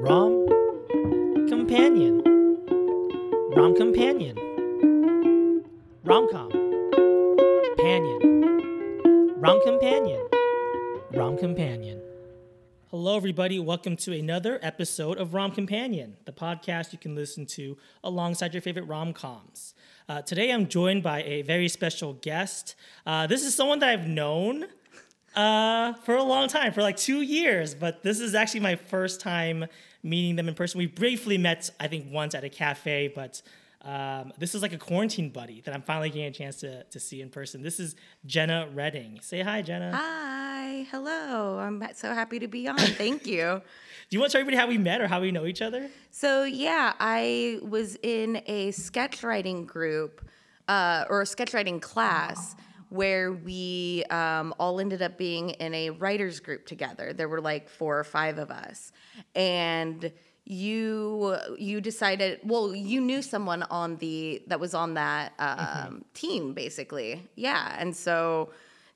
Rom Companion. Rom Companion. Rom Com. Companion. Rom Companion. Rom Companion. Hello, everybody. Welcome to another episode of Rom Companion, the podcast you can listen to alongside your favorite rom coms. Uh, today, I'm joined by a very special guest. Uh, this is someone that I've known uh, for a long time, for like two years, but this is actually my first time meeting them in person. We briefly met, I think, once at a cafe, but um, this is like a quarantine buddy that I'm finally getting a chance to, to see in person. This is Jenna Redding. Say hi, Jenna. Hi, hello. I'm so happy to be on. Thank you. Do you want to tell everybody how we met or how we know each other? So, yeah, I was in a sketch writing group uh, or a sketch writing class where we um, all ended up being in a writers group together. There were like four or five of us. And you you decided well you knew someone on the that was on that um, mm-hmm. team basically yeah and so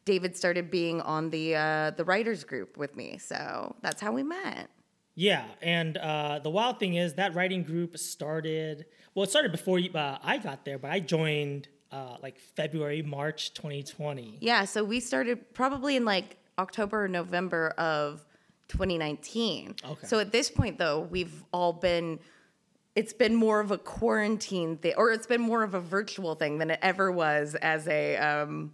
david started being on the uh, the writers group with me so that's how we met yeah and uh, the wild thing is that writing group started well it started before you, uh, i got there but i joined uh, like february march 2020 yeah so we started probably in like october or november of 2019. Okay. So at this point, though, we've all been. It's been more of a quarantine thing, or it's been more of a virtual thing than it ever was as a um,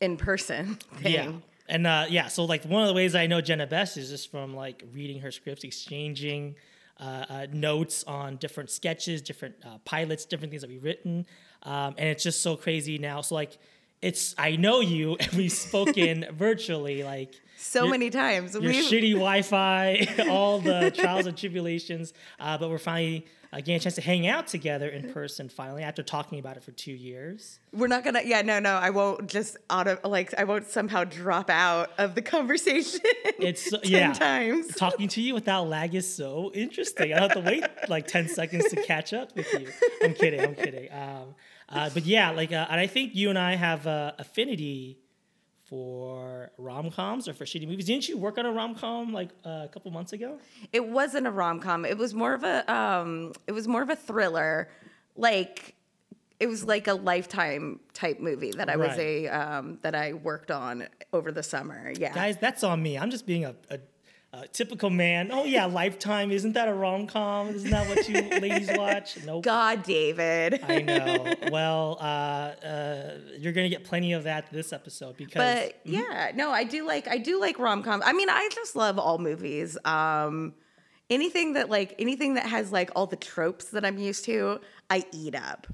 in person thing. Yeah. And uh, yeah, so like one of the ways I know Jenna best is just from like reading her scripts, exchanging uh, uh, notes on different sketches, different uh, pilots, different things that we've written, um, and it's just so crazy now. So like, it's I know you, and we've spoken virtually like so your, many times. Your We've... shitty Wi-Fi, all the trials and tribulations. Uh, but we're finally uh, getting a chance to hang out together in person finally after talking about it for two years. We're not gonna. Yeah, no, no. I won't just auto like. I won't somehow drop out of the conversation. It's ten yeah. Times talking to you without lag is so interesting. I have to wait like ten seconds to catch up with you. I'm kidding. I'm kidding. Um, uh, but yeah, like, uh, and I think you and I have uh, affinity for rom coms or for shitty movies. Didn't you work on a rom com like uh, a couple months ago? It wasn't a rom com. It was more of a um, it was more of a thriller. Like it was like a lifetime type movie that I right. was a um, that I worked on over the summer. Yeah, guys, that's on me. I'm just being a, a uh, typical man. Oh yeah, Lifetime. Isn't that a rom com? Isn't that what you ladies watch? Nope. God, David. I know. Well, uh, uh, you're gonna get plenty of that this episode because. But mm-hmm. yeah, no, I do like I do like rom com. I mean, I just love all movies. Um, anything that like anything that has like all the tropes that I'm used to, I eat up.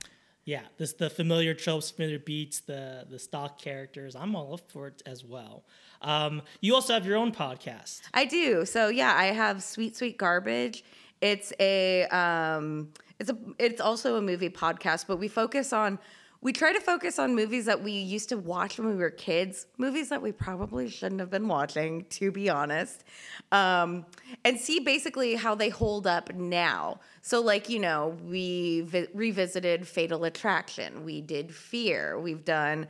Yeah, this the familiar tropes, familiar beats, the the stock characters. I'm all up for it as well. Um, you also have your own podcast. I do. So yeah, I have Sweet Sweet Garbage. It's a um, it's a it's also a movie podcast, but we focus on we try to focus on movies that we used to watch when we were kids, movies that we probably shouldn't have been watching, to be honest, um, and see basically how they hold up now. So, like, you know, we vi- revisited Fatal Attraction, we did Fear, we've done,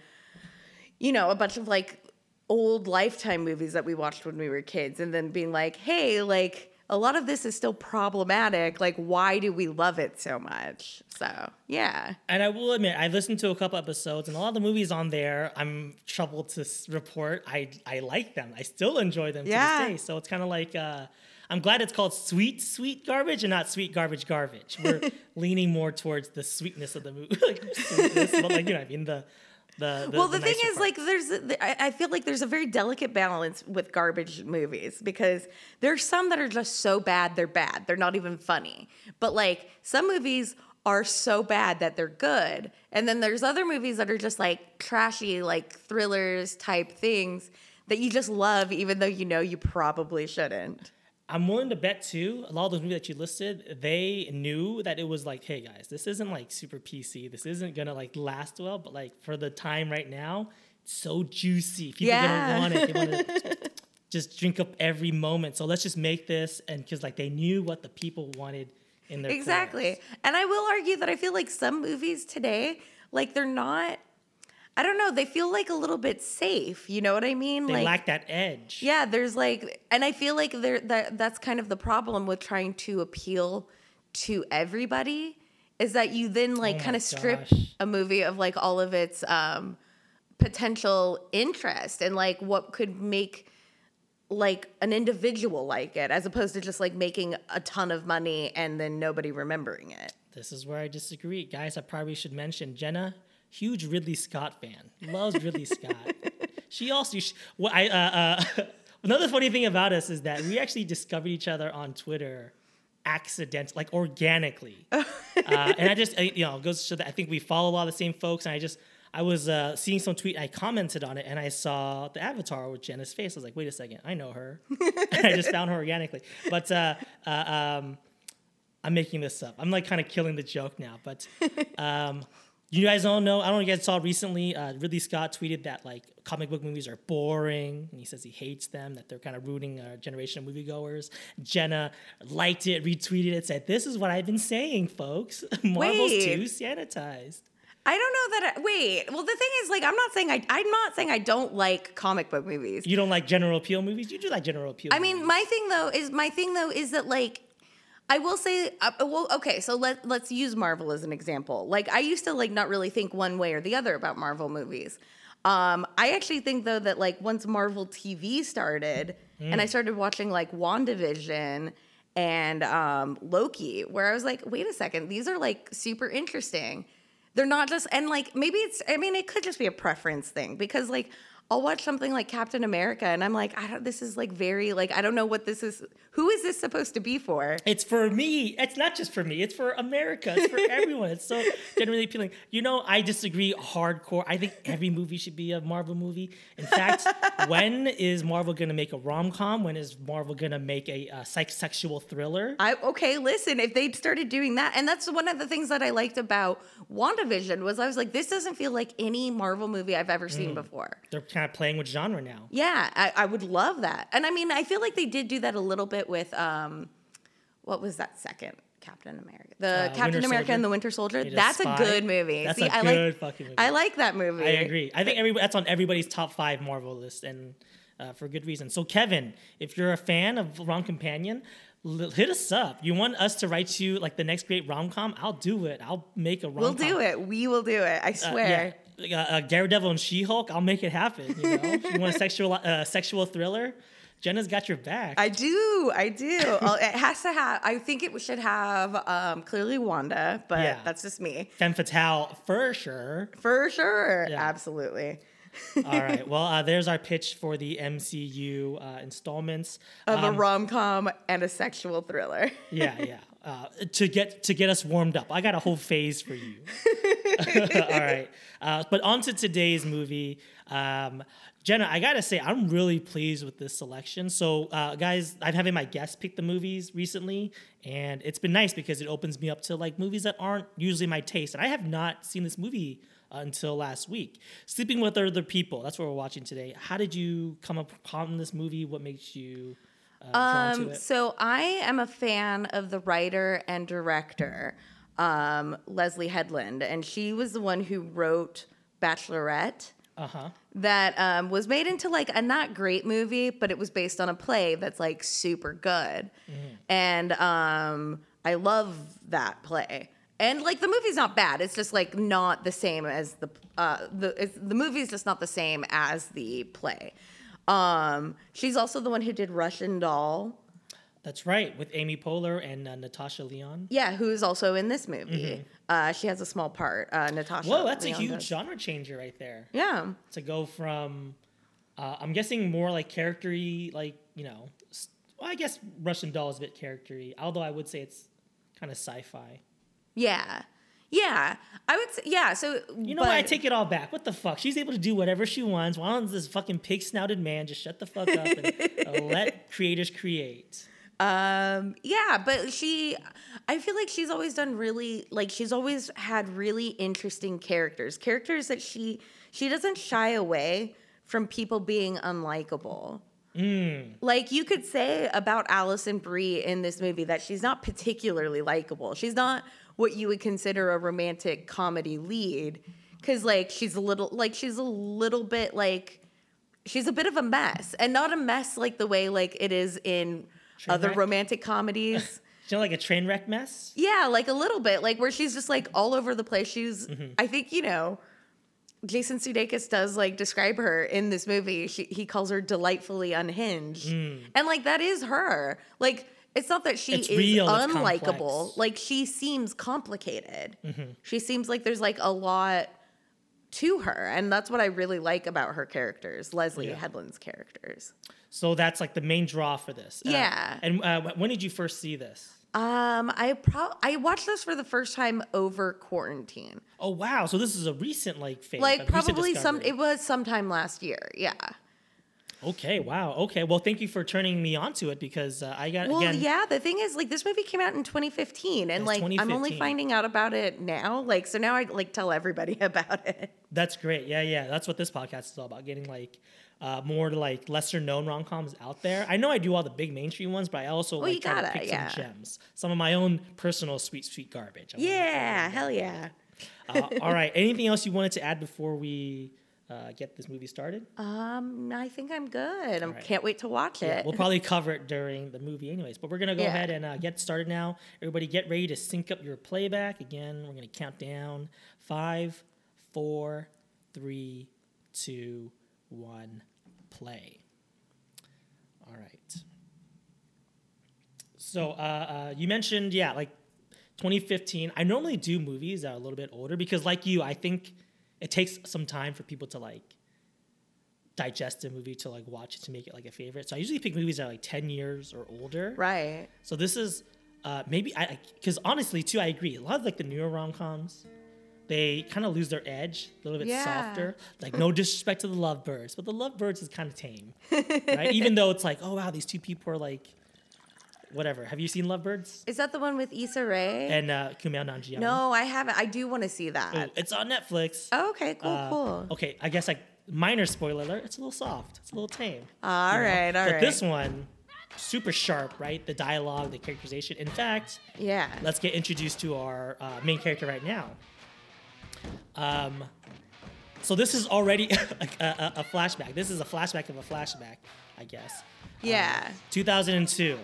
you know, a bunch of like old Lifetime movies that we watched when we were kids, and then being like, hey, like, a lot of this is still problematic. Like, why do we love it so much? So, yeah. And I will admit, I've listened to a couple episodes, and a lot of the movies on there, I'm troubled to report. I I like them. I still enjoy them yeah. to this day. So it's kind of like. Uh, I'm glad it's called sweet, sweet garbage and not sweet garbage, garbage. We're leaning more towards the sweetness of the movie, like sweetness, but like you know, I mean the the, the, well, the, the thing is, like, there's, I feel like there's a very delicate balance with garbage movies because there's some that are just so bad they're bad. They're not even funny. But like some movies are so bad that they're good, and then there's other movies that are just like trashy, like thrillers type things that you just love, even though you know you probably shouldn't. I'm willing to bet too. A lot of those movies that you listed, they knew that it was like, hey guys, this isn't like super PC. This isn't gonna like last well, but like for the time right now, it's so juicy. People yeah. gonna want it. They want to just drink up every moment. So let's just make this, and because like they knew what the people wanted in their exactly. And I will argue that I feel like some movies today, like they're not I don't know, they feel like a little bit safe. You know what I mean? They like lack that edge. yeah, there's like, and I feel like there that that's kind of the problem with trying to appeal to everybody is that you then like Oh kind of strip a movie of like all of its um, potential interest and like what could make like an individual like it as opposed to just like making a ton of money and then nobody remembering it. This is where I disagree, guys. I probably should mention Jenna, huge Ridley Scott fan, loves Ridley Scott. She also, she, well, I, uh, uh, another funny thing about us is that we actually discovered each other on Twitter, accident, like organically, uh, and I just, I, you know, it goes to show that I think we follow a lot of the same folks, and I just. I was uh, seeing some tweet. I commented on it, and I saw the avatar with Jenna's face. I was like, "Wait a second, I know her." I just found her organically. But uh, uh, um, I'm making this up. I'm like kind of killing the joke now, but um, you guys all know. I don't know if you guys saw recently. Uh, Ridley Scott tweeted that like comic book movies are boring, and he says he hates them. That they're kind of ruining our generation of moviegoers. Jenna liked it, retweeted it, said, "This is what I've been saying, folks. Marvel's Wait. too sanitized." I don't know that. I, wait, well, the thing is, like, I'm not saying I. I'm not saying I don't like comic book movies. You don't like general appeal movies? You do like general appeal. I mean, movies. my thing though is my thing though is that like I will say uh, well okay, so let let's use Marvel as an example. Like I used to like not really think one way or the other about Marvel movies. Um I actually think though that like once Marvel TV started and I started watching like WandaVision and um Loki where I was like, "Wait a second, these are like super interesting." They're not just and like maybe it's I mean it could just be a preference thing because like I'll watch something like Captain America and I'm like, I don't this is like very like I don't know what this is who is this supposed to be for? It's for me. It's not just for me. It's for America. It's for everyone. It's so generally appealing. You know, I disagree hardcore. I think every movie should be a Marvel movie. In fact, when is Marvel going to make a rom com? When is Marvel going to make a, uh psych sexual thriller? I okay, listen, if they'd started doing that, and that's one of the things that I liked about WandaVision was I was like, this doesn't feel like any Marvel movie I've ever seen before. They're kind of playing with genre now. Yeah, I, I would love that. And I mean, I feel like they did do that a little bit with um, what was that second Captain America? The Uh, Captain Winter America Soldier. and the Winter Soldier. A That's a spy. good movie. That's See, a I good like fucking movie. I like that movie. I agree. I think everybody, that's on everybody's top five Marvel list, and uh, for good reason. So, Kevin, if you're a fan of Rom Companion, l- hit us up. You want us to write you like the next great rom com? I'll do it. I'll make a rom. We'll do it. We will do it. I Uh, swear. yeah. Uh, uh, Daredevil and She Hulk. I'll make it happen. You know, if you want a sexual uh, sexual thriller, Jenna's got your back. I do. I do. It has to have. I think it should have um, clearly Wanda, but Yeah. that's just me Femme fatale for sure. for sure. Yeah. Absolutely. All right. Well, uh, there's our pitch for the MCU uh, installments. Of Um, a rom com and a sexual thriller. yeah, yeah. Uh, to get to get us warmed up, I got a whole phase for you. All right, uh, but on to today's movie. Um, Jenna, I gotta say, I'm really pleased with this selection. So, uh, guys, I've having my guests pick the movies recently, and it's been nice because it opens me up to like movies that aren't usually my taste. And I have not seen this movie uh, until last week. Sleeping with Other People. That's what we're watching today. How did you come upon this movie? What makes you uh, Um, so I am a fan of the writer and director, um, Leslie Headland, and she was the one who wrote Bachelorette. Uh huh. that um, was made into like a not great movie, but it was based on a play that's like super good. And um, I love that play. And like the movie's not bad. It's just like not the same as the uh, the it's, the movie's just not the same as the play. Um, she's also the one who did Russian Doll. That's right, with Amy Poehler and uh, Natasha Lyonne. Yeah, who's also in this movie. Uh, she has a small part. Uh, Natasha. Whoa, that's a huge does. genre changer right there. Yeah. To go from, uh, I'm guessing more like charactery, like you know, well, I guess Russian Doll is a bit charactery, although I would say it's kind of sci-fi. Yeah. Yeah. I would say, yeah. So, You know what? I take it all back. What the fuck? She's able to do whatever she wants. Why don't this fucking pig-snouted man just shut the fuck up and uh, let creators create? Um, yeah, but she, I feel like she's always done really, like she's always had really interesting characters, characters that she she doesn't shy away from people being unlikable. Like you could say about Alison Brie in this movie that she's not particularly likable. She's not what you would consider a romantic comedy lead because like she's a little like she's a little bit like she's a bit of a mess and not a mess like the way like it is in Train other wreck? romantic comedies. You know, like a train wreck mess. Yeah, like a little bit, like where she's just like all over the place. She's, Mm-hmm. I think, you know, Jason Sudeikis does like describe her in this movie. She, he calls her delightfully unhinged, and like that is her. Like it's not that she. It's is real, unlikable. Mm-hmm. Like she seems complicated. She seems like there's like a lot to her, and that's what I really like about her characters, Leslie Yeah. Headland's characters. So that's like the main draw for this. Uh, Yeah. and uh, when did you first see this? Um, I pro I watched this for the first time over quarantine. Oh wow! So this is a recent like phase. like probably some it was sometime last year yeah Okay. Wow. Okay. Well, thank you for turning me onto it because uh, I got well again. yeah the thing is like this movie came out in 2015 and like i'm only finding out about it now like so now i like tell everybody about it That's great. Yeah, yeah. That's what this podcast is all about. Getting like uh, more like lesser known rom coms out there. I know I do all the big mainstream ones, but I also Well, like you try to gotta, pick yeah. some gems, some of my own personal sweet, sweet garbage. I wanna- yeah hell yeah Uh, all right. Anything else you wanted to add before we uh, get this movie started? um i think i'm good i right. can't wait to watch Yeah, it we'll probably cover it during the movie, anyways. But we're gonna go Yeah. ahead and uh, get started now. Everybody, get ready to sync up your playback. Again, we're gonna count down five, four, three, two, one, play. All right. So uh, uh, you mentioned, yeah, like 2015. I normally do movies that are a little bit older because, like you, I think it takes some time for people to like digest a movie to like watch it to make it like a favorite. So I usually pick movies that are like 10 years or older. right So this is uh, maybe I because honestly too I agree. A lot of like the newer rom coms, they kind of lose their edge, a little bit Yeah. softer. Like no disrespect to the Lovebirds, but the Lovebirds is kind of tame, right? Even though it's like, oh wow, these two people are like, whatever. Have you seen Lovebirds is that the one with Issa Rae? and uh, Kumail Nanjiani? no i haven't i do want to see that it's on Netflix. oh, okay cool Uh, cool Okay, I guess like minor spoiler alert. It's a little soft. It's a little tame. all you know? right all but right this one, super sharp, right? The dialogue, the characterization. In fact, yeah let's get introduced to our uh, main character right now. Um, so this is already a, a, a flashback. This is a flashback of a flashback, I guess. yeah 2002.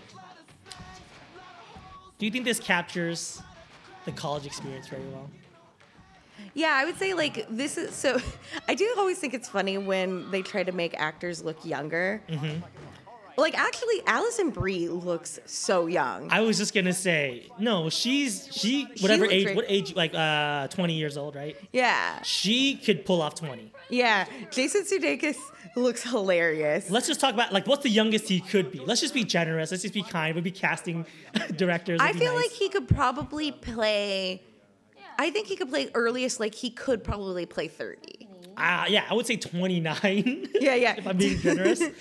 Do you think this captures the college experience very well? Yeah, I would say like this is so. I do always think it's funny when they try to make actors look younger. Mm-hmm. Like actually, Alison Brie looks so young. I was just gonna say no. She's she whatever looks age, what age? Like uh, 20 years old, right? yeah, She could pull off 20. Yeah. Jason Sudeikis looks hilarious. Let's just talk about like what's the youngest he could be. Let's just be generous. Let's just be kind. We'll be casting directors. I It'd feel nice. like he could probably play. I think he could play earliest. Like he could probably play thirty. Uh, yeah, I would say 29. Yeah, yeah. if I'm being generous.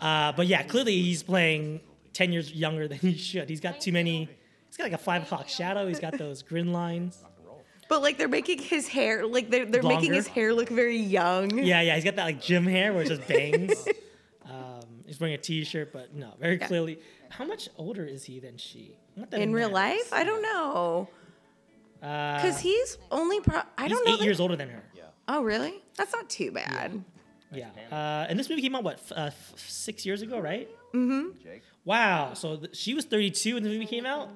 Uh, but yeah, clearly he's playing 10 years younger than he should. He's got too many. He's got like a five o'clock shadow. He's got those grin lines. But like they're making his hair like they're they're making his hair look very young. Yeah, yeah. He's got that like gym hair where it just bangs. um, he's wearing a t-shirt, but no, very Yeah. clearly. How much older is he than she? Not that In real matters. life, I don't know. Uh, Because he's only pro. I he's don't know. eight that- years older than her. Yeah. Oh, really? That's not too bad. Yeah. Uh, and this movie came out what f- uh, f- six years ago, right? Mm-hmm. Wow. So th- she was 32 when the movie came out,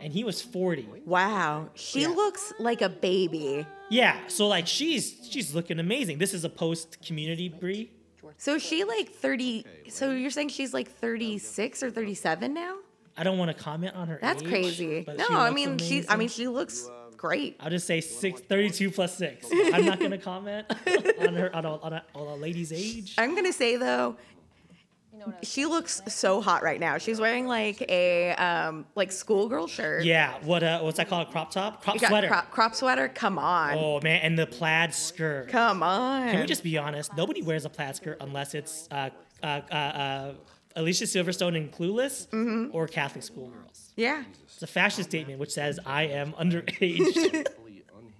and he was 40. Wow, she Yeah. looks like a baby. Yeah. So like she's she's looking amazing. This is a post Community Brie. So she like 30. So you're saying she's like 36 or 37 now? I don't want to comment on her. That's age, crazy. No, I mean she. I mean she looks great. I'll just say six, 32 plus six. I'm not gonna comment on her on a, on a, on a lady's age. I'm gonna say though, she looks so hot right now. She's wearing like a um like schoolgirl shirt. Yeah. What uh, what's that called? A crop top? Crop You sweater. Crop, crop sweater. Come on. Oh man, and the plaid skirt. Come on. Can we just be honest? Nobody wears a plaid skirt unless it's uh, uh, uh, uh, Alicia Silverstone in Clueless Mm-hmm. or Catholic schoolgirls. Yeah. It's a fashion statement which says I am underage.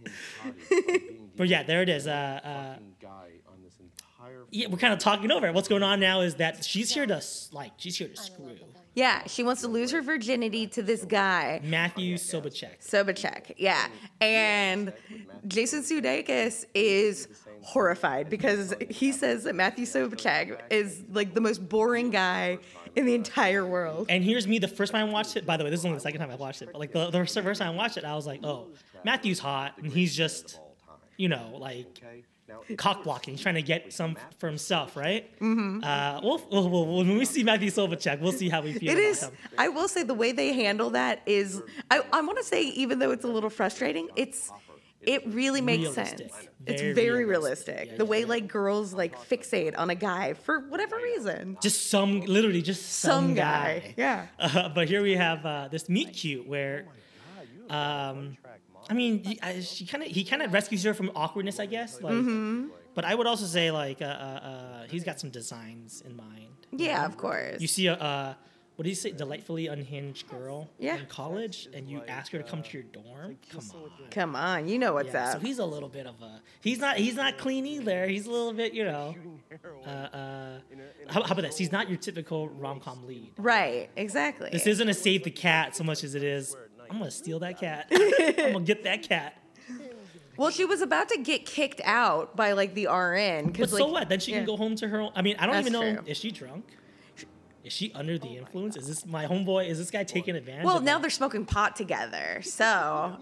but yeah, there it is. Uh, uh, guy on this entire yeah, we're kind of talking over it. What's going on now is that she's here to like she's here to screw. Yeah, she wants to lose her virginity to this guy. Matthew Sobachek. Sobachek, yeah. And Jason Sudeikis is horrified because he says that Matthew Sobachek is like the most boring guy in the entire world. And here's me the first time I watched it. By the way, this is only the second time I watched it. But like the, the first time I watched it, I was like, oh, Matthew's hot, and he's just, you know, like cock blocking. He's trying to get some for himself, right? Mm-hmm. Uh, we'll, we'll, we'll, when we see Matthew Sobachek, we'll see how we feel. It about is. him. I will say the way they handle that is. I, I want to say even though it's a little frustrating, it's. It really makes Realistic. sense. It's Very very realistic. realistic. Yeah, the yeah, way yeah. like girls like fixate on a guy for whatever reason. Just some, literally, just some, Some guy. guy. Yeah. Uh, but here we have uh, this meet cute where, um, I mean, y- I- she kind of he kind of rescues her from awkwardness, I guess. Like, Mm-hmm. but I would also say like uh, uh, uh, he's got some designs in mind. Yeah, of course. You see a uh, what do you say, delightfully unhinged girl Yeah. in college, and you ask her to come to your dorm. Come on. Come on, you know what's Yeah, so he's a little bit of a he's not he's not clean either. He's a little bit you know. Uh, uh, how, how about this? He's not your typical rom com lead. right, exactly. This isn't a save the cat so much as it is. I'm gonna steal that cat. I'm gonna get that cat. well, she was about to get kicked out by like the RN. But Cause, so like, what? Then she yeah. can go home to her. Own, I mean, I don't That's even know. true. Is she drunk? Is she under the oh influence? Is this my homeboy? Is this guy taking advantage? Well, now her? they're smoking pot together, so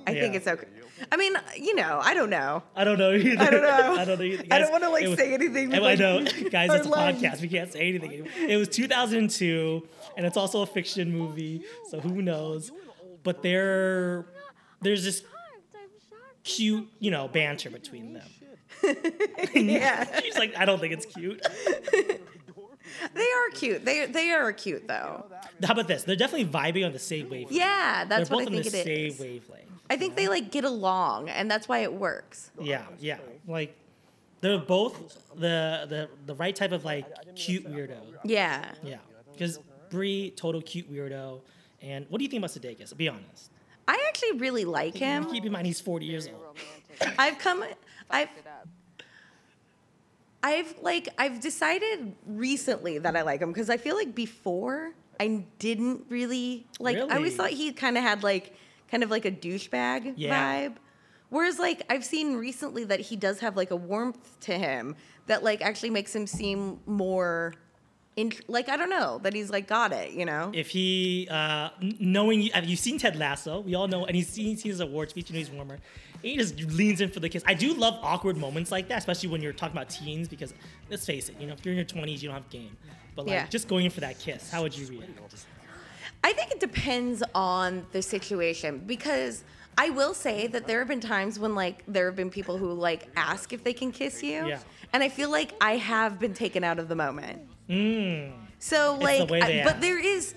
I think it's okay. I mean, you know, I don't know. I don't know either. I don't know. I don't know. Either. I don't wanna, like, was- say anything oh, I with, know, guys. It's a podcast. We can't say anything. It was 2002, and it's also a fiction movie, so who knows? But there, there's this cute, you know, banter between them. Yeah, She's like, I don't think it's cute. they are cute. They they are cute though. How about this? They're definitely vibing on the same wavelength. Yeah, that's They're what both I on the it same is. wavelength. I think they like get along, and that's why it works. Yeah, yeah. Like they're both the the the right type of like cute weirdo. Yeah. Yeah, because Brie, total cute weirdo. And what do you think about Sudeikis? Be honest. I actually really like him. Keep in mind he's 40 years old. I've come I've I've like I've decided recently that I like him because I feel like before I didn't really like I always thought he kind of had like kind of like a douchebag Yeah. vibe. Whereas like I've seen recently that he does have like a warmth to him that like actually makes him seem more in like I don't know that he's like got it, you know? If he, uh, knowing, you, have you seen Ted Lasso? We all know, and he's seen, seen his award speech, you know he's warmer. He just leans in for the kiss. I do love awkward moments like that, especially when you're talking about teens, because let's face it, you know, if you're in your 20s, you don't have game. But like, Yeah. just going in for that kiss, how would you react? I think it depends on the situation because I will say that there have been times when like there have been people who like ask if they can kiss you. Yeah. And I feel like I have been taken out of the moment. Mm. So the like way I- but there is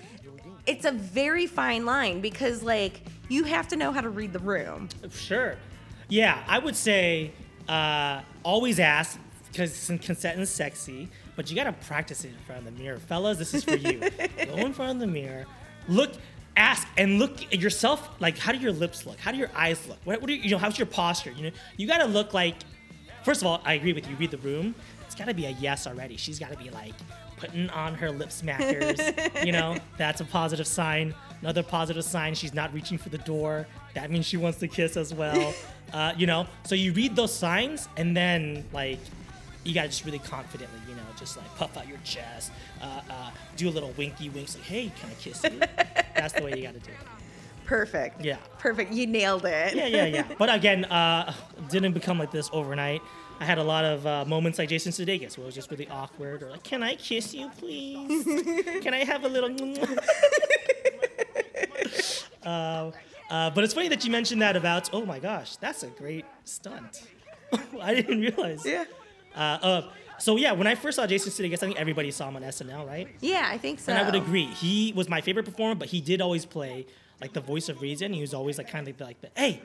it's a very fine line because like you have to know how to read the room. Sure. Yeah, I would say uh, always ask because consent is sexy, but you gotta practice it in front of the mirror, fellas. This is for you. Go in front of the mirror, look, ask, and look at yourself. Like, how do your lips look? How do your eyes look? What, what do you, you know? How's your posture? You know, you gotta look like. First of all, I agree with you. Read the room. It's gotta be a yes already. She's gotta be like putting on her lip smackers. you know, that's a positive sign. Another positive sign, she's not reaching for the door. That means she wants to kiss as well. Uh, you know, so you read those signs and then like you gotta just really confidently, you know, just like puff out your chest, uh, uh, do a little winky winks, like, hey, can I kiss you? That's the way you gotta do it. Perfect. Yeah. Perfect. You nailed it. Yeah, yeah, yeah. But again, uh, didn't become like this overnight. I had a lot of uh, moments like Jason Sudeikis where it was just really awkward, or like, "Can I kiss you, please? Can I have a little?" uh, uh, but it's funny that you mentioned that about. Oh my gosh, that's a great stunt. I didn't realize. Yeah. Uh, uh, so yeah, when I first saw Jason Sudeikis, I think everybody saw him on SNL, right? Yeah, I think so. And I would agree. He was my favorite performer, but he did always play like the voice of reason. He was always like kind of like the hey,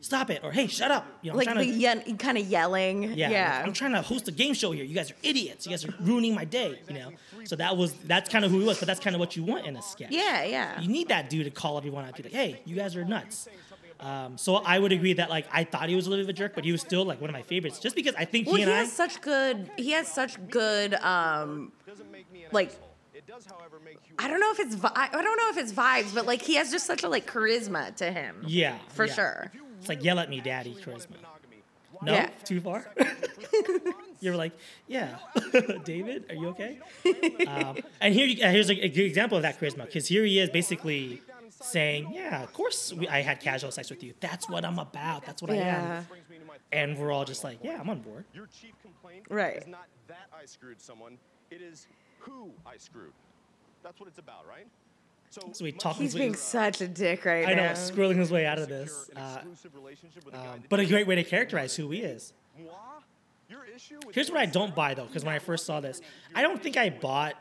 stop it, or hey, shut up. You know, I'm Like trying the to ye- kind of yelling. yeah, Yeah. like, I'm trying to host a game show here. You guys are idiots. You guys are ruining my day. You know. So that was that's kind of who he was, but that's kind of what you want in a sketch. yeah, yeah. You need that dude to call everyone out, be like, hey, you guys are nuts. Um, so I would agree that like I thought he was a little bit of a jerk, but he was still like one of my favorites, just because I think Well, he he and I. has such good. He has such good. Um, like does, however, make you. I don't know if it's vi- I don't know if it's vibes, but like he has just such a like charisma to him. Yeah, for yeah. sure. It's like yell at me, daddy, charisma. No, Yeah. too far. you were like, yeah, David, are you okay? um, and here, you, uh, here's a, a good example of that charisma, because here he is basically saying, yeah, of course we, I had casual sex with you. That's what I'm about. That's what I am. brings me to my And we're all just like, yeah, I'm on board. Your chief complaint Right. is not that I screwed someone, it is who I screwed. That's what it's about, right? So, So we much talk He's being such a dick right now. I know, now. scrolling his way out of this. an Uh, exclusive relationship with a guy um, that but a great way to characterize who he is. Moi? Your issue with Here's what I don't buy though, because when I first saw this, I don't think I bought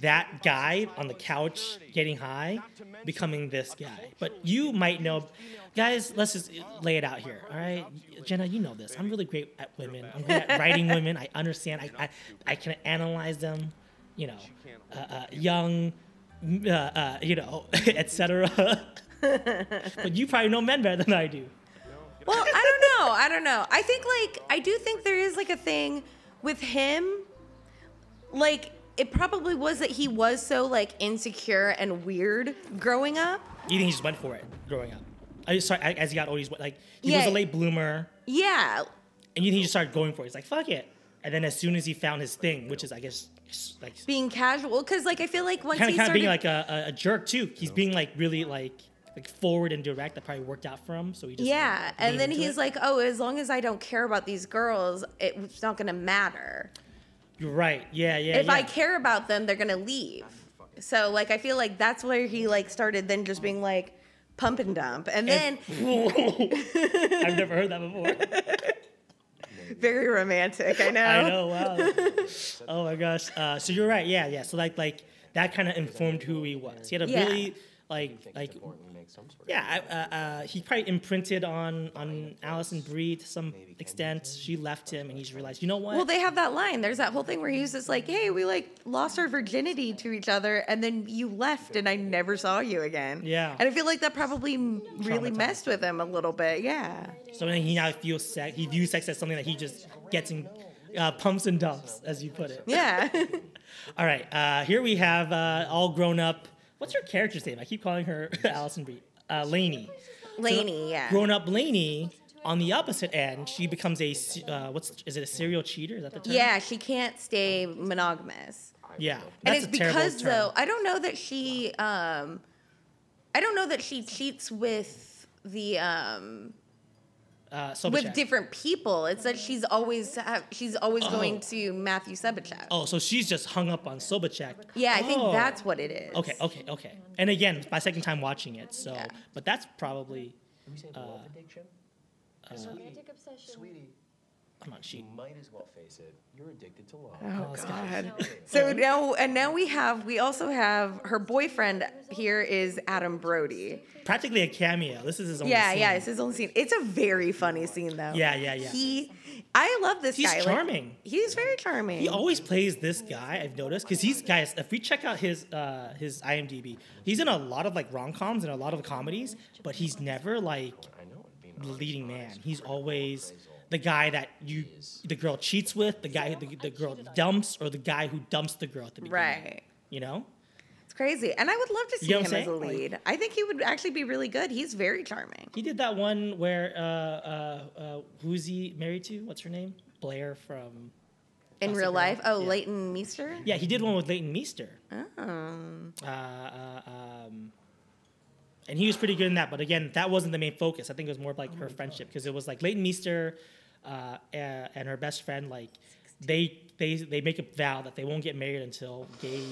that guy on the couch getting high becoming this guy. But you might know, guys. Let's just lay it out here, all right? Jenna, you know this. I'm really great at women. I'm great at writing women. I understand. I I, I can analyze them. You know, uh, uh, young, uh, uh, you know, etc. but you probably know men better than I do. Well, I don't know. I don't know. I think like I do think there is like a thing with him. Like it probably was that he was so like insecure and weird growing up. You think he just went for it growing up? I sorry, I- as he got older, he's like he was a late bloomer, Yeah. and you think he just started going for it. He's like, fuck it. And then as soon as he found his thing, which is I guess like Being casual because like I feel like once kind he of kind of started being like a, a, a jerk too. He's being like really like like forward and direct. That probably worked out for him. So he just yeah, like, and then he's it. like, "Oh, as long as I don't care about these girls, it's not gonna matter. you're right. Yeah, yeah. if I care about them, they're gonna leave." So like, I feel like that's where he like started then just being like pump and dump, and then I've never heard that before. very romantic. I know. I know. Wow. oh my gosh. Uh, so you're right. Yeah, yeah. So like like that kind of informed who he was. He had a Yeah. really like like yeah. Uh, uh, he probably imprinted on on Alison Brie to some extent. She left him, and he's realized, you know what? Well, they have that line. There's that whole thing where he was just like, "Hey, we like lost our virginity to each other, and then you left, and I never saw you again." Yeah. And I feel like that probably really messed with him a little bit. Yeah. so then he now feels sex. He views sex as something that he just gets in uh, pumps and dumps, as you put it. Yeah. All right. Uh, here we have uh, all grown up. What's her character's name? I keep calling her Alison Brie. Uh, Lainey. Laney. Yeah. grown up Lainey on the opposite end, she becomes a uh, what's is it a serial cheater? Is that the term? Yeah, she can't stay monogamous. Yeah. And it's because term. though I don't know that she um I don't know that she cheats with the um uh, with different people. It's that she's always have, she's always going to Matthew Sebachek. Oh, so she's just hung up on Sobachek. Yeah, I think Oh. that's what it is. Okay, okay, okay. And again, my second time watching it, so Yeah. but that's probably we say love addiction? A romantic obsession. Sweetie, I'm on you sheet. might as well face it. You're addicted to love. Oh it's God. No. So now and now we have we also have her boyfriend here is Adam Brody. Practically a cameo. This is his only Yeah, scene. yeah, yeah, it's his own scene. It's a very funny scene though. Yeah, yeah, yeah. He I love this He's guy. like, charming. he's very charming. He always plays this guy. I've noticed because he's guys. If we check out his uh, his IMDb, he's in a lot of like rom coms and a lot of comedies, but he's never like I know it being the leading man. He's always the guy that you the girl cheats with, the guy the, the girl dumps, or the guy who dumps the girl at the beginning. right. You know. It's crazy. And I would love to see You know him as a saying? Like- lead. I think he would actually be really good. He's very charming. He did that one where uh, uh, uh, who's he married to? What's her name? Blair from. In Gossip real Girl? life. Oh, Yeah. Leighton Meester? Yeah, he did one with Leighton Meester. Oh. Uh, uh, um, and he was pretty good in that. But again, that wasn't the main focus. I think it was more of like her friendship because it was like Leighton Meester uh, and, and her best friend. Like they they they make a vow that they won't get married until gay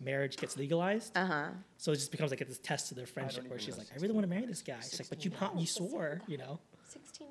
marriage gets legalized. Uh-huh. So it just becomes like this test to their friendship where she's like, I really want to marry this guy. She's like, but you prom- you swore, you know. 16.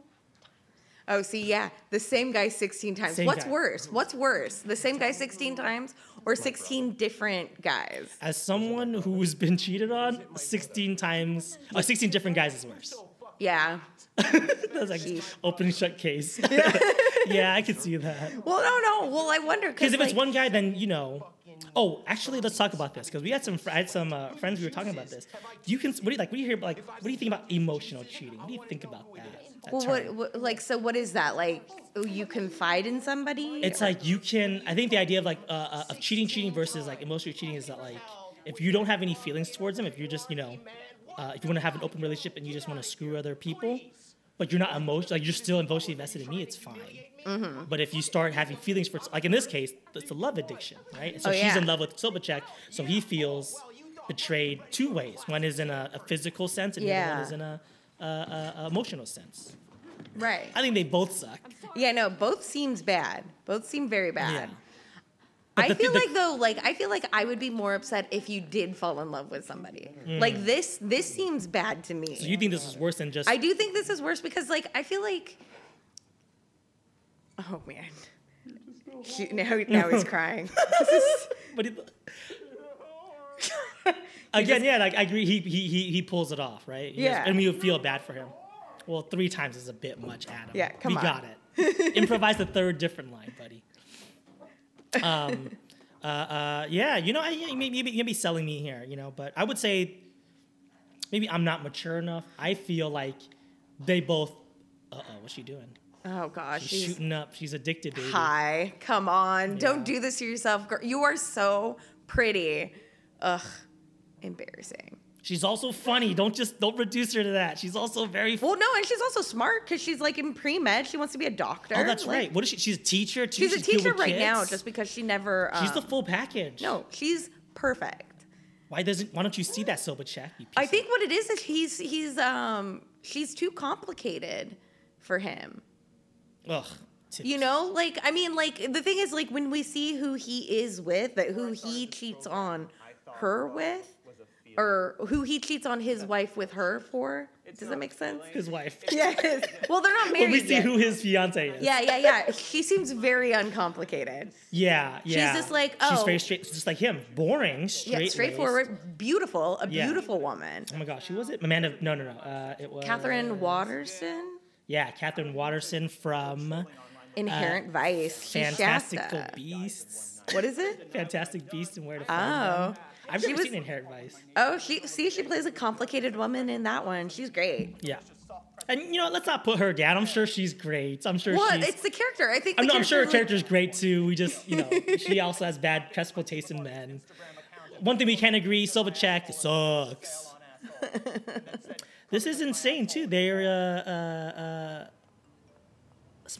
Oh, see, yeah. The same guy 16 times. Same What's guy. worse? What's worse? The same guy 16 times or 16 different guys? As someone who's been cheated on 16 times, oh, 16 different guys is worse. Yeah. That's like Sheesh. open shut case. yeah, yeah, I could see that. Well, no, no. Well, I wonder Because if it's one guy, then you know, Oh, actually, let's talk about this because we had some fr- I had some uh, friends we were talking about this. You can what do you like? What do you hear? Like, what do you think about emotional cheating? What do you think about that? that Well, what, what like so? What is that like? oh, You confide in somebody? It's like you can. I think the idea of like uh, uh, of cheating, cheating versus like emotional cheating is that like if you don't have any feelings towards them, if you're just you know, uh, if you want to have an open relationship and you just want to screw other people, but you're not emotional, like you're still emotionally invested in me, it's fine. Mm-hmm. But if you start having feelings for, like in this case, it's a love addiction, right? So Oh, she's in love with Sobachek, so he feels betrayed two ways. One is in a, a physical sense, and the other Yeah. one is in a, a, a, a emotional sense. right. I think they both suck. Yeah, no, both seems bad. Both seem very bad. Yeah. But I the feel the- like though, like I feel like I would be more upset if you did fall in love with somebody. Like this, this seems bad to me. Mm. So you think this is worse than just? I do think this is worse because like I feel like, oh man, He- now now he's crying. Is- But it, again, yeah, like I agree. He he he he pulls it off, right? He has- Yeah. and we would feel bad for him. Well, three times is a bit much, Adam. Yeah, come we on. got it. Improvise the third different line, buddy. Um, uh, uh, yeah, you know, I, you maybe you may be selling me here, you know, but I would say maybe I'm not mature enough. I feel like they both. Uh oh, what's she doing? oh gosh, She's she's shooting up. She's addicted, baby. high. Come on, Yeah. don't do this to yourself, girl. You are so pretty. Ugh, embarrassing. She's also funny. Don't just don't reduce her to that. She's also very. Well, no, and she's also smart because she's like in pre med. She wants to be a doctor. Oh, that's Like, right. What is she? She's a teacher too. She's a teacher right now, just because she never. Um, she's the full package. No, she's perfect. Why doesn't? Why don't you see that piece I think what it is is he's he's um she's too complicated for him. Ugh. T- You know, like I mean, like the thing is, like when we see who he is with, that who he cheats on her with, or who he cheats on his wife with her for. Does that make sense? his wife. Yes. Well, they're not married When we see yet. who his fiance is. Yeah, yeah, yeah. She seems very uncomplicated. Yeah. Yeah. She's just like, oh, She's very straight, just like him. Boring. Straight. Yeah, straightforward, beautiful, a Yeah. beautiful woman. Oh my gosh, who was it? Amanda. No, no, no. Uh, it was Katherine Waterston, Yeah, Katherine Waterston from Inherent Vice. She's Fantastical Beasts. What is it? Fantastic Beasts and Where to Find Oh. Them. I've She never was- seen Inherent Vice. Oh, she see she plays a complicated woman in that one. She's great. Yeah. And you know, let's not put her down. I'm sure she's great. I'm sure Well, it's the character. I think. I'm, no, I'm sure her character's, like- great too. We just, you know, she also has bad crestful taste in men. One thing we can agree, Silvercheck sucks. this is insane too. They're uh, uh, uh,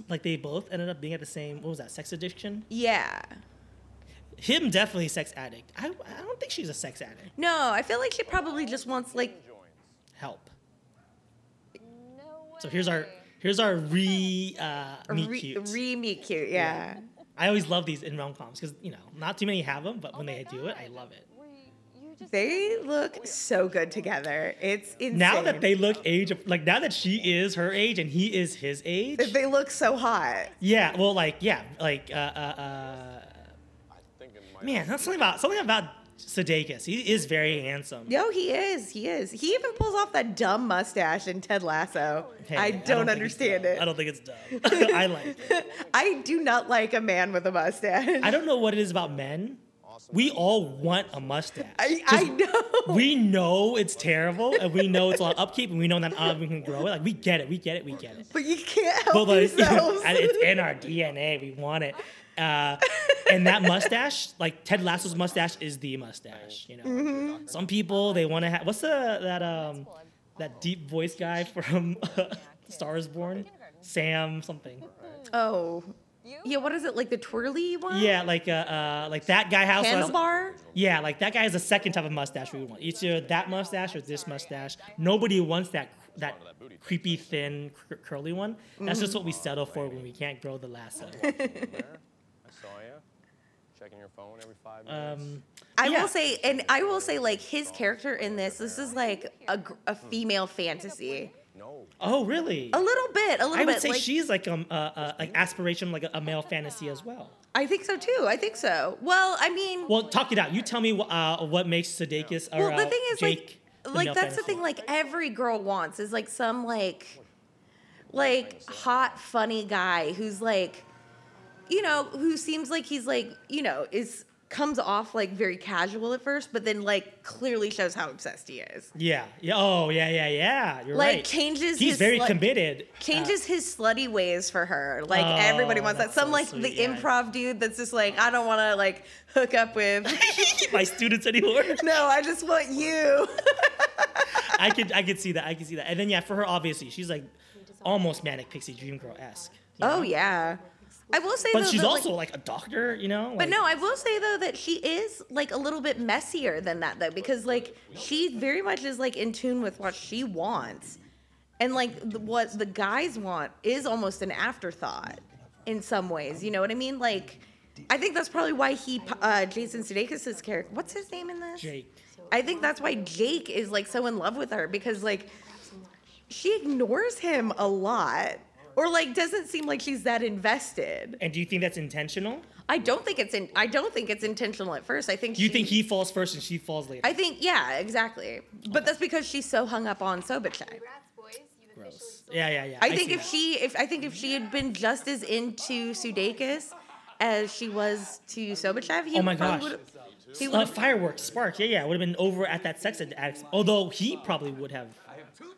like they both ended up being at the same. What was that? Sex addiction. Yeah. Him definitely sex addict. I, I don't think she's a sex addict. No, I feel like she probably just wants like. Help. No So here's our here's our re uh, meet re, cute. re meet cute. Yeah. I always love these in rom coms because you know not too many have them, but Oh when my they do it, I love it. We- you just- They look so good together. It's insane. Now that they look age, like now that she is her age and he is his age, they look so hot. yeah. Well, like yeah, like uh, uh, uh, I think it might man, that's something about something about Sudeikis. He is very handsome. Yo, he is. He is. He even pulls off that dumb mustache in Ted Lasso. Hey, I don't, think it's understand it. I don't think it's dumb. I like it. I do not like a man with a mustache. I don't know what it is about men. We all want a mustache. I, I know. We know it's terrible, and we know it's a lot of upkeep, and we know that uh, we can grow it. Like we get it, we get it, we get it. but you can't help But like, yourselves. it's in our DNA. We want it. Uh, and that mustache, like Ted Lasso's mustache, is the mustache. You know, Mm-hmm. some people they want to have. What's the that um that deep voice guy from Star is Born? Sam something. oh. Yeah, what is it? Like the twirly one? Yeah, like uh, uh like that guy has. has- Handlebar? Yeah, like that guy has a second type of mustache we want. Either that mustache or this mustache. Nobody wants that that creepy thin cur- curly one. That's just what we settle for when we can't grow the lasso. I checking your phone every five minutes. Um, I Yeah. will say, and I will say, like his character in this, this is like a, a female fantasy. no. oh, really? A little bit, a little bit. I would bit. say like, she's like um uh, uh, like aspiration, like a, a male fantasy as well. I think so too. I think so. Well, I mean, Well, talk it out. You tell me wh- uh, what makes Sudeikis or well, the uh, thing is, Jake like, like male that's the thing. Like every girl wants is like some like, like hot, funny guy who's like, you know, who seems like he's like, you know, is comes off like very casual at first, but then like clearly shows how obsessed he is. Yeah. Yeah. Oh, yeah, yeah, yeah. You're Like right. changes. He's very slut- committed. Changes his slutty ways for her. Like Oh, everybody wants that. Some so like sweet, the yeah. improv dude that's just like, I don't want to like hook up with. Uh, my students anymore. no, I just want you. I could I could see that. I could see that. And then yeah, for her obviously she's like almost manic pixie dream girl esque. oh yeah. I will say But though, she's that, also like, like, a doctor, you know. But no, I will say though that she is like a little bit messier than that though, because like she very much is like in tune with what she wants, and like the, what the guys want is almost an afterthought in some ways. You know what I mean? Like, I think that's probably why he, uh, Jason Sudeikis' character, what's his name in this? Jake. I think that's why Jake is like so in love with her because like she ignores him a lot. Or like doesn't seem like she's that invested. And do you think that's intentional? I don't think it's in. I don't think it's intentional at first. I think. Do you she- think he falls first and she falls later? I think yeah, exactly. But that's because she's so hung up on Sobachek. Congrats, boys. Gross. Yeah, yeah, yeah. I think if that. she, if I think if she had been just as into Sudeikis as she was to Sobachev, he Oh my probably gosh. would've- He uh, would, fireworks, spark, yeah, yeah, would have been over at that sex addict. Although he probably would have.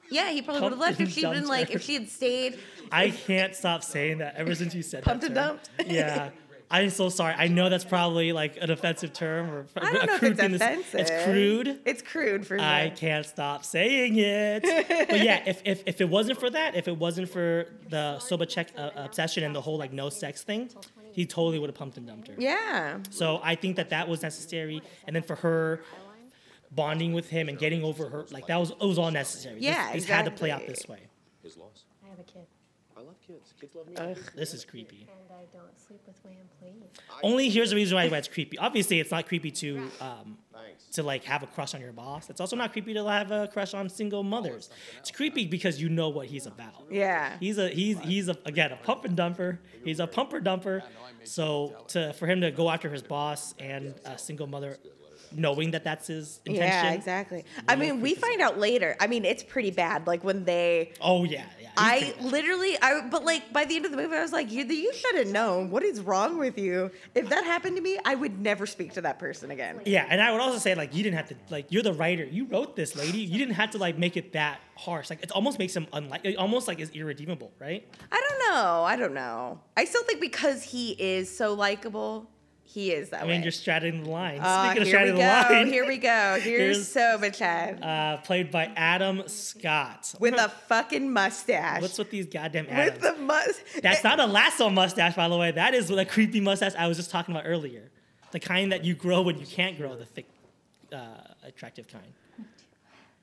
Yeah, he probably would have left if she'd been like, if she had stayed. I can't stop saying that ever since you said Pumped that. and dumped? Yeah. I'm so sorry. I know that's probably like an offensive term or I don't a know if it's offensive. It's crude. It's crude for me. I can't stop saying it. but yeah, if, if, if it wasn't for that, if it wasn't for the Sobachek uh, obsession and the whole like no sex thing, he totally would have pumped and dumped her. Yeah. So I think that that was necessary, and then for her bonding with him and getting over her, like that was it was all necessary. Yeah, this, this had to play out this way. His loss. I have a kid, I love kids. Kids love me. Ugh. This is creepy. and I don't sleep with my employees. Only here's the reason why it's creepy. Obviously, it's not creepy to um, to like have a crush on your boss. It's also not creepy to have a crush on single mothers. It's creepy because you know what he's about. Yeah. He's a he's he's a again a pump and dumper. He's a pumper dumper. So to for him to go after his boss and a single mother, knowing that that's his intention. Yeah, exactly. I mean, we find out later. I mean, it's pretty bad. Like when they Oh yeah, yeah. I literally, I but like by the end of the movie, I was like, you, you should have known. What is wrong with you? If that happened to me, I would never speak to that person again. Yeah, and I would also say like you didn't have to like you're the writer. You wrote this, lady. You didn't have to like make it that harsh. Like it almost makes him unlike it almost like is irredeemable, right? I don't know. I don't know. I still think because he is so likable, he is that I way. mean, you're straddling the line. Ah, Speaking of here straddling the line, Here we go. Here's, Here's- Sobachek uh, played by Adam Scott. with a fucking mustache. What's with these goddamn with the must. That's not a lasso mustache, by the way. That is the creepy mustache I was just talking about earlier. The kind that you grow when you can't grow, the thick, uh, attractive kind.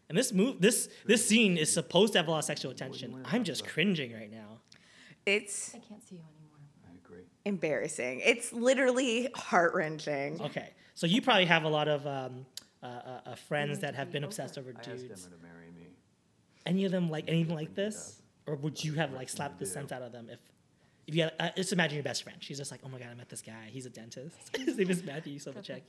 And this move, this this scene is supposed to have a lot of sexual attention. I'm just cringing right now. It's I can't see you anymore. I agree. embarrassing. It's literally heart wrenching. Okay, so you probably have a lot of um, uh, uh, uh, friends that have been obsessed over I asked Emma dudes. to marry me. Any of them like anything like this, or would you have like slapped the sense out of them if? If you had, uh, just imagine your best friend. She's just like, oh my god, I met this guy. He's a dentist. His name is Matthew Sobachek.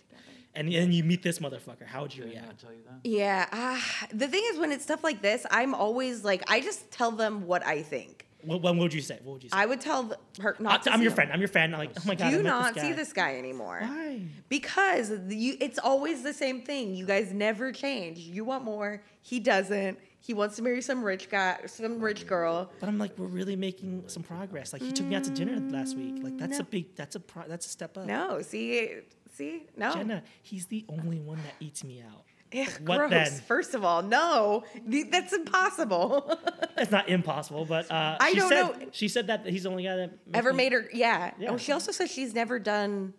And then you meet this motherfucker. How would you Did I not react? tell you that? Yeah. Ah, the thing is, when it's stuff like this, I'm always like, I just tell them what I think. What, what would you say? What would you say? I would tell her not. I, to am your him. friend. I'm your friend. I'm like, oh my god, Do not this see this guy anymore. Why? Because you, it's always the same thing. You guys never change. You want more. He doesn't. He wants to marry some rich guy, some rich girl. But I'm like, we're really making some progress. Like he took me out to dinner mm, last week. Like that's a big, that's a pro, that's a step up. No, see, see, no. Jenna, he's the only one that eats me out. Ugh, what gross. then? First of all, no, that's impossible. It's not impossible, but uh, I she don't said, know. She said that he's the only guy that Ever me- made her? Yeah. Yeah. Oh, she also says she's never done.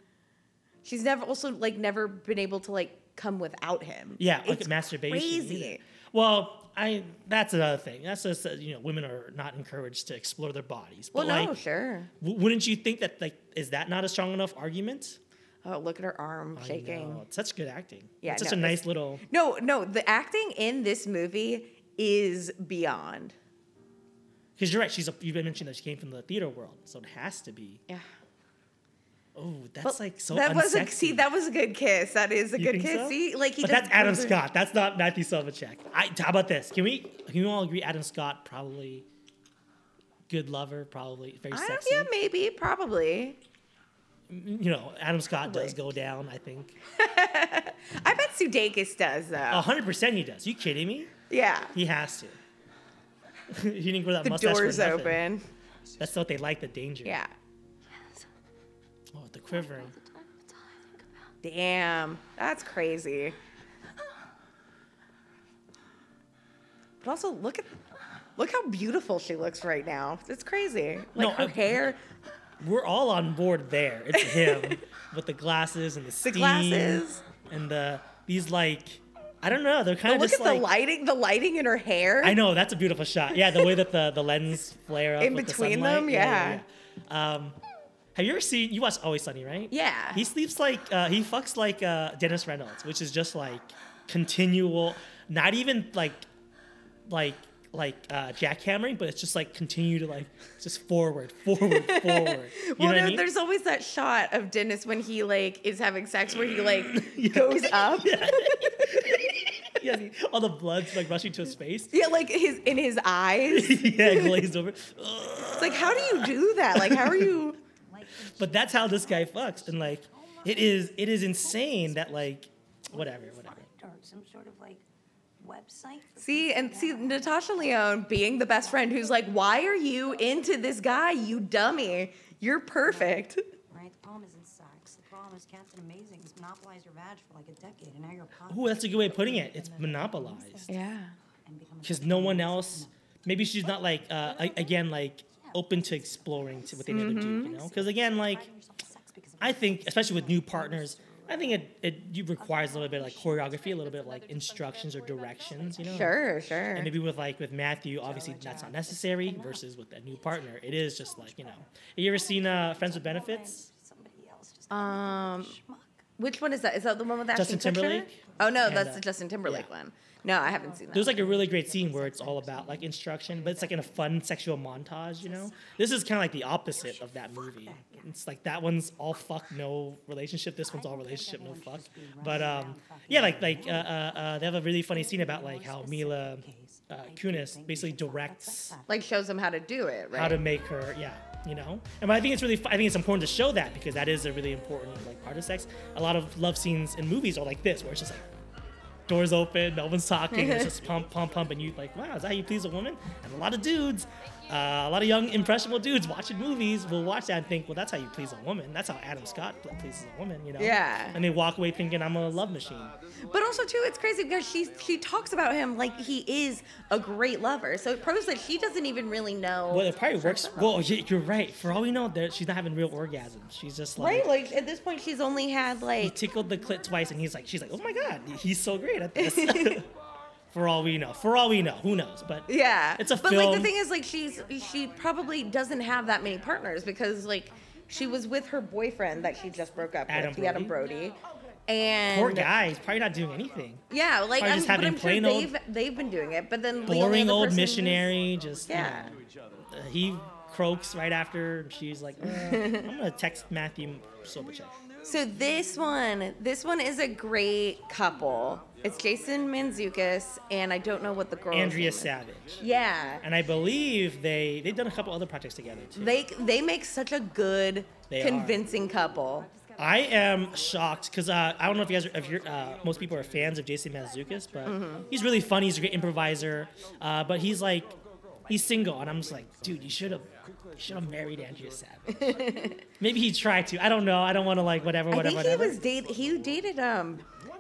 She's never also like never been able to like come without him. Yeah, like It's masturbation. Crazy. either. Well, I that's another thing. That's just that, you know women are not encouraged to explore their bodies. Well, But like, no, sure. w- wouldn't you think that like is that not a strong enough argument? Oh, look at her arm I shaking. know. It's such good acting. Yeah, it's such no, a nice little. No, no, the acting in this movie is beyond. Because you're right. She's a, you've been mentioning that she came from the theater world, so it has to be. Yeah. Oh, that's Well, like so. that was a unsexy. see. That was a good kiss. That is a You good think kiss. so? See, like he. But that's Adam Scott. That's not Matthew Silvercheck. I, how about this? Can we can we all agree Adam Scott probably good lover, probably very I don't, sexy. yeah, maybe, probably. You know, Adam Scott does go down. I think I bet Sudeikis does though. hundred percent he does. you kidding me? yeah. He has to. he didn't grow that The mustache doors for nothing. open. That's what they like. The danger. Yeah. Oh, the quivering. Damn. That's crazy. But also look at look how beautiful she looks right now. It's crazy. Like No, her I- hair, We're all on board there. It's him with the glasses and the the glasses. and the these like I don't know. They're kind of look just at like the lighting, the lighting in her hair. I know that's a beautiful shot. Yeah, the way that the the lens flare up In with the between sunlight. them, yeah. Um, have you ever seen? You watch Always Sunny, right? Yeah. He sleeps like uh, he fucks like uh, Dennis Reynolds, which is just like continual, not even like like like uh, jackhammering, but it's just like continue to like just forward, forward, forward. You well, know what no, I mean? there's always that shot of Dennis when he like is having sex where he like goes up. Yeah. yeah, all the blood's like rushing to his face. Yeah, like his in his eyes. yeah, glazed over. It's like, how do you do that? Like, how are you? But that's how this guy fucks, and like, it is it is insane that like, whatever, whatever. some sort of like website. for See and see download. Natasha Lyonne being the best friend who's like, why are you into this guy? You dummy. You're perfect. Right, the problem isn't sex. The problem is Captain Amazing has monopolized your badge for like a decade, and now you're a Ooh, that's a good way of putting it. It's monopolized Yeah. because no one else. Maybe she's not like uh, again like open to exploring to with any other dude, you know? Because again, like I think, especially with new partners, I think it, it requires a little bit of like choreography, a little bit of like instructions or directions, you know? Sure, sure. And maybe with like with Matthew, obviously that's not necessary. Versus with a new partner, it is just like you know. Have you ever seen uh, Friends with Benefits? somebody else Um, schmuck. which one is that? Is that the one with Ashton Justin Kutcher? Timberlake? Oh no, And, that's uh, the Justin Timberlake yeah. one. No, I haven't seen that. There's like a really great scene where it's all about like instruction, but it's like in a fun sexual montage, you know? This is kind of like the opposite of that movie. It's like that one's all fuck, no relationship. This one's all relationship, no fuck. But um, yeah, like like uh, uh, uh, they have a really funny scene about like how Mila uh, Kunis basically directs like shows them how to do it, right? how to make her, yeah, you know. And I think it's really, I think it's important to show that because that is a really important like part of sex. A lot of love scenes in movies are like this, where it's just like doors open, no one's talking, it's just pump, pump, pump, and you like, wow, is that how you please a woman? And a lot of dudes, uh, a lot of young impressionable dudes watching movies will watch that and think, well, that's how you please a woman. That's how Adam Scott pleases a woman, you know. Yeah. And they walk away thinking I'm a love machine. But also too, it's crazy because she she talks about him like he is a great lover. So it proves that she doesn't even really know. Well, it probably works. Well, you're right. For all we know, she's not having real orgasms. She's just like. right? Like at this point, she's only had like. he tickled the clit twice, and he's like, she's like, oh my god, he's so great at this. For all we know, for all we know, who knows? But yeah. it's a but like the thing is, like she's she probably doesn't have that many partners because like she was with her boyfriend that she just broke up Adam with, the Adam Brody. Brody. And poor guy, he's probably not doing anything. Yeah, like Probably I'm, just but having I'm sure old- they've they've been doing it, but then Boring other old missionary, just you Yeah. know, uh, he croaks right after, and she's like, uh, I'm gonna text Matthew Sobachek. So this one, this one is a great couple. It's Jason Mantzoukas, and I don't know what the girl. Andrea Savage, Yeah, and I believe they they've done a couple other projects together too. they they make such a good, They are. convincing couple. I am shocked because uh, I don't know if you guys, are, if you're, uh, most people are fans of Jason Mantzoukas, but Mm-hmm. he's really funny. He's a great improviser, uh, but he's like, he's single, and I'm just like, dude, you should have, you should have married Andrea Savage. Maybe he tried to. I don't know. I don't want to like whatever, I whatever, think he whatever. was date. He dated um,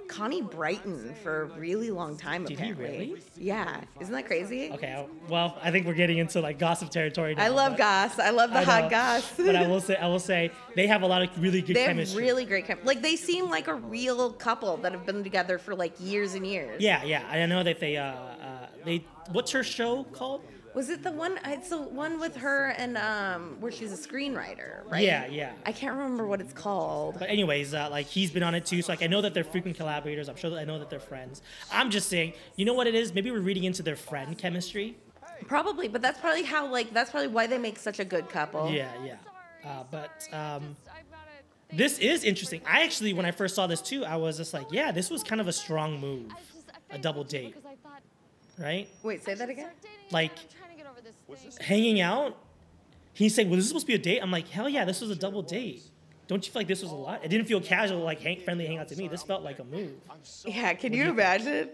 Connie Brighton for a really long time. Did he apparently. really? Yeah, isn't that crazy? Okay, well, I think we're getting into like gossip territory now. I love Goss. I love the I hot. Goss. but I will say, I will say, they have a lot of really good They have chemistry. really great chem- Like they seem like a real couple that have been together for like years and years. yeah, yeah. I know that they, uh, uh, they, what's her show called? Was it the one? It's the one with her and um, where she's a screenwriter, right? Yeah, yeah. I can't remember what it's called. But anyways, uh, like he's been on it too, so like I know that they're frequent collaborators. I'm sure that I know that they're friends. I'm just saying, you know what it is? Maybe we're reading into their friend chemistry. Probably, but that's probably how like that's probably why they make such a good couple. Yeah, yeah. Uh, but um, this is interesting. I actually, when I first saw this too, I was just like, yeah, this was kind of a strong move, a double date, right? Wait, say that again. Like hanging out. He's saying, well, this is supposed to be a date. I'm like, hell yeah, this was a double date. Don't you feel like this was a lot? It didn't feel casual, like hang, friendly hangout to me. This felt like a move. Yeah, can you imagine?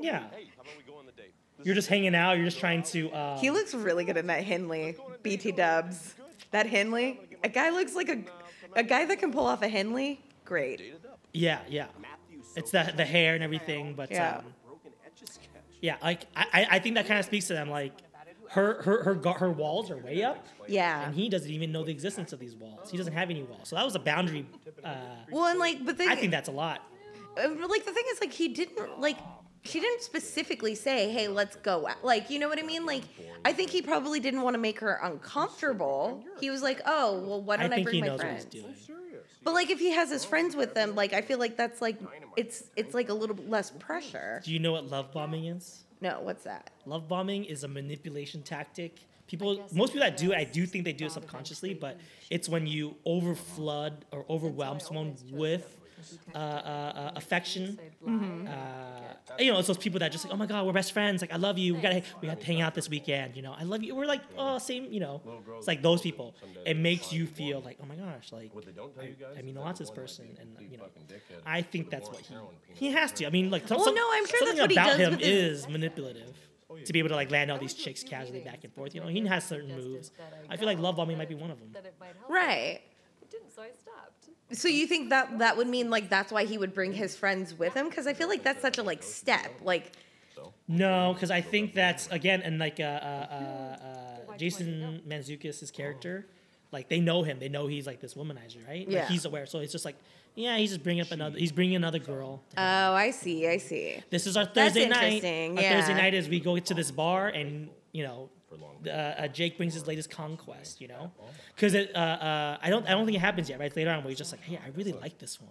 Yeah. Hey, how about we go on the date? You're just hanging out. You're just trying to. Um, He looks really good in that Henley. BT Dubs. That Henley. A guy looks like a a guy that can pull off a Henley. Great. yeah, yeah. It's the the hair and everything, but Yeah. um, yeah, like I I- I think that kind of speaks to them. Like her her her her walls are way up, Yeah. and he doesn't even know the existence of these walls. He doesn't have any walls, so that was a boundary. Uh, Well, and like, but then I think that's a lot. uh, like the thing is like he didn't like she didn't specifically say hey let's go out like you know what i mean like i think he probably didn't want to make her uncomfortable he was like oh well why don't i, think bring he my friends he's doing. but like if he has his friends with them like i feel like that's like it's it's like a little less pressure Do you know what love bombing is? No what's that? Love bombing is a manipulation tactic. People, most people that do it, I do think they do it subconsciously, but it's when you overflood or overwhelm someone with uh, uh, uh, affection. Uh, you know, it's those people that just like, oh my god, we're best friends. Like, I love you. We gotta, we gotta hang out this weekend. You know, I love you. We're like, oh, same. You know, it's like those people. It makes you feel like, oh my gosh, like I, I mean a lot to this person, and you know, I think that's what he he has to. I mean, like, some- Well, no, I'm sure something that's what he about does him is manipulative to be able to like land all these chicks casually back and forth. You know, he has certain moves. I feel like love bombing might be one of them. That it might help. right It didn't, so I stopped. So you think that that would mean like that's why he would bring his friends with him because i feel like that's such a like step like No, because I think that's again, and like uh, uh, uh, uh, Jason Mantzoukas' character, like they know him. They know he's like this womanizer, right? Yeah. Like, he's aware. So it's just like, yeah, he's just bringing up another. He's bringing another girl. oh i see i see This is our That's Thursday night. interesting, Our Thursday night is we go to this bar and you know, uh, uh, Jake brings his latest conquest. You know, because uh, uh, I don't I don't think it happens yet. Right later on, where he's just like, hey, I really like this one.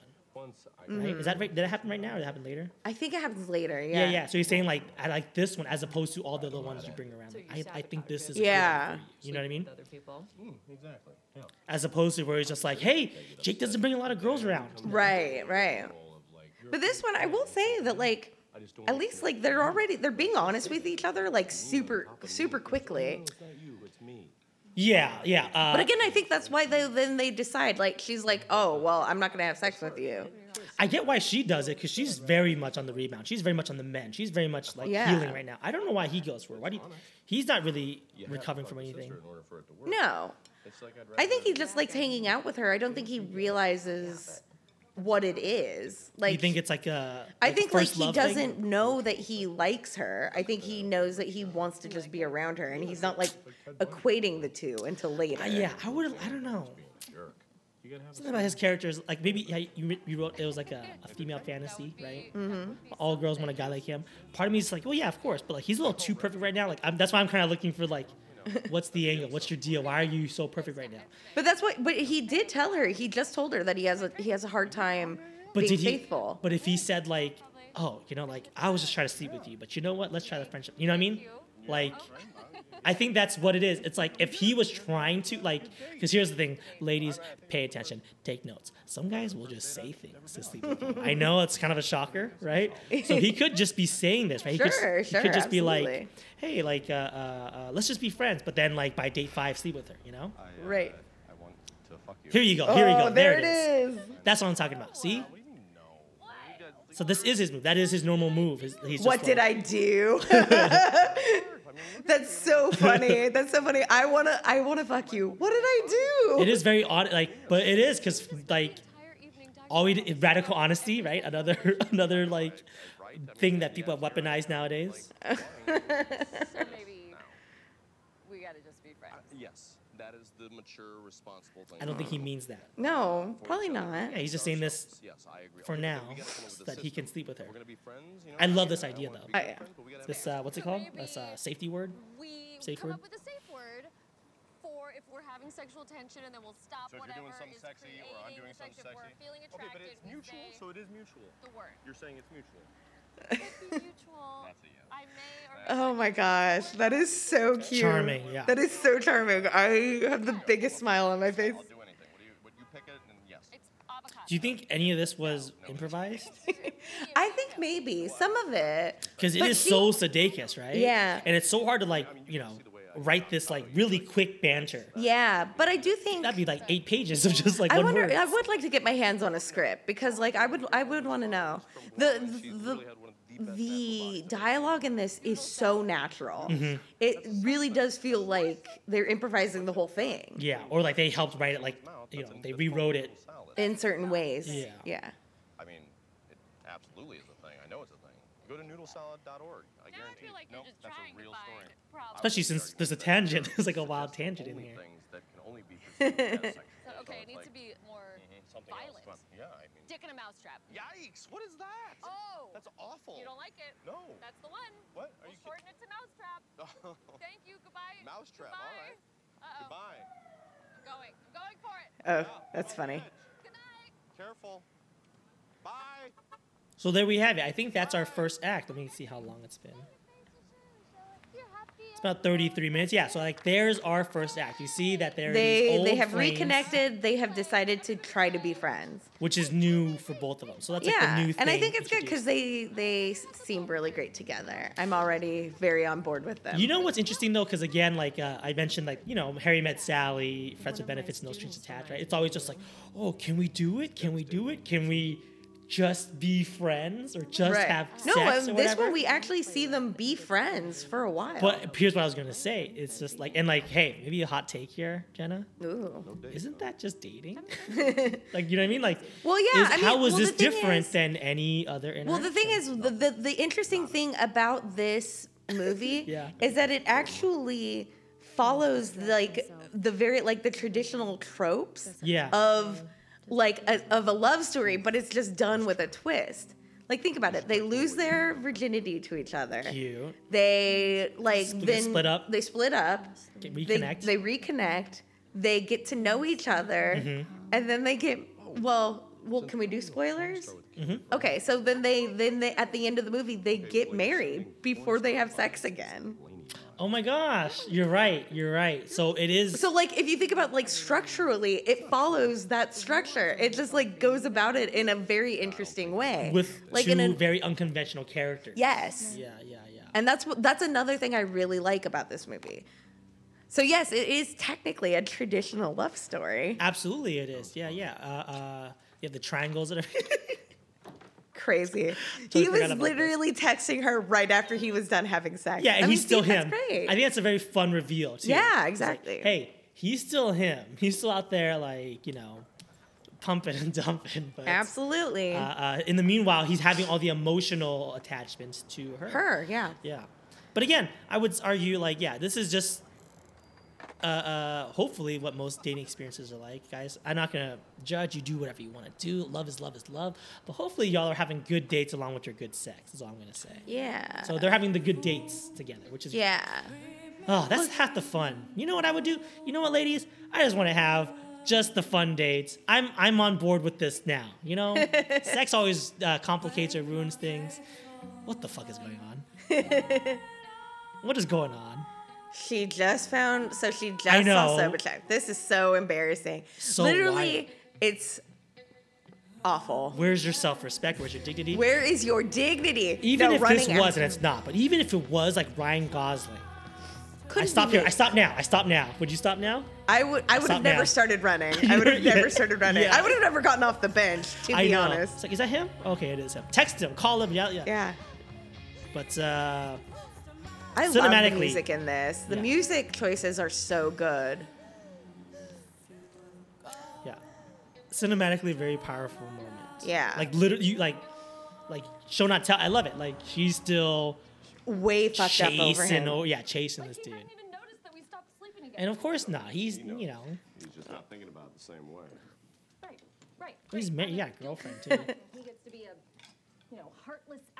Right? Is that right? Did it happen right now or did it happen later? i think it happens later yeah Yeah, yeah. So he's saying like I like this one as opposed to all the other ones you bring around. So you I, I think this is a good Yeah. for you. You know what I mean? Other people. Exactly. As opposed to where he's just like, hey, Jake doesn't bring a lot of girls around. Right, right. But this one, I will say that like, at least like they're already they're being honest with each other like super super quickly. Yeah, yeah. Uh, But again, I think that's why they then they decide like she's like, oh well, I'm not gonna have sex with you. I get why she does it because she's very much on the rebound. She's very much on the men. She's very much like Yeah. healing right now. I don't know why he goes for it. Why do you, he's not really recovering from anything. No, I think he just likes hanging out with her. I don't think he realizes what it is. Like you think it's like a? I like think like he doesn't know that he likes her. I think he knows that he wants to just be around her, and he's not like equating the two until later. Uh, yeah, I would. I don't know. Something about his characters, like maybe yeah, you, you wrote it was like a, a female fantasy, right? Mm-hmm. All girls want a guy like him. Part of me is like, well, yeah, of course, but like he's a little too perfect right now. Like I'm, that's why I'm kind of looking for like, what's the angle? What's your deal? Why are you so perfect right now? But that's what. But he did tell her. He just told her that he has a he has a hard time But being did he? faithful. But if he said like, oh, you know, like I was just trying to sleep with you, but you know what? Let's try the friendship. You know what I mean? Like, I think that's what it is. It's like if he was trying to like, because here's the thing, ladies, pay attention, take notes. Some guys will just say things to sleep with you. I know it's kind of a shocker, right? So he could just be saying this, right? He could, Sure, he could just be like, hey, like, uh, uh, uh, let's just be friends. But then like by date five, sleep with her. You know? right. I want to fuck you. Here you go. Here you go. Oh, There, there it is. is. That's what I'm talking about. See? So this is his move. That is his normal move. He's he's just What did like- I do? That's so funny. That's so funny. I wanna I wanna fuck you. What did I do? It is very odd, like, but it is because like Entire evening done all we did, radical honesty, right? Another another like thing that people have weaponized nowadays. So maybe we gotta just be friends. Yes, that is mature, responsible thing. I don't think he means that. No, probably not. Yeah, he's just saying this Yes, I agree. for Okay, now we gotta come up with so a that he can sleep with her. We're gonna be friends. You know? I love this idea though. be I- yeah. friends, but we gotta This uh, what's it called? maybe That's a safety word. We Safe come word? up with a safe word for if we're having sexual tension and then we'll stop So whatever doing something is sexy or I'm doing the sex. something If we're sexy. feeling Okay, attracted, but it's mutual, so it is mutual. the word. You're saying it's mutual. Could be mutual. That's a yes. I may or may Oh my gosh, that is so cute. Charming, yeah. That is so charming. I have the biggest smile on my face. Do anything. What do you? What you pick it and yes. It's avocado. Do you think any of this was improvised? I think maybe some of it. Because it But is she- so Sudeikis, right? Yeah. And it's so hard to like, you know, write this like really quick banter. Yeah, but I do think That'd be like eight pages of just like I one wonder. word. I would like to get my hands on a script because, like, I would. I would want to know the the the dialogue in this is so natural. Mm-hmm. It really does feel like they're improvising the whole thing Yeah, or like they helped write it, like you know, they rewrote it. in certain ways. Yeah. Yeah. I mean, it absolutely is a thing. I know it's a thing. Go to noodlesalad.org. I Now guarantee. feel like no, you're that's a real story. find. Especially since there's a tangent. There's like a wild tangent in here. things that can only be presented as sexual. So, okay, it needs to be more something violent. else. Fun. Yeah, I mean. Dick in a mousetrap. Yikes! What is that? Oh, That's awful. you don't like it? No. That's the one. What? Are We'll you shorten it to mousetrap. kidding? Oh. Thank you. Goodbye. Mousetrap, all Goodbye. right. Uh-oh. Goodbye. I'm going. I'm going for it. Oh, that's funny. Good night. Careful. Bye. So there we have it. I think that's our first act. Let me see how long it's been. About 33 minutes. Yeah, so like there's our first act. You see that there are these They they have frames, reconnected. They have decided to try to be friends. which is new for both of them. So that's like yeah, the new thing. and I think it's good because they they seem really great together. I'm already very on board with them. You know what's interesting though, because again, like uh, I mentioned, like you know, Harry met Sally, friends with benefits, no strings attached, right? It's always just like, oh, can we do it? Can we do it? Can we just be friends or just right. have no, sex um, or this one we actually see them be friends for a while. But here's what I was gonna say. It's just like, and like, hey, maybe a hot take here, Jenna. Ooh. Isn't that just dating? like, you know what I mean? Like, Well, yeah, is- I mean, how was well, this different is- than any other interaction? Well, the thing is, the, the, the interesting thing about this movie Yeah. is that it actually follows like the very like the traditional tropes Yeah. of like a, of a love story, but it's just done with a twist. Like think about it. They lose their virginity to each other. cute. They like Split- then split up. They split up. Get- They, reconnect. they reconnect. They get to know each other, Mm-hmm. and then they get well. Well, can we do spoilers? Mm-hmm. Okay, so then they then they at the end of the movie they get married before they have sex again. Oh my gosh, you're right. You're right. So it is. So like if you think about like structurally, it follows that structure. It just like goes about it in a very interesting way. with like two in a very unconventional characters. yes. Yeah, yeah, yeah. And that's what that's another thing I really like about this movie. So yes, it is technically a traditional love story. Absolutely, it is. Yeah, yeah. Uh, uh, you have the triangles that are. Crazy. Totally he was about this. literally texting her right after he was done having sex. yeah, and I he's mean, still see, him. That's great. I think that's a very fun reveal too. Yeah, It's like, exactly. hey, he's still him. He's still out there, like you know, pumping and dumping. But Absolutely. Uh, uh, in the meanwhile, he's having all the emotional attachments to her. her, yeah. Yeah. But again, I would argue like, yeah, this is just uh, uh, hopefully what most dating experiences are like, guys. I'm not gonna judge. You do whatever you want to do. Love is love is love. But hopefully, y'all are having good dates along with your good sex. Is all I'm gonna say. Yeah. So they're having the good dates together, which is yeah. Oh, that's half the fun. You know what I would do? You know what, ladies? I just want to have just the fun dates. I'm I'm on board with this now. You know, sex always uh, complicates or ruins things. What the fuck is going on? what is going on? She just found so she just I saw sober check. This is so embarrassing. So Literally, wild. it's awful. Where's your self-respect? Where's your dignity? Where is your dignity? even No, if this was, and it's not, but even if it was like Ryan Gosling, I Couldn't stop here. I stop now. I stop now. Would you stop now? I would. I would have never now. started running. I would have Yeah. never started running. Yeah. I would have never gotten off the bench. To I be know. honest. It's like, is that him? Okay, it is him. Text him. Call him. Yeah, yeah. Yeah. But uh, I love the music in this. The Yeah. music choices are so good. Yeah. Cinematically very powerful moment. Yeah. Like literally you like like show not tell I love it. Like she's still Way fucked up over him. oh yeah, chasing this He dude. hadn't even noticed that we stopped sleeping together. And of course not. He's you know, He's just not thinking about it the same way. Right, right. he's right. married, yeah, girlfriend too. He gets to be a, you know, heartless alpha male who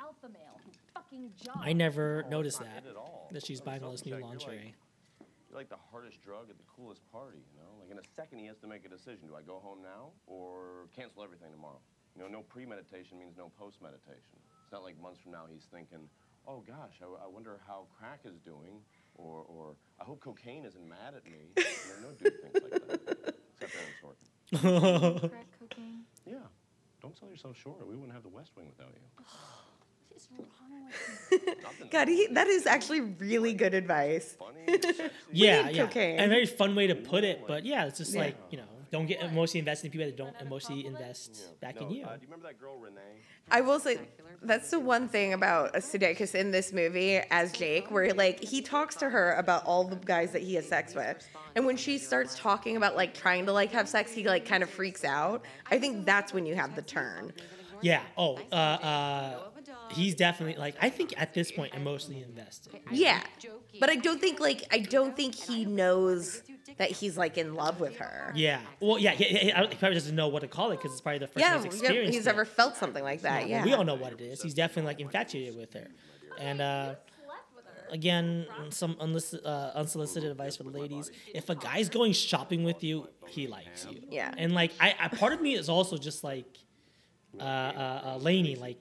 fucking job. I never noticed that. at all. That she's On buying all this new Substack, you're like- lingerie. You're like the hardest drug at the coolest party, you know? Like in a second, he has to make a decision. Do I go home now or cancel everything tomorrow? You know, no premeditation means no post-meditation. It's not like months from now he's thinking, oh gosh, I, I wonder how crack is doing, or, or I hope cocaine isn't mad at me. You know, no dude thinks like that. Except Aaron Sorkin. Crack cocaine. Yeah. Don't sell yourself short. We wouldn't have the West Wing without you. is wrong with you? Nothing God, he, that is actually really good advice. funny, sexy. Yeah, Weed yeah. cocaine. And a very fun way to put it, but yeah, it's just Yeah. like, you know, don't get emotionally invested in people that don't emotionally invest back No, in you. Uh, do you remember that girl Renee? I will say that's the one thing about Sudeikis in this movie as Jake, where like he talks to her about all the guys that he has sex with, and when she starts talking about like trying to like have sex, he like kind of freaks out. I think that's when you have the turn. Yeah. Oh, uh, uh, he's definitely like I think at this point emotionally invested. Yeah, but I don't think like I don't think he knows that he's like in love with her. Yeah. Well, yeah. He, he, he probably doesn't know what to call it because it's probably the first Yeah, time he's yeah, he's it. ever felt something like that. Well, Yeah, We all know what it is. He's definitely like infatuated with her, and uh, again, some unlis- uh, unsolicited advice for the ladies: if a guy's going shopping with you, he likes you. Yeah. And like, I, I part of me is also just like, uh, uh, uh Lainey, like.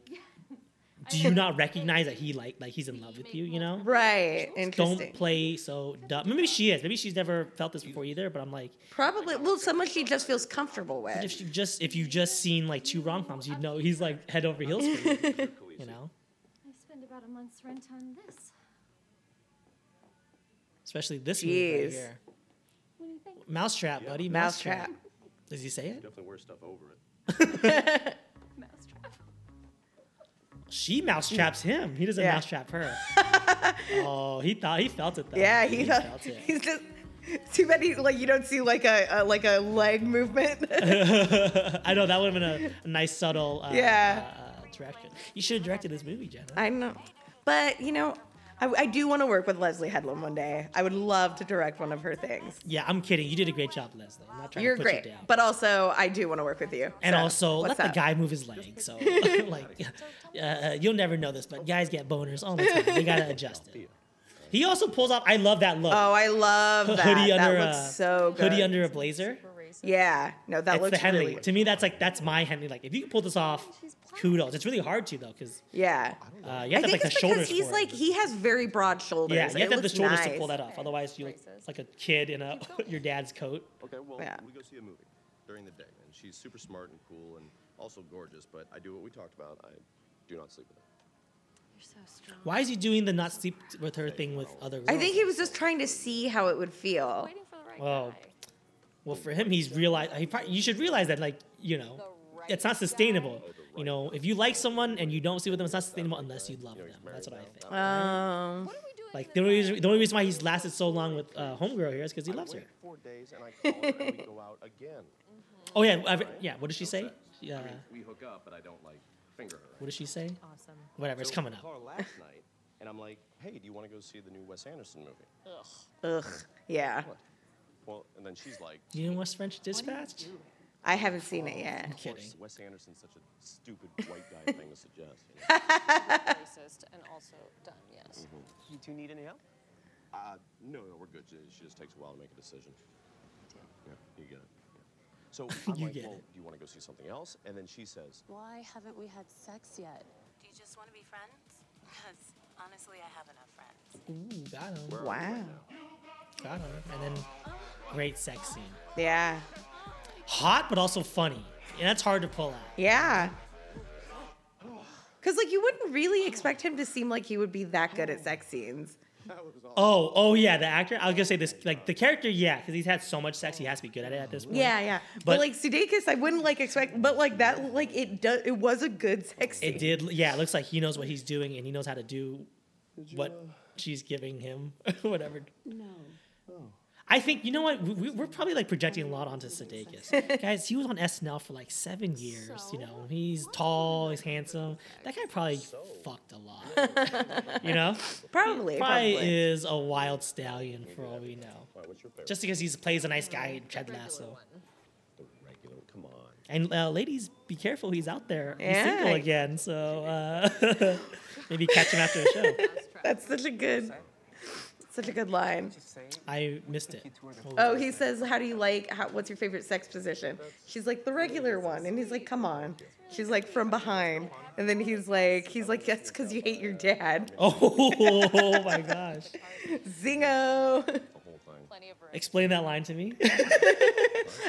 Do you not recognize that he like like he's in love with you? You know, Right. Interesting. don't play so dumb. Maybe she is. Maybe she's never felt this before either. But I'm like, Probably. Well, someone she just feels comfortable with. if you just if you just seen like two rom coms, you'd know he's like head over heels for you. You know, I spend about a month's rent on this. especially this movie right here. What do you think? Mousetrap, buddy. Mousetrap. Mousetrap. Does he say it? Definitely wear stuff over it. She mousetraps him. He doesn't Yeah. mousetrap her. oh, he thought he felt it though. Yeah, he, thought, felt it. he's just too bad he like you don't see like a, a like a leg movement. I know that would have been a, a nice subtle uh, Yeah. uh, uh, direction. You should have directed this movie, Jenna. I know, but you know, I, I do want to work with Leslye Headland one day. I would love to direct one of her things. yeah, I'm kidding. You did a great job, Leslye. I'm not trying You're to put great, you down. but also I do want to work with you. and So, also, let the guy move his leg. So, like, uh, you'll never know this, but guys get boners all the time. They gotta adjust it. He also pulls off. I love that look. Oh, I love that. hoodie that under looks a so good. hoodie under a blazer. Yeah, no, that It's looks the Henley. really. To me, that's like that's my Henley. Like, if you can pull this off, kudos. It's really hard to though, because Yeah. uh, you I have to think have like the it's shoulders because he's like it. he has very broad shoulders. Yeah, and you have to have the looks shoulders to pull that off. Otherwise, you look like a kid in a your dad's coat. Okay, well, Yeah. we go see a movie during the day, and she's super smart and cool and also gorgeous. But I do what we talked about. I do not sleep with her. You're so strong. Why is he doing the not sleep with her thing with other girls? I think he was just trying to see how it would feel. Waiting for the right Well, guy. Well, for him, he's realized. He probably, you should realize that, like, you know, it's not sustainable. You know, if you like someone and you don't sleep with them, it's not sustainable unless you love them. That's what I think. Um, What are we doing? Like the only reason, the only reason why he's lasted so long with uh, homegirl here is because he loves her. four days, and I call her, and we go out again. Oh yeah, I've- yeah. What did she say? Yeah. I mean, we hook up, but I don't like finger her. What did she say? Awesome. Whatever, it's coming up. last night, and I'm like, "Hey, do you want to go see the new Wes Anderson movie?" ugh, Ugh. yeah. What? Well, and then she's like, You didn't watch French Dispatch? I haven't seen it yet. I'm "Of course, kidding. Wes Anderson's such a stupid white guy thing to suggest." You know? Racist and also done. Yes. Do you two need any help? Uh, no, no, we're good. She, she just takes a while to make a decision. Yeah, you get it. Yeah. So I'm You like, get well, it. do you want to go see something else? And then she says, Why haven't we had sex yet? Do you just want to be friends? Because honestly, I have enough friends. Ooh, got him. "Where are right Wow. Got him. And then great sex scene. Yeah. Hot, but also funny. And that's hard to pull out. Yeah. Because, like, you wouldn't really expect him to seem like he would be that good at sex scenes. Oh, oh yeah, the actor. I was gonna say this, like the character, yeah, because he's had so much sex, he has to be good at it at this point. Yeah, yeah. But, But- like, Sudeikis, I wouldn't, like, expect, but, like, that, like, it does, it was a good sex scene. It did. Yeah, it looks like he knows what he's doing and he knows how to do what she's giving him, whatever. No. I think you know what we, we- we're probably like projecting a lot onto Sudeikis. Guys, he was on SNL for like seven years. You know, he's tall, he's handsome. That guy probably fucked a lot. you know, Probably, probably probably. is a wild stallion for all we know. All right, what's your favorite? Just because he plays a nice guy in Ted Lasso. the regular. Come on. And uh, ladies, be careful, he's out there. He's Yeah. single again, so uh, maybe catch him after the show. That's such a good, such a good line. I missed it. Oh, he says, "How do you like? How, what's your favorite sex position?" She's like, "The regular one," and he's like, "Come on." She's like, "From behind," and then he's like, "He's like, that's because you hate your dad." Oh, oh my gosh. Zingo. The whole thing. Plenty of room. Explain that line to me.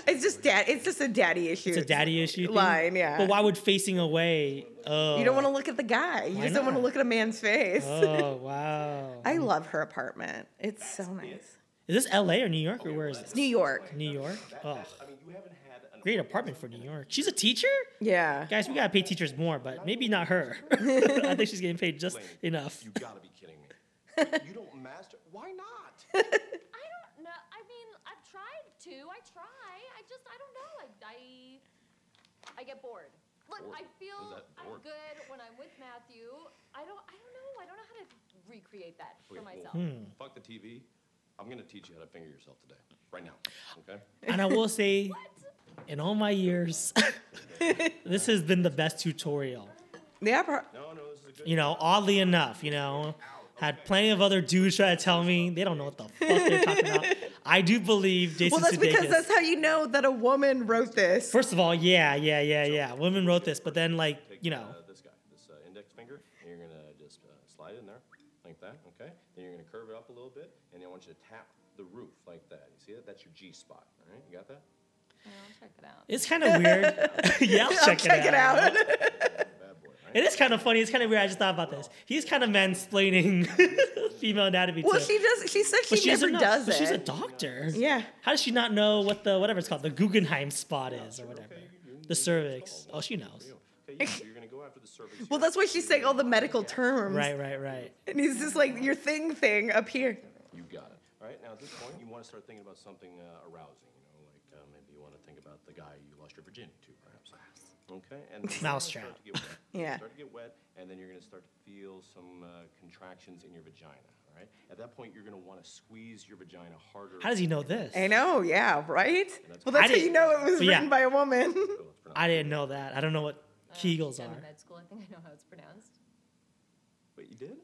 It's just dad. It's just a daddy issue. It's a daddy issue thing? line. Yeah. But why would facing away? Oh, You don't want to look at the guy. You Why just don't want to look at a man's face. Oh wow! I love her apartment. It's so nice. Is this L.A. or New York or oh, where is this? New York. New York. Oh, great apartment for New York. She's a teacher. Yeah. Guys, we gotta pay teachers more, but maybe not her. I think she's getting paid just enough. You gotta be kidding me. you don't master. Why not? I don't know. I mean, I've tried to. I try. I just, I don't know. I, I, I get bored. Look, Bored? I feel that, I'm bored? good when I'm with Matthew. I don't, I don't know. I don't know how to recreate that for Okay, well, myself. Hmm. Fuck the TV. I'm gonna teach you how to finger yourself today, right now. Okay? And I will say, in all my years, this has been the best tutorial. Yeah. pro- No, no, this is a good. You know, oddly enough, you know, had plenty of other dudes try to tell me they don't know what the fuck they're talking about. I do believe Jason Well, that's because that's how you know that a woman wrote this. First of all, yeah, yeah, yeah, yeah. Women wrote this, but then like Take you know, uh, this guy, this uh, index finger, and you're gonna just uh, slide in there like that, okay? Then you're gonna curve it up a little bit, and then I want you to tap the roof like that. You see that? That's your G spot. All right, you got that? Yeah, I'll check it out. it's kind of weird. yeah, I'll check, Check it out. Bad boy, right? It is kind of funny. It's kind of weird. I just thought about this. He's kind of mansplaining female anatomy. well, too. she does. She said But she never a, does but it. She's a doctor. Yeah. How does she not know what the whatever it's called, the Guggenheim spot is or whatever, the cervix? Oh, she knows. Okay, you, you're gonna go after the cervix. Well, that's why she's saying all the medical terms. Right, right, right. And he's just like your thing thing up here. You got it. All right, now at this point, you want to start thinking about something uh, arousing. You know, like uh, maybe you want to think about the guy you lost your virginity to, perhaps. Okay, and then you're Mousetrap. start to get wet. Yeah. Start to get wet, and then you're going to start to feel some uh, contractions in your vagina. All right. At that point, you're going to want to squeeze your vagina harder. How does he know this? I know. Yeah. Right. Well, I that's how you didn't- know it was but yeah. written by a woman. It's pronounced- I didn't know that. I don't know what Kegels I'm in are. med school. I think I know how it's pronounced. Wait, you did?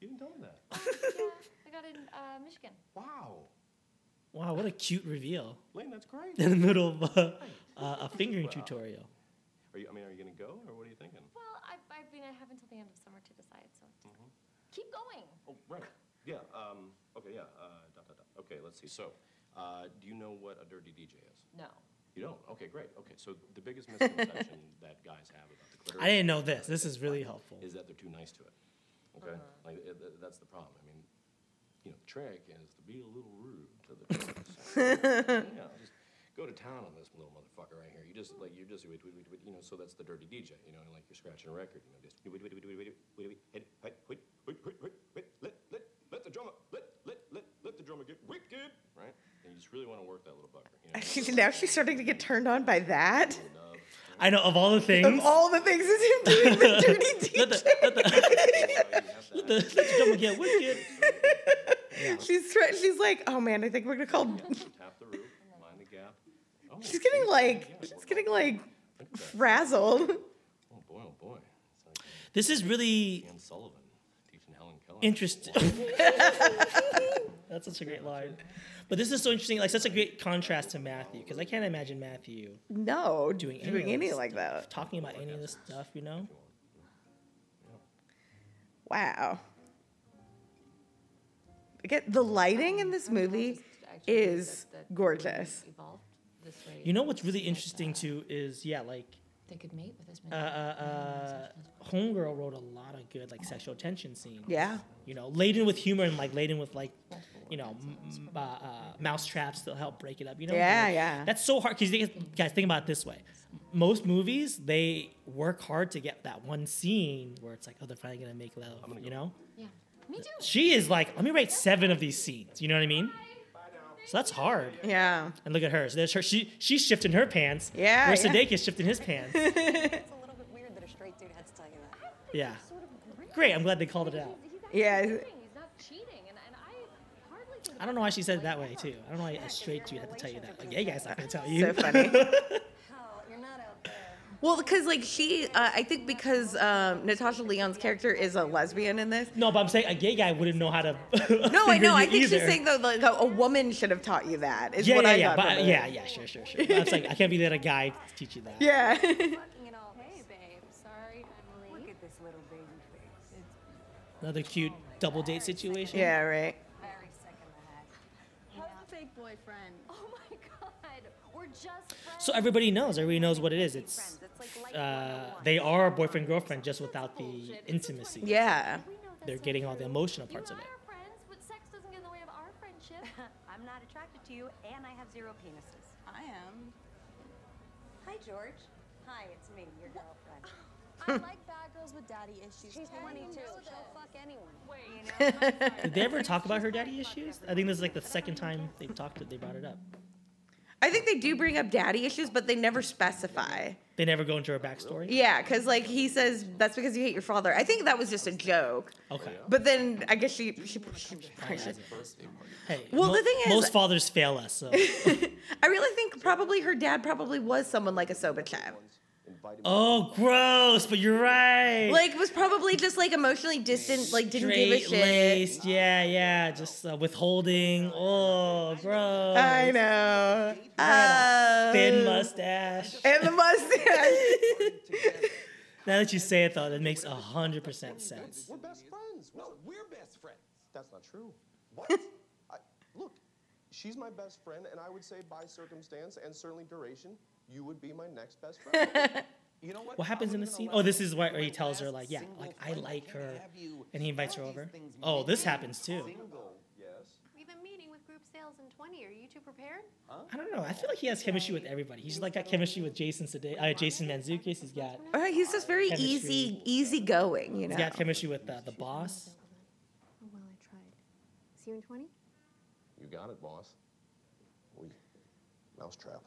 You didn't tell me that. yeah, I got it in uh, Michigan. Wow, Wow, what a cute reveal Lane, that's great. in the middle of a, a, a fingering tutorial. Are you? I mean, are you going to go, or what are you thinking? Well, I, I mean, I have until the end of summer to decide, so Mm-hmm. keep going. Oh, right. Yeah. Um, okay. Yeah. Uh, dot, dot, dot. Okay. Let's see. So, uh, do you know what a dirty DJ is? No. You don't. Okay. Great. Okay. So the biggest misconception that guys have about the clitoris I didn't know this. This is really helpful. is that they're too nice to it. Okay. Like it, it- that's the problem. I mean, you know, the trick is to be a little rude to the clitoris. you know, just go to town on this little motherfucker right here. You just like you're just you know. So that's the dirty DJ, you know, and like you're scratching a record, you know, just let let let the drummer let let let let the drummer get wicked, right? And you just really want to work that little fucker. You know? She's now she's starting to get turned on by that. I know of all the things. Of all the things is him doing the dirty DJ. let the, let the, let the, let the drummer get wicked. Yeah. She's she's like, oh man, I think we're gonna call like, she's getting like frazzled. Oh boy, oh boy. Like uh, This is really Anne Sullivan teaching Helen Keller. interesting. That's such a great line. But this is so interesting, like such a great contrast to Matthew, because I can't imagine Matthew No, doing any, doing of any like stuff, that. talking about any of this stuff, you know. Wow. Again, the lighting in this movie is that- that gorgeous. Evolved this way. You know what's really interesting too is yeah, like They could mate with as uh, many. uh, uh, Homegirl wrote a lot of good like sexual tension scenes. Yeah. You know, laden with humor and like laden with like, you know, m- m- uh, uh, mouse traps to help break it up. You know. Yeah, Like, yeah. That's so hard because guys think about it this way. Most movies they work hard to get that one scene where it's like, oh, they're finally gonna make love. You know. yeah. Me too. She is like, let me write seven of these scenes. You know what I mean? So that's hard. Yeah. And look at her. So there's her. She she's shifting her pants. Yeah, Whereas yeah. Sudeikis shifting his pants. It's a little bit weird that a straight dude had to tell you that. Yeah. Great. I'm glad they called it out. Yeah. He's not cheating, and, and I hardly I don't know why she said it that way too. I don't know why a straight dude had to tell you that. A yeah, guy's not gonna tell you. So funny. Hell, you're not out there. Well, because like she, uh, I think because um, Natasha Lyonne's character is a lesbian in this. No, but I'm saying a gay guy wouldn't know how to. No, I know. I think either. she's saying though, like a, a woman should have taught you that. Is Yeah, what yeah, I yeah, got but from yeah, yeah, sure, sure, sure. But it's like I can't be that a guy teach you that. Yeah. Fucking it all. Hey, babe. Sorry, Emily. Look at this little baby face. It's Another cute double date situation. yeah. Right. very sick in. How's the fake boyfriend. Oh my god, we're just friends. So everybody knows. Everybody knows what it is. It's Friends, it's like life uh, they are boyfriend girlfriend just without the intimacy. Yeah. We know that's They're getting all the emotional parts of it. friends, but sex doesn't get in the way of our friendship. I'm not attracted to you, and I have zero penises. I am. Hi, George. Hi, it's me, your girlfriend. I like bad girls with daddy issues. She's 22. She'll fuck anyone. Wait. You know? Did they ever talk about her daddy issues? I think this is like the second time they've talked. They brought it up. I think they do bring up daddy issues, but they never specify. They never go into her backstory. Yeah, because like he says that's because you hate your father. I think that was just a joke. Okay. But then I guess she she, she, she Hey. Well, the thing is- most fathers fail us. So. I really think probably her dad probably was someone like a Sobachev. Invited me oh, gross! But you're right. Like was probably just like emotionally distant, like didn't give a shit. Straight-laced, Yeah, yeah. Just uh, withholding. Oh, gross. I know. Uh, Thin mustache. and the mustache. Now that you say it, though, that makes a hundred percent sense. We're best friends. No, we're best friends. That's not true. What? I, look, she's my best friend, and I would say by circumstance and certainly duration, you would be my next best friend. You know what? What happens in the scene? Oh, this is where he tells her, like, yeah, like I like her, and he invites her over. Oh, this happens too. Yes. We've been meeting with group sales in 20. Are you two prepared? I don't know. I feel like he has chemistry with everybody. He's like got chemistry with Jason Sude- uh, Jason Mantzoukas. He's got Uh, he's just very Chemistry. easy, easy going, you know. he's got chemistry with uh, the boss. Oh, well, I tried. See you in 20? You got it, boss. We, mousetrap.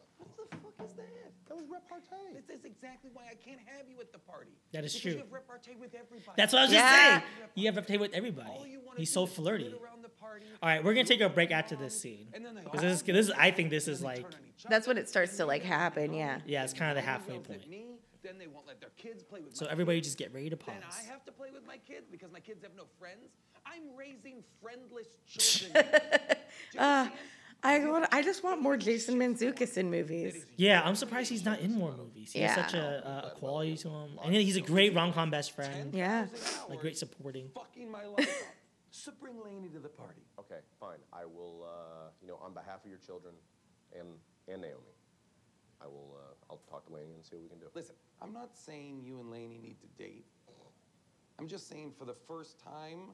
What the fuck is that? That was repartee. This is exactly why I can't have you at the party. That is because true. You have repartee with everybody. That's what I was just Yeah. saying. You have to play with everybody. He's do so is flirty. around the party, All right, we're gonna take a break after this scene. and then they Because this, is- this, is- I think this is like, That's when it starts to like happen, yeah. yeah, it's kind of the halfway point. Then they won't let their kids play with So my everybody kids. just get ready to pause. Then I have to play with my kids because my kids have no friends. I'm raising friendless children. Do you Uh, understand? I want, I just want more Jason Mantzoukas in movies. Yeah, I'm surprised he's not in more movies. He has such a, a, a quality to him, and he's a great rom com best friend. Yeah. Like great supporting. Fucking my life up. So bring Lainey to the party. Okay, fine. I will, uh, you know, on behalf of your children and, and Naomi, I will, uh, I'll talk to Lainey and see what we can do. Listen, I'm not saying you and Lainey need to date. I'm just saying for the first time,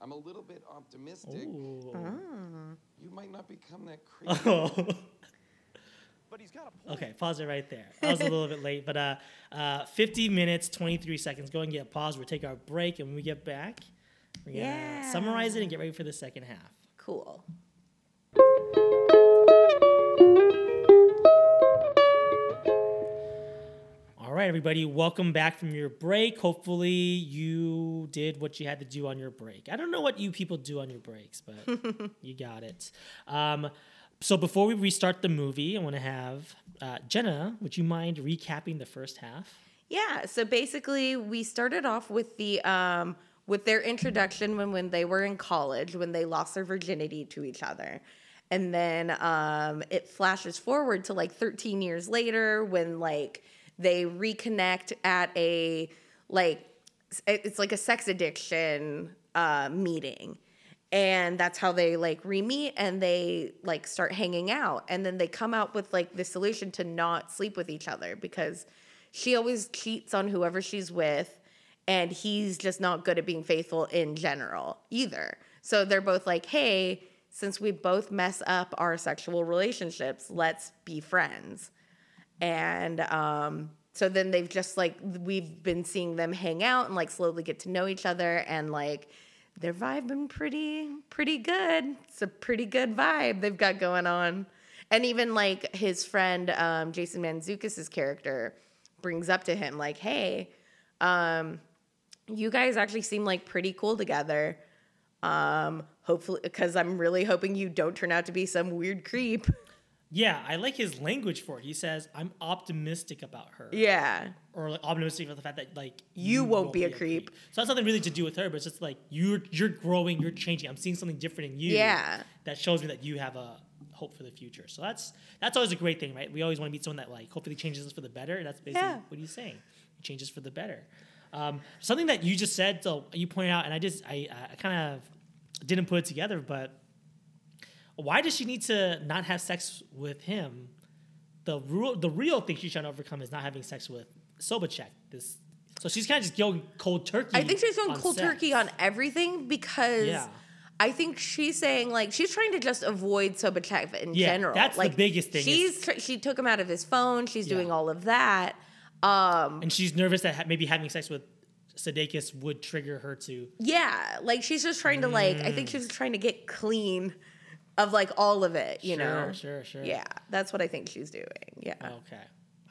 I'm a little bit optimistic. Ooh. You might not become that creepy. Oh. But he's got a point. okay, pause it right there. I was a little bit late, but uh, uh, 50 minutes, 23 seconds. Go and get a pause. We'll take our break, and when we get back, we're gonna Yeah. summarize it and get ready for the second half. Cool. Right, everybody, welcome back from your break. Hopefully, you did what you had to do on your break. I don't know what you people do on your breaks, but you got it. Um, so, before we restart the movie, I want to have uh, Jenna. Would you mind recapping the first half? Yeah, so basically we started off with the um with their introduction when when they were in college, when they lost their virginity to each other. And then um it flashes forward to like 13 years later when like they reconnect at a like it's like a sex addiction uh meeting. And that's how they like re-meet and they like start hanging out. And then they come out with like the solution to not sleep with each other because she always cheats on whoever she's with and he's just not good at being faithful in general either. So they're both like hey since we both mess up our sexual relationships let's be friends and um, so then they've just like we've been seeing them hang out and like slowly get to know each other. And like their vibe been pretty pretty good. It's a pretty good vibe they've got going on. And even like his friend um, Jason Mantzoukas's character brings up to him like hey um, you guys actually seem like pretty cool together. Um, hopefully because i'm really hoping you don't turn out to be some weird creep Yeah, I like his language for it. He says, "I'm optimistic about her." yeah or like optimistic about the fact that like You won't be a creep. So that's nothing really to do with her, but it's just like you're you're growing, you're changing. I'm seeing something different in you. Yeah. That shows me that you have a hope for the future. So that's that's always a great thing, right? We always want to meet someone that like hopefully changes us for the better. That's basically Yeah. what he's saying. He changes for the better. Um, something that you just said, so you pointed out, and I just I I kind of didn't put it together, but why does she need to not have sex with him? The real the real thing she's trying to overcome is not having sex with Sobvechik. This so she's kind of just going cold turkey. I think she's going cold sex. turkey on everything because Yeah. I think she's saying like she's trying to just avoid Sobvechik in Yeah, general. that's the like, biggest thing is- She's tr- she took him out of his phone. She's Yeah. doing all of that. Um, and she's nervous that ha- maybe having sex with Sudeikis would trigger her to. yeah, like she's just trying to like I think she's trying to get clean of like all of it. You know. Sure, sure, sure. Yeah, that's what I think she's doing. Yeah. Okay.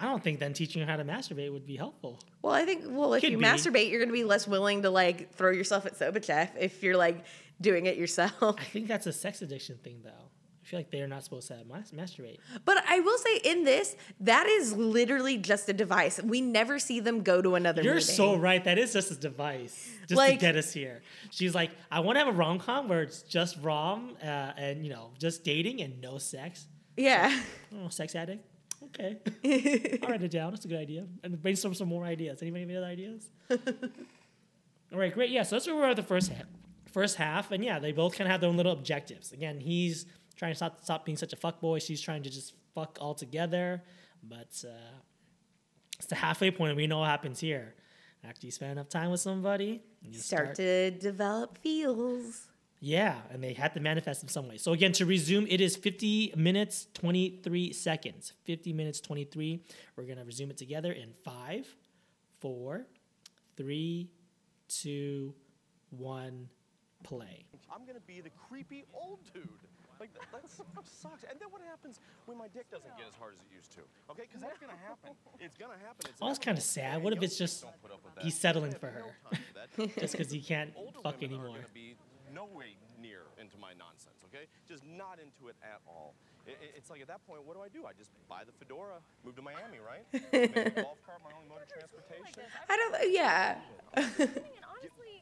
I don't think then teaching her how to masturbate would be helpful. Well, I think well, if Could you be. masturbate, you're going to be less willing to like throw yourself at Sobvechik if you're like doing it yourself. I think that's a sex addiction thing, though. I feel like they're not supposed to mas- masturbate. But I will say in this, that is literally just a device. We never see them go to another You're meeting. so right. That is just a device, just Like- to get us here. She's like, I want to have a rom com where it's just rom uh, and you know just dating and no sex. Yeah. Oh, sex addict. Okay, I'll write it down. That's a good idea. And brainstorm some more ideas. Anybody have any other ideas? All right, great. Yeah, so that's where we're at the first half. First half, and yeah, they both kind of have their own little objectives. Again, he's trying to stop, stop being such a fuck boy. She's trying to just fuck all together. But uh, it's the halfway point, and we know what happens here. After you spend enough time with somebody, you Start to develop feels. yeah, and they had to manifest in some way. So again, to resume, it is 50 minutes 23 seconds. 50 minutes 23. We're gonna resume it together in five, four, three, two, one, play. I'm gonna be the creepy old dude. Like that, that sucks. And then what happens when my dick doesn't get as hard as it used to? Okay, because that's gonna happen. It's gonna happen. It's it's kind of sad. What if it's just he's settling for her, just because he can't fuck women anymore? are be no way near into my nonsense. Okay, just not into it at all. I- I- it's like at that point, what do I do? I just buy the fedora, move to Miami, right? Make a golf cart my only mode of transportation. I don't. Yeah.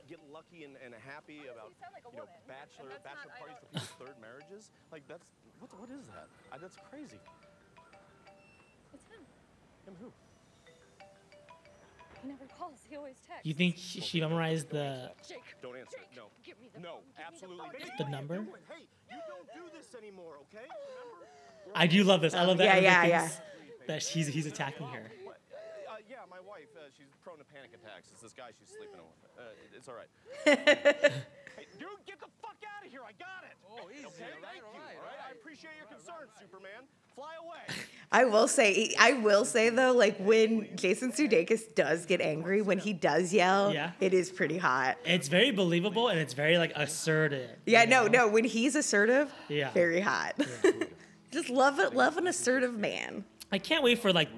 Get, get lucky and, and happy about you know bachelor bachelor parties for people's third marriages. Like that's what what is that? I, that's crazy. It's him. Him who? He never calls. He always texts. You think she she memorized the Jake. Don't answer. Jake, No. Give me the No, phone. Absolutely. the the number? Hey, you don't do this anymore, okay? Remember? I do love this. I love that. Yeah, everybody yeah, thinks That he's he's attacking her. What? Uh, uh, yeah, my wife. Uh, she's prone to panic attacks. It's this guy she's sleeping with. Uh, it's all right. hey, dude, get the fuck out of here! I got it. Oh, easy. Okay, thank you. all right, I appreciate your concern, Superman. Fly away. I will say, I will say though, like when Jason Sudeikis does get angry, when he does yell, Yeah. it is pretty hot. It's very believable and it's very like assertive. Yeah, you no, know? no. When he's assertive, Yeah. very hot. Just love it. Love an assertive man. I can't wait for like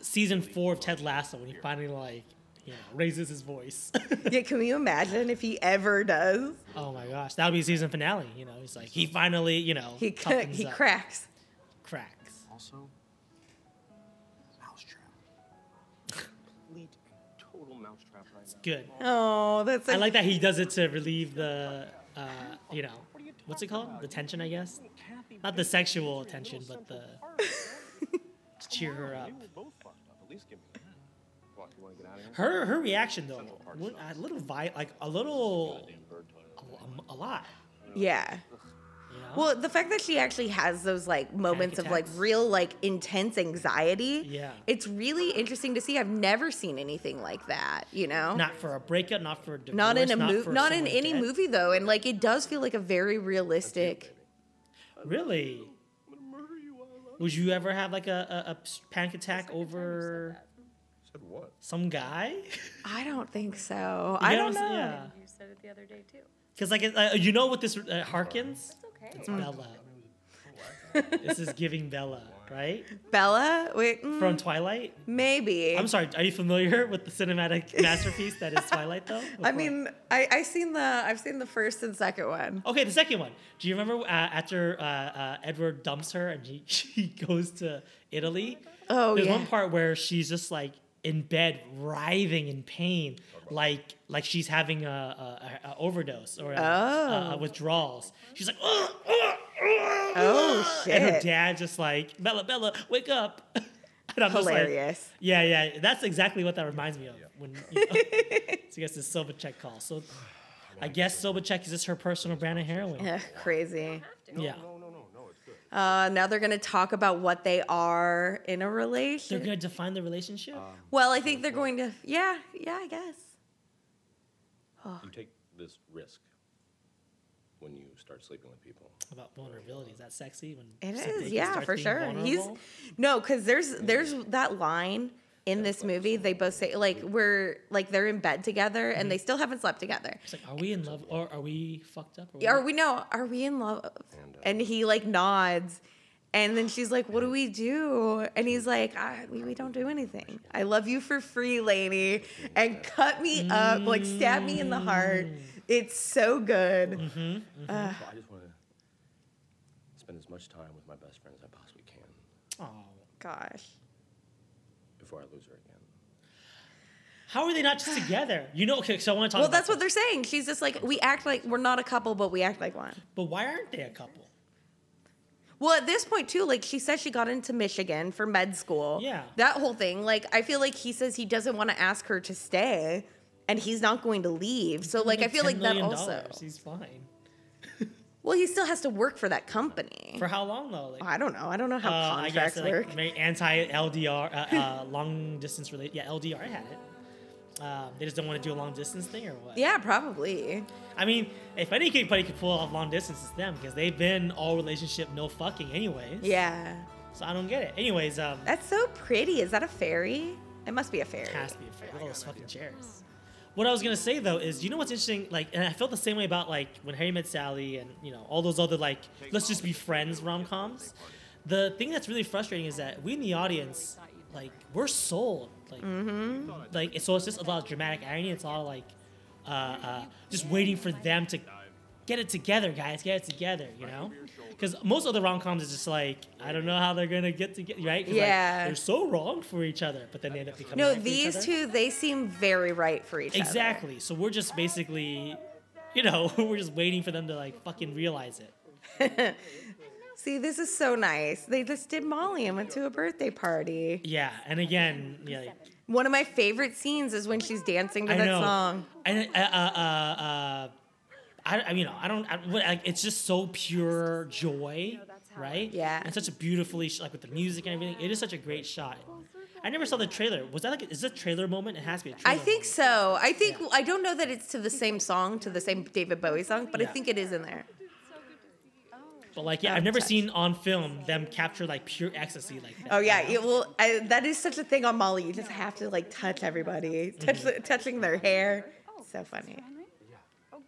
season four of Ted Lasso when he finally like you know raises his voice. Yeah, can you imagine if he ever does? oh my gosh, that would be season finale. You know, he's like he finally you know He toughens he up. cracks. cracks. Also, mousetrap. Complete total mousetrap right now. Good. Oh, that's. I like- like that he does it to relieve the uh, you know what's it called the tension I guess not the sexual tension but the to cheer her up. At least give me that. What? You want to get out of here? Her her reaction though wa- a little vi- like a little a, a lot. Yeah. You know? Well, the fact that she actually has those like moments of like real like intense anxiety. Yeah. It's really interesting to see. I've never seen anything like that, you know? not for a breakup, not for a divorce, not in a movie, not in any dead. movie though, and like it does feel like a very realistic. Really? Would you ever have like a, a, a panic attack over Said what? some guy? I don't think so. You I don't know. Yeah. You said it the other day too. Because like uh, you know what this uh, harkens? It's okay. It's Bella. this is giving Bella, right? Bella, wait, mm, From Twilight. maybe. I'm sorry. Are you familiar with the cinematic masterpiece that is Twilight, though? I mean, I I seen the I've seen the first and second one. Okay, the second one. Do you remember uh, after uh, uh, Edward dumps her and he, he goes to Italy? Oh There's yeah. one part where she's just like in bed, writhing in pain, like like she's having a, a, a overdose or a, a- a Oh. withdrawals. She's like, "Ugh, ugh, ugh, Oh, ugh," And her dad just like, Bella, Bella, wake up. And I'm just like, Hilarious. yeah, yeah, that's exactly what that reminds me of when you know, she gets this Sobvechik call. So I guess Sobvechik is just her personal brand of heroin. Yeah, crazy. Yeah. No, no, no, Uh, now they're gonna talk about what they are in a relationship. They're gonna define the relationship. Well, I think they're going to. Yeah, yeah, I guess. You take this risk when you start sleeping with people. about vulnerability. Is that sexy? When It something is, can yeah, start for being sure. He's vulnerable? no, because there's there's that line in this movie. They both say like we're like they're in bed together and they still haven't slept together. It's like, are we in love or are we fucked up? Or Are what? we no? Are we in love? And, uh, And he like nods. And then she's like, "What do we do?" And he's like, I, we, "We don't do anything. I love you for free, lady." And cut me up, like stab me in the heart. It's so good. Mm-hmm. So I just want to spend as much time with my best friend as I possibly can Oh, Gosh. before I lose her again. how are they not just together? You know, okay. So I want to talk. Well, about that's what they're saying. She's just like, we act like we're not a couple, but we act like one. But why aren't they a couple? Well, at this point too, like she says she got into Michigan for med school. Yeah. That whole thing. Like I feel like he says he doesn't want to ask her to stay and he's not going to leave. So like I feel like $10 that also. He's fine. Well, he still has to work for that company. For how long though? Like, I don't know. I don't know how uh, I guess contracts like work. anti LDR, uh, uh, long distance related. Yeah, LDR I had it. Um, they just don't want to do a long distance thing or what? Yeah, probably. I mean, if anybody could pull off long distance, it's them because they've been all relationship, no fucking, anyways. Yeah. So I don't get it. Anyways, um, That's so pretty. Is that a fairy? It must be a fairy. It has to be a fairy. Look at all those fucking chairs. What I was gonna say though is, you know what's interesting? Like, and I felt the same way about like when Harry Met Sally and you know all those other like let's just be friends rom coms. The thing that's really frustrating is that we in the audience, like, we're sold. Like, mm-hmm. like so it's just a lot of dramatic irony. It's all like, uh, uh, just waiting for them to get it together, guys. Get it together, you know? Because most other rom coms is just like, I don't know how they're gonna get together, right? 'Cause, like, Yeah. they're so wrong for each other, but then they end up becoming No, right these two, they seem very right for each other. Exactly. So we're just basically, you know, we're just waiting for them to like fucking realize it. See, this is so nice. They just did Molly and went to a birthday party. Yeah. And again, yeah. like, One of my favorite scenes is when she's dancing to I that know. song. And uh, uh, uh, uh, I, I, you know, I don't. I, like, it's just so pure joy, right? Yeah. And such a beautifully like with the music and everything. It is such a great shot. I never saw the trailer. Was that like? Is that a trailer moment? It has to be a trailer. I think moment. so. I think I don't know that it's to the same song, to the same David Bowie song, but I think it is in there. But like, yeah, I've never seen on film them capture like pure ecstasy like that. Oh yeah, it will. I, that is such a thing on Molly. You just have to like touch everybody, touch Mm-hmm. touching their hair. Oh, So funny. Oh,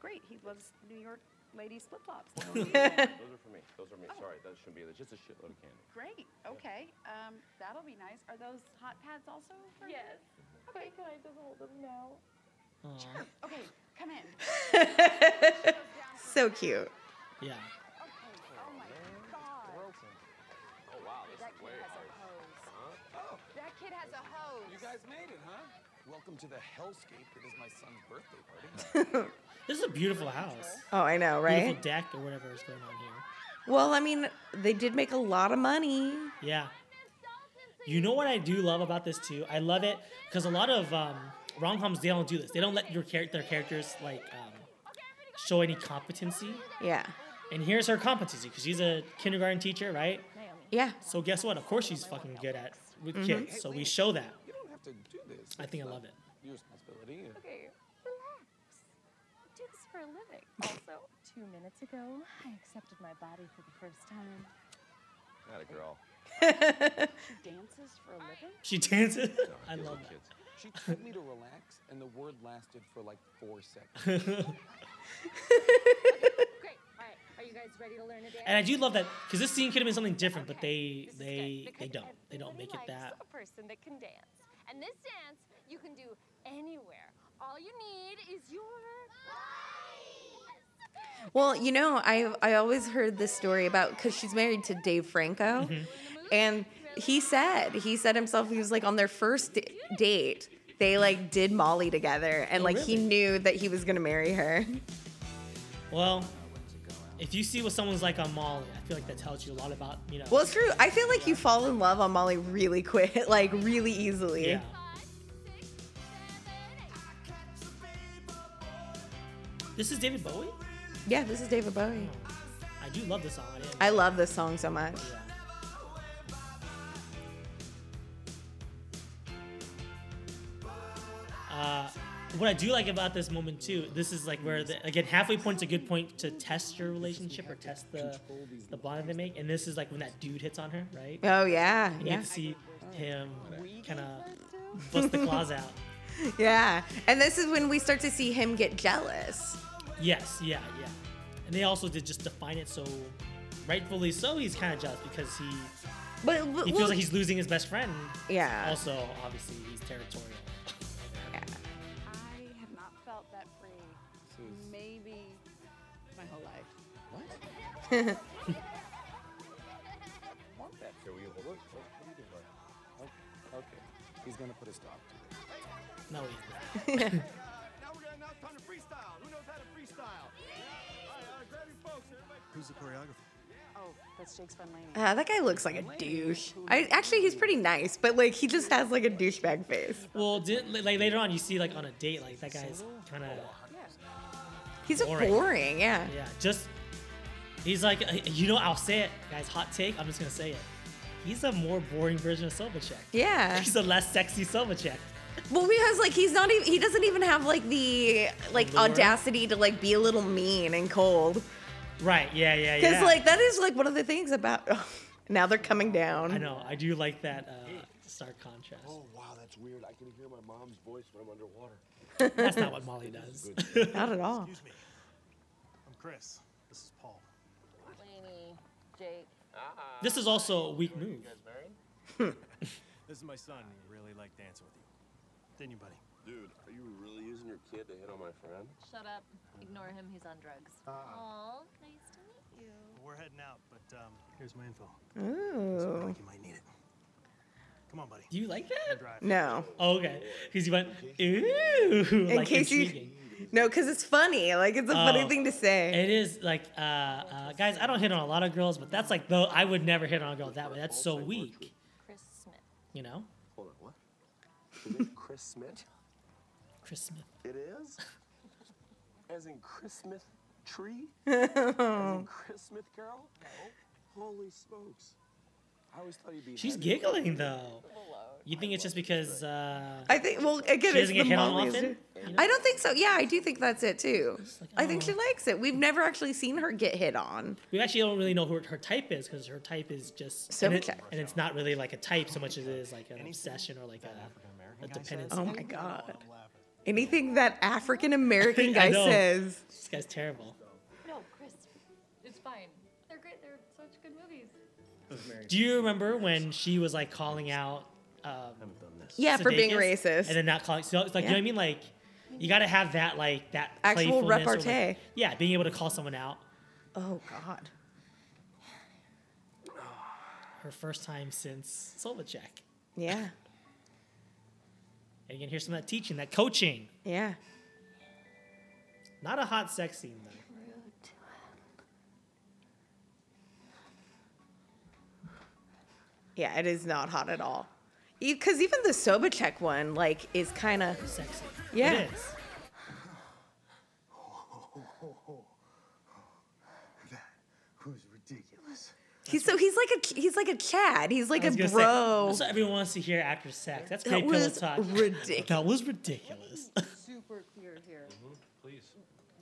great. He loves New York ladies flip flops. Those are for me. Those are me. Sorry, that shouldn't be. There's just a shitload of candy. great. Okay. Um, that'll be nice. Are those hot pads also? For yes. Okay. Can I just hold them now? Aw. Okay. Come in. So cute. Yeah. Oh my God. Oh wow, this That is kid way has a hard. hose. That kid has a hose. You guys made it, huh? Welcome to the hellscape that is my son's birthday party. This is a beautiful house. Oh, I know, right? Beautiful deck or whatever is going on here. Well, I mean, they did make a lot of money. Yeah. You know what I do love about this too? I love it because a lot of um, rom coms they don't do this. They don't let your char- their characters like um, show any competency. Yeah. And here's her competency because she's a kindergarten teacher, right? Yeah. So guess what? Of course she's fucking good at with kids. So we show that. You don't have to do this. I think I love it. Your responsibility. Okay, relax. I do this for a living. Also, two minutes ago, I accepted my body for the first time. Not a girl. she Dances for a living? She dances. No, I love are that. kids. She told me to relax, and the word lasted for like four seconds. Great. All right. Are you guys ready to learn a dance? And I do love that because this scene could have been something different, but they This is they good, they because don't. They don't make it everybody that. likes A person that can dance. And this dance you can do anywhere. All you need is your body. Well, you know, I I always heard this story about because she's married to Dave Franco, mm-hmm. and he said he said himself he was like on their first d- date they like did Molly together, and Oh, like he knew that he was gonna marry her. Well, if you see what someone's like on Molly, I feel like that tells you a lot about you know. Well, it's true. I feel like you fall in love on Molly really quick, like really easily. yeah. This is David Bowie. Yeah, this is David Bowie. I do love the song. I, I love this song so much. Yeah. Uh, what I do like about this moment too, this is like where the, again halfway point's a good point to test your relationship or test the the bond they make, and this is like when that dude hits on her, right? Oh yeah, And you get to see him kind of bust the claws out. yeah. And this is when we start to see him get jealous. Yes, yeah, yeah. And they also did just define it so rightfully so. He's kind of jealous because he But, but he well, feels like he's losing his best friend. yeah. Also, obviously, he's territorial. Want that for you? What, what, do you do about it? Okay, okay. He's gonna put a stop to it. No, he's not. Now we're gonna now time to freestyle. Who knows how to freestyle? All right, all right, grab your folks, everybody. Who's the choreographer? Oh, that's Jake's friend Lainey. Uh, that guy looks like a douche. I actually he's pretty nice, but like he just has like a douchebag face. Well, did, like later on, you see like on a date, like that guy's kind of He's a Boring. boring, yeah. yeah, just he's like uh, you know I'll say it, guys. Hot take. I'm just gonna say it. He's a more boring version of Silvercheck. Yeah. He's a less sexy Silvercheck. Well, because like he's not even he doesn't even have like the like Allure? audacity to like be a little mean and cold. Right? Yeah, yeah, Yeah. Because like that is like one of the things about now they're coming down. I know. I do like that uh, stark contrast. Oh, wow, that's weird. I can hear my mom's voice when I'm underwater. That's not what Molly does. Not at all. Excuse me. I'm Chris. This is also a weak move. This is my son. He really liked dancing with you. Didn't you, buddy? Dude, are you really using your kid to hit on my friend? Shut up. Ignore him. He's on drugs. Aw, nice to meet you. We're heading out, but um, here's my info. Ooh. Sounds like you might need it. Come on, buddy. Do you like that? No. Oh, okay. Because you went ooh, In like case intriguing. you No, because it's funny. Like it's a funny Oh. thing to say. It is like, uh, uh, guys. I don't hit on a lot of girls, but that's like, though, I would never hit on a girl that way. That's so weak. Chris Smith. You know, Hold on, what? Is it Chris Smith? Chris Smith. It is? As in Chris Smith tree? As in Chris Smith Carol? No. Holy smokes. She's giggling though. You think it's just because uh, I think. Well, again, she it's doesn't the get hit on often? You know? I don't think so. Yeah, I do think that's it too. like, I think oh. she likes it. We've never actually seen her get hit on. We actually don't really know who her type is because her type is just So and, it- and it's not really like a type so much as it is like an obsession or like a, a dependency. Oh my god. Anything that African American guy says. This guy's terrible. Do you remember when she was like calling out? Um, Yeah, for being Sudeikis, racist. and then not calling. So it's like you know what I mean, like. You got to have that, like that Actual playfulness or, like- repartee. yeah, being able to call someone out. Oh god. Her first time since Sobvechik. Yeah. And you can hear some of that teaching, that coaching. Yeah. Not a hot sex scene though. Yeah, it is not hot at all. Because even the Sobvechik one, like, is kind of Sexy. Yeah. It is. That was ridiculous. he's so he's like a he's like a Chad. He's like I a was gonna say, bro. that's what everyone wants to hear after sex. That's That great pillow was talk. ridiculous. That was ridiculous. Super clear here. Mm-hmm, please.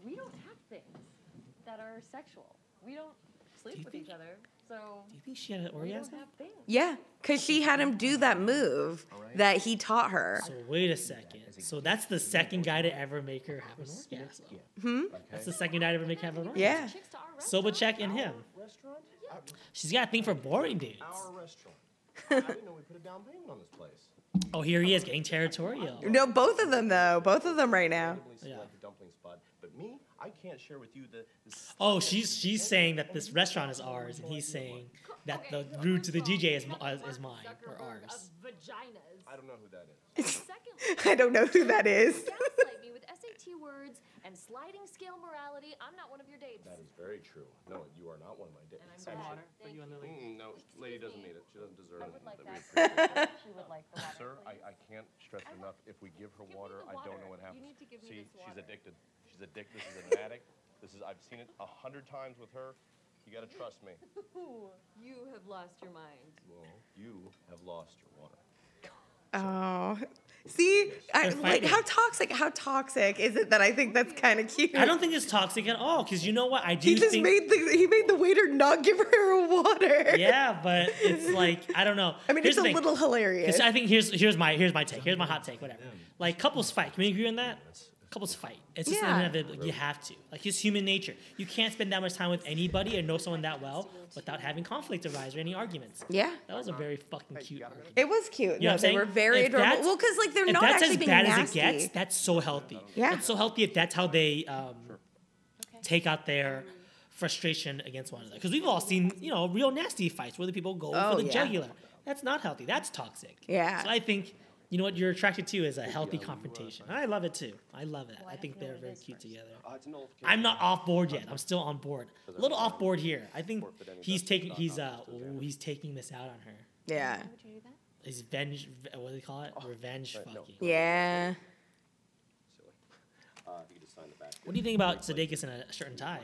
We don't have things that are sexual. We don't sleep you with think- each other. So Do you think she had an orgasm? have. Yeah, because she had him do that move that he taught her. So wait a second. So that's the second guy to ever make her have an orgasm. Hmm? That's the second guy to ever make her have an orgasm. Yeah. Chicks to our restaurant. Sobvechik and him. She's got a thing for boring dudes. Our restaurant. I didn't know we put a down payment on this place. Oh, here he is getting territorial. No, both of them though. Both of them right now. Yeah. I can't share with you the. the Oh, she's she's saying that this restaurant is ours, and he's saying that the route to the DJ is, mi- is mine or ours. Vaginas. I don't know who that is. Secondly, I don't know who that is. gaslight me with SAT words and sliding scale morality. I'm not one of your dates. That is very true. No, you are not one of my dates. And I'm some water. Thank you. Mm, no, lady doesn't me. need it. She doesn't deserve I it. would like we that. appreciate. She would like the water. Sir, I. I can't stress I enough. If we give her Give me water, I don't know what You happens. need to give me See, this she's addicted. She's dick. This is an addict. This is I've seen it a hundred times with her. You gotta trust me. you have lost your mind. Well, you have lost your water. Oh. See, I, like how toxic? How toxic is it that I think that's kind of cute? I don't think it's toxic at all because you know what I do He just think. made the he made the waiter not give her water. yeah, but it's like I don't know. I mean, Here's it's a thing. little hilarious. I think here's here's my here's my take. Here's my hot take. Whatever. Like couples fight. Can we agree on that? Couples fight. It's just Yeah. inevitable. You have to. Like it's human nature. You can't spend that much time with anybody and know someone that well without having conflict arise or any arguments. Yeah. That was a very fucking cute argument. It was cute. You know no, what I'm they saying? were very If adorable. Well, because like they're if not that's actually as being bad nasty. as it gets, that's so healthy. Yeah. It's so healthy if that's how they um, take out their frustration against one another. Because we've all seen, you know, real nasty fights where the people go Oh, for the yeah. jugular. That's not healthy. That's toxic. Yeah. So I think, you know what you're attracted to is a healthy confrontation. I love it too. I love it. I think they're very cute together. I'm not off board yet. I'm still on board. A little off board here. I think he's taking he's uh ooh, he's taking this out on her. Yeah. He's venge. What do they call it? Revenge fucking. Yeah. What do you think about Sudeikis in a shirt and tie?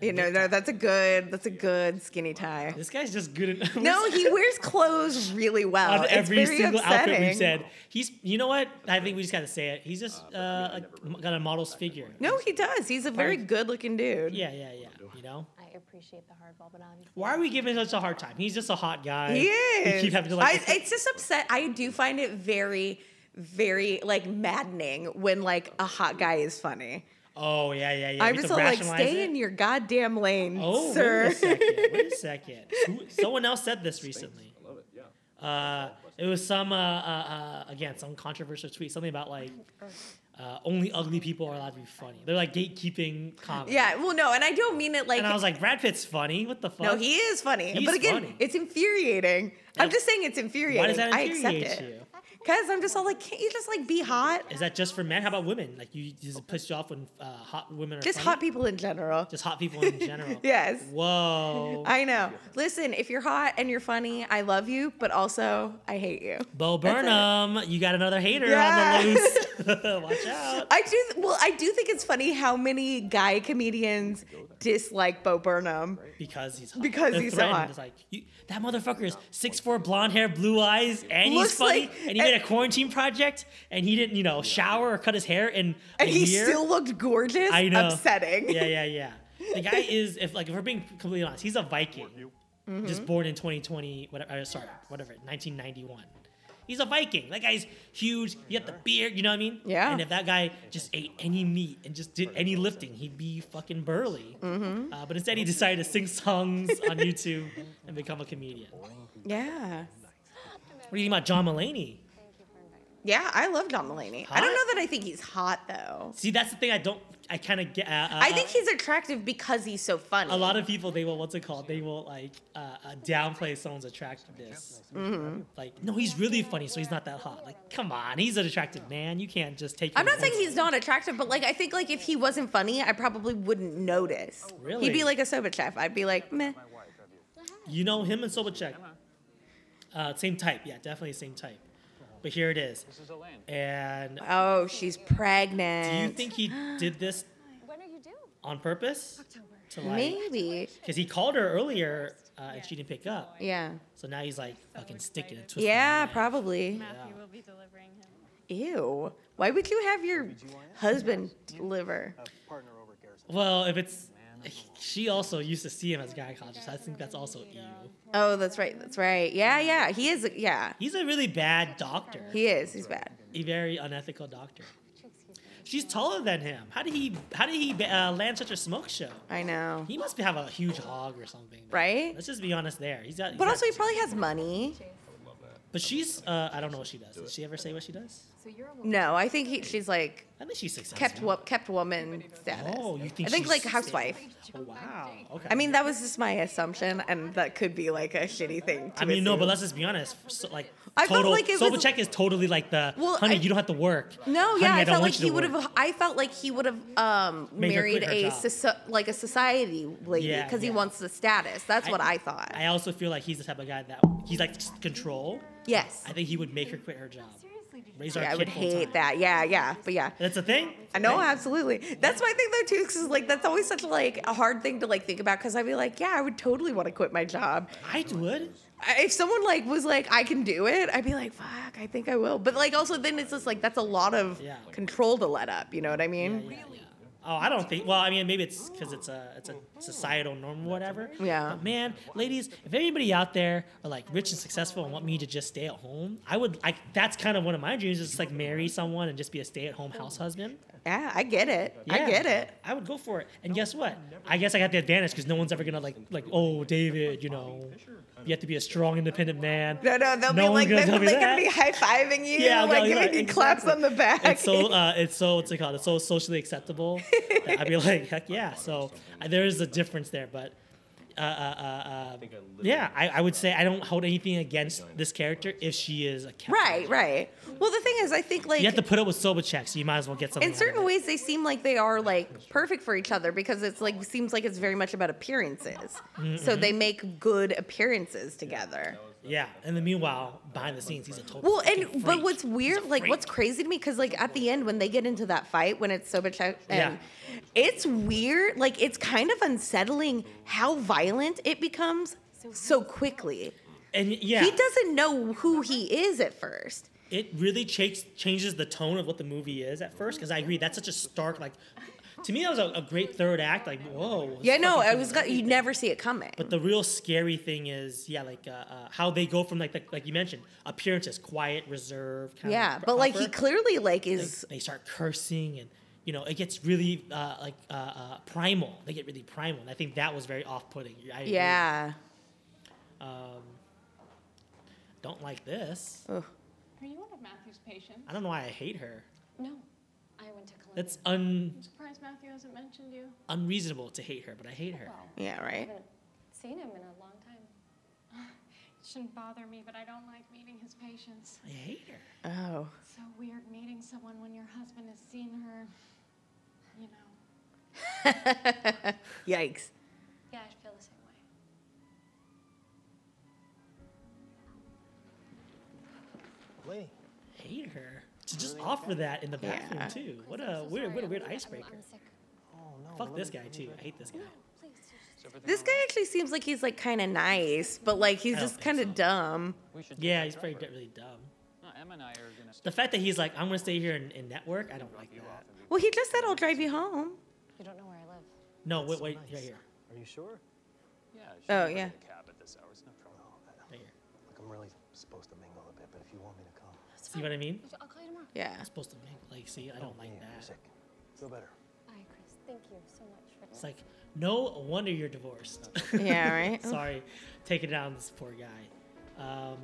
You know, no, that's a good that's a good skinny tie. This guy's just good. At, No, he wears clothes really well. on It's every very single outfit we've said. He's, you know what? I think we just gotta say it. He's just uh, a- got a model's figure. No, he does. He's a very good looking dude. Yeah, yeah, yeah. You know, I appreciate the hardball, but obviously. why are we giving him such a hard time? He's just a hot guy. He We is. keep having to like. I, it's just upset. I do find it very, very like maddening when like a hot guy is funny. Oh yeah, yeah, yeah. I'm We have just like, stay it. in your goddamn lane, Oh, sir. wait a second. Wait a second. Who, someone else said this recently. I love it, yeah. Uh, it was some uh, uh, uh, again some controversial tweet, something about like uh, only ugly people are allowed to be funny. They're like gatekeeping comedy. yeah, well, no, and I don't mean it like. and I was like, Brad Pitt's funny. What the fuck? no, he is funny, He's but again, funny. it's infuriating. I'm just saying it's infuriating. Why does that I accept infuriate it. you? Cause I'm just all like, can't you just like be hot? Is that just for men? How about women? Like you, does it piss you off when uh, hot women are Just funny? hot people in general. Just hot people in general. Yes. Whoa. I know. Listen, if you're hot and you're funny, I love you, but also I hate you. Bo. Burnham, you got another hater Yeah. on the loose. Watch out. I do. Well, I do think it's funny how many guy comedians dislike Bo Burnham. Because he's hot. Because They're he's so hot. It's like you, that motherfucker is six four, blonde hair, blue eyes, and he's funny. like- and he made a quarantine project, and he didn't, you know, shower or cut his hair in a And he year. still looked gorgeous. I know. Upsetting. Yeah, yeah, yeah. The guy is, if like, if we're being completely honest, he's a Viking, Mm-hmm. just born in 2020, whatever. uh, Sorry, whatever, 1991. He's a Viking. That guy's huge. You got the beard. You know what I mean? Yeah. And if that guy just ate any meat and just did any lifting, he'd be fucking burly. Mm-hmm. Uh, but instead, he decided to sing songs on YouTube and become a comedian. What Yeah. do you think about John Mulaney? Yeah, I love John Mulaney. I don't know that I think he's hot though. See, that's the thing. I don't. I kind of get. Uh, uh, I think he's attractive because he's so funny. a lot of people they will what's it called they will like uh, uh, downplay someone's attractiveness Mm-hmm. like no he's really funny so he's not that hot like come on he's an attractive man you can't just take I'm not saying he's not attractive, but like I think like if he wasn't funny, I probably wouldn't notice. Really? He'd be like a Sobvechik. I'd be like, meh. you know him and Sobvechik uh, same type yeah definitely same type but here it is and Oh, she's pregnant. do you think he did this When are you due? on purpose to like Maybe. because he called her earlier uh, and she didn't pick up Yeah. so now he's like fucking sticking and twisting Yeah, her. probably. Matthew will be delivering him. Ew. Why would you have your husband deliver? Partner over Garrison. well if it's she also used to see him as guy conscious i think that's also you Oh, that's right. That's right. Yeah, yeah. He is. Yeah, He's a really bad doctor. he is. He's bad. A very unethical doctor. She's taller than him. How did he? How did he uh, land such a smoke show? I know. He must have a huge hog or something. Right? Let's just be honest. There, he's got. he's But got- also, he probably has money. But she's. Uh, I don't know what she does. Does she ever say what she does? So you're a woman. No, I think he, she's like I think she's successful. kept wo- kept woman status. Oh, you think? I think she's like housewife. Oh, wow. Okay. I mean, that was just my assumption, and that could be like a shitty thing. To I mean, no, but let's just be honest. So, like, I felt total. like it was- is totally like the. Well, honey, I- you don't have to work. No, Honey, yeah, I, don't felt like he would have. I felt like he would have um, Made her married her a job. soci- like a society lady because yeah. he wants the status. That's what I thought. I also feel like he's the type of guy that he's like control. yes. I think he would make her quit her job. Raise our Yeah, I would hate that. Yeah, yeah, but yeah. That's a thing. I know, absolutely. That's my thing though too, because like that's always such like a hard thing to like think about. Because I'd be like, yeah, I would totally want to quit my job. I would. If someone like was like, I can do it, I'd be like, fuck, I think I will. But like also then it's just like that's a lot of Yeah. control to let up. You know what I mean? Yeah, yeah. Oh, I don't think. Well, I mean, maybe it's because it's a it's a societal norm or whatever. Yeah. But man, ladies, if anybody out there are like rich and successful and want me to just stay at home, I would. like that's kind of one of my dreams is just like marry someone and just be a stay at home house husband. Yeah, I get it. I get it. I would go for it. And guess what? I guess I got the advantage because no one's ever gonna like like oh David, you know, you have to be a strong, independent man. No, no, they'll No be like, gonna they're, tell they're gonna be high fiving you, Yeah, like no, giving yeah, you claps on the back. It's so uh, it's so what's it called? It's so socially acceptable. I'd be like, heck yeah. So uh, there is a difference there, but uh, uh, uh, uh, yeah, I, I would say I don't hold anything against this character if she is a captain. right, right. Well, the thing is, I think like You have to put up with Sobvechik, so you might as well get something. in out of certain it. ways they seem like they are like perfect for each other because it's like seems like it's very much about appearances Mm-hmm. so they make good appearances together Yeah, and then meanwhile, behind the scenes, he's a total. well fucking and but what's weird like what's crazy to me because like at the end when they get into that fight when it's Sobvechik and it's weird like it's kind of unsettling how violent it becomes so quickly and yeah, he doesn't know who he is at first it really changes changes the tone of what the movie is at first. Because I agree, that's such a stark like. To me, that was a, a great third act. Like, whoa. yeah no fucking i was you crazy. never see it coming But the real scary thing is, yeah, like uh, uh, how they go from like, like like you mentioned, appearances, quiet, reserved. Kind yeah of but like he clearly like is they start cursing and you know it gets really uh, like uh, uh, primal. They get really primal, and I think that was very off-putting. I agree. yeah Um, don't like this. Ugh. Are you one of Matthew's patients? I don't know why I hate her. No, I went to Columbia. That's un I'm surprised Matthew hasn't mentioned you. unreasonable to hate her, but I hate her. yeah I right haven't seen him in a long time. It shouldn't bother me, but I don't like meeting his patients. I hate her. oh So weird meeting someone when your husband has seen her, you know. yikes Yeah, I feel the same way. Lady, Hate her. To just offer that in the bathroom Yeah. too. What Please, a I'm so weird, what a weird I'm- I'm- icebreaker. Oh no. Fuck let this guy too. I hate this guy. This guy actually seems like he's like kind of nice, but like he's just kind of so. dumb. Yeah, he's very really dumb. No, Emma and I are gonna. The fact that he's like, I'm gonna stay here and, and network, I don't like that. Well, he just said I'll drive you home. You don't know where I live. No, wait, wait, right here, Are you sure? Yeah. Oh, yeah. Cab at this hour. It's no trouble. right here. Look, I'm really supposed to mingle a bit, but if you want me to come, See what I mean? I'll call you tomorrow. Yeah. I'm supposed to make like, see, I don't like yeah, you're that. sick. Feel better. Bye, Chris. Thank you so much for It's like, no wonder you're divorced. Yeah, right? Sorry, taking down this poor guy. Um,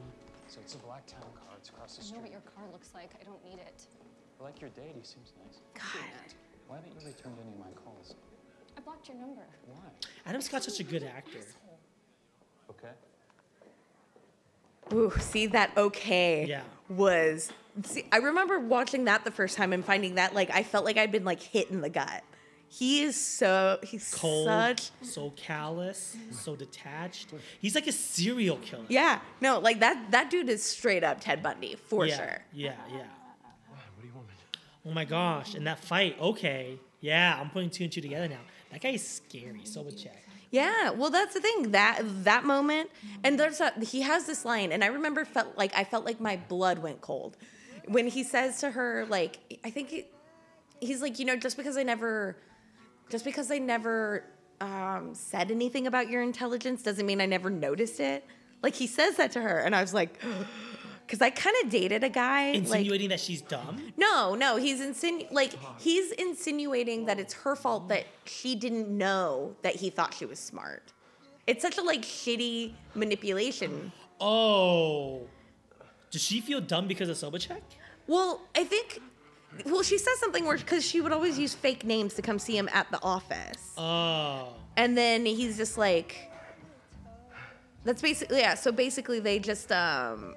So it's a black town car. It's across the street. I know what your car looks like. I don't need it. I like your date. He seems nice. God. Why haven't you returned any of my calls? I blocked your number. Why? Adam Scott's such a good actor. Okay. Ooh, see that okay Yeah. was. See, I remember watching that the first time and finding that like I felt like I'd been like hit in the gut. He is so he's Cold, such so callous, so detached. He's like a serial killer. yeah no like that that dude is straight up Ted Bundy for yeah, sure. Yeah, yeah. What do you want me to Oh my gosh, and that fight, okay. Yeah, I'm putting two and two together now. That guy is scary, so would check. Yeah, well, that's the thing that that moment, and there's a he has this line, and I remember felt like I felt like my blood went cold when he says to her, like I think he, he's like, you know, just because I never, just because I never um, said anything about your intelligence doesn't mean I never noticed it. Like he says that to her, and I was like, because I kind of dated a guy, like Insinuating that she's dumb. no, no, he's insinu- like he's insinuating that it's her fault that she didn't know that he thought she was smart. It's such a like shitty manipulation. Oh. Does she feel dumb because of Sobvechik? Well, I think well she says something where cuz she would always use fake names to come see him at the office. Oh. And then he's just like that's basically yeah, so basically they just um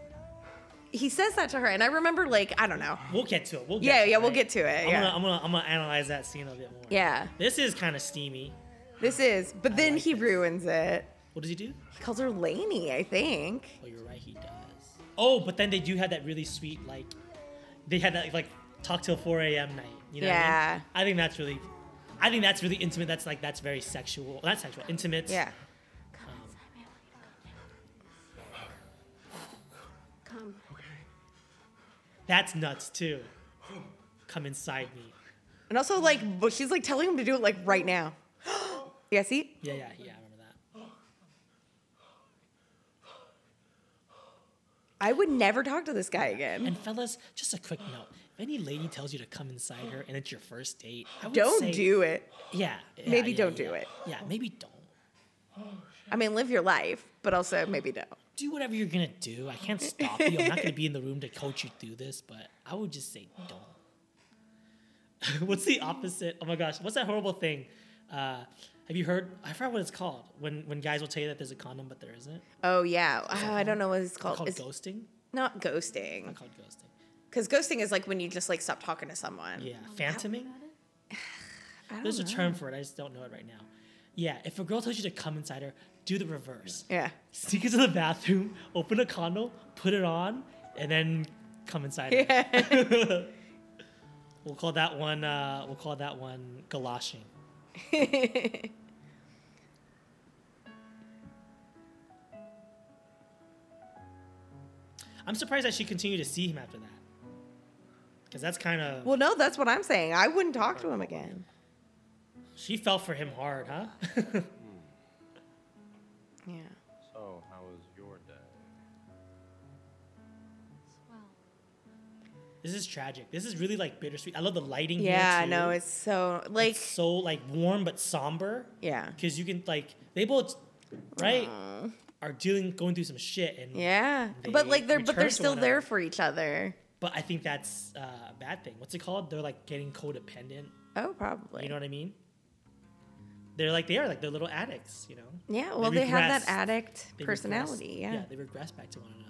he says that to her and I remember like I don't know. We'll get to it. We'll get Yeah, to yeah, it, we'll right? get to it. I'm Yeah. gonna, I'm gonna, I'm gonna analyze that scene a bit more. Yeah. This is kind of steamy. This is, but then he ruins it. What does he do? He calls her Lainey, I think. Oh, you're right, he does. Oh, but then they do have that really sweet, like, they had that like talk till 4 a.m. night. You know what I, Yeah. mean? I think that's really, I think that's really intimate. That's like that's very sexual. That's sexual, intimate. Yeah. That's nuts too. Come inside me. And also, like, but she's like telling him to do it like right now. yeah, see? Yeah, yeah, yeah. I remember that. I would never talk to this guy again. And fellas, just a quick note: if any lady tells you to come inside her and it's your first date, I would Don't say- do it. Yeah. yeah, Maybe yeah, don't yeah. do it. Yeah, maybe don't. I mean, live your life, but also maybe don't. Do whatever you're gonna do. I can't stop you. I'm not gonna be in the room to coach you through this, but I would just say don't. what's the opposite? Oh my gosh, what's that horrible thing? Uh, have you heard? I forgot what it's called. When when guys will tell you that there's a condom, but there isn't. Oh yeah, oh, I don't know what it's called. called It's ghosting. not ghosting. Not called ghosting. Because ghosting is like when you just like stop talking to someone. Yeah, phantoming. I don't There's a term for it. I just don't know it right now. Yeah, if a girl tells you to come inside her, do the reverse. Yeah. Sneak into the bathroom, open a condom, put it on, and then come inside. Yeah. we'll call that one. Uh, we'll call that one galashing. I'm surprised that she continued to see him after that. Because that's kind of. well, no, that's what I'm saying. I wouldn't talk to him again. She fell for him hard, huh? Yeah. So, how was your day? this is tragic. This is really like bittersweet. I love the lighting here. Yeah, I know. It's so like It's so like warm but somber. Yeah. Because you can like they both, right, are dealing going through some shit and yeah, but like they're but they're still there for each other. But I think that's uh, a bad thing. What's it called? They're like getting codependent. Oh, probably. You know what I mean? They're like they are like they're little addicts. You know. Yeah, well, they have that addict they regress- personality, yeah. they regress back to one another.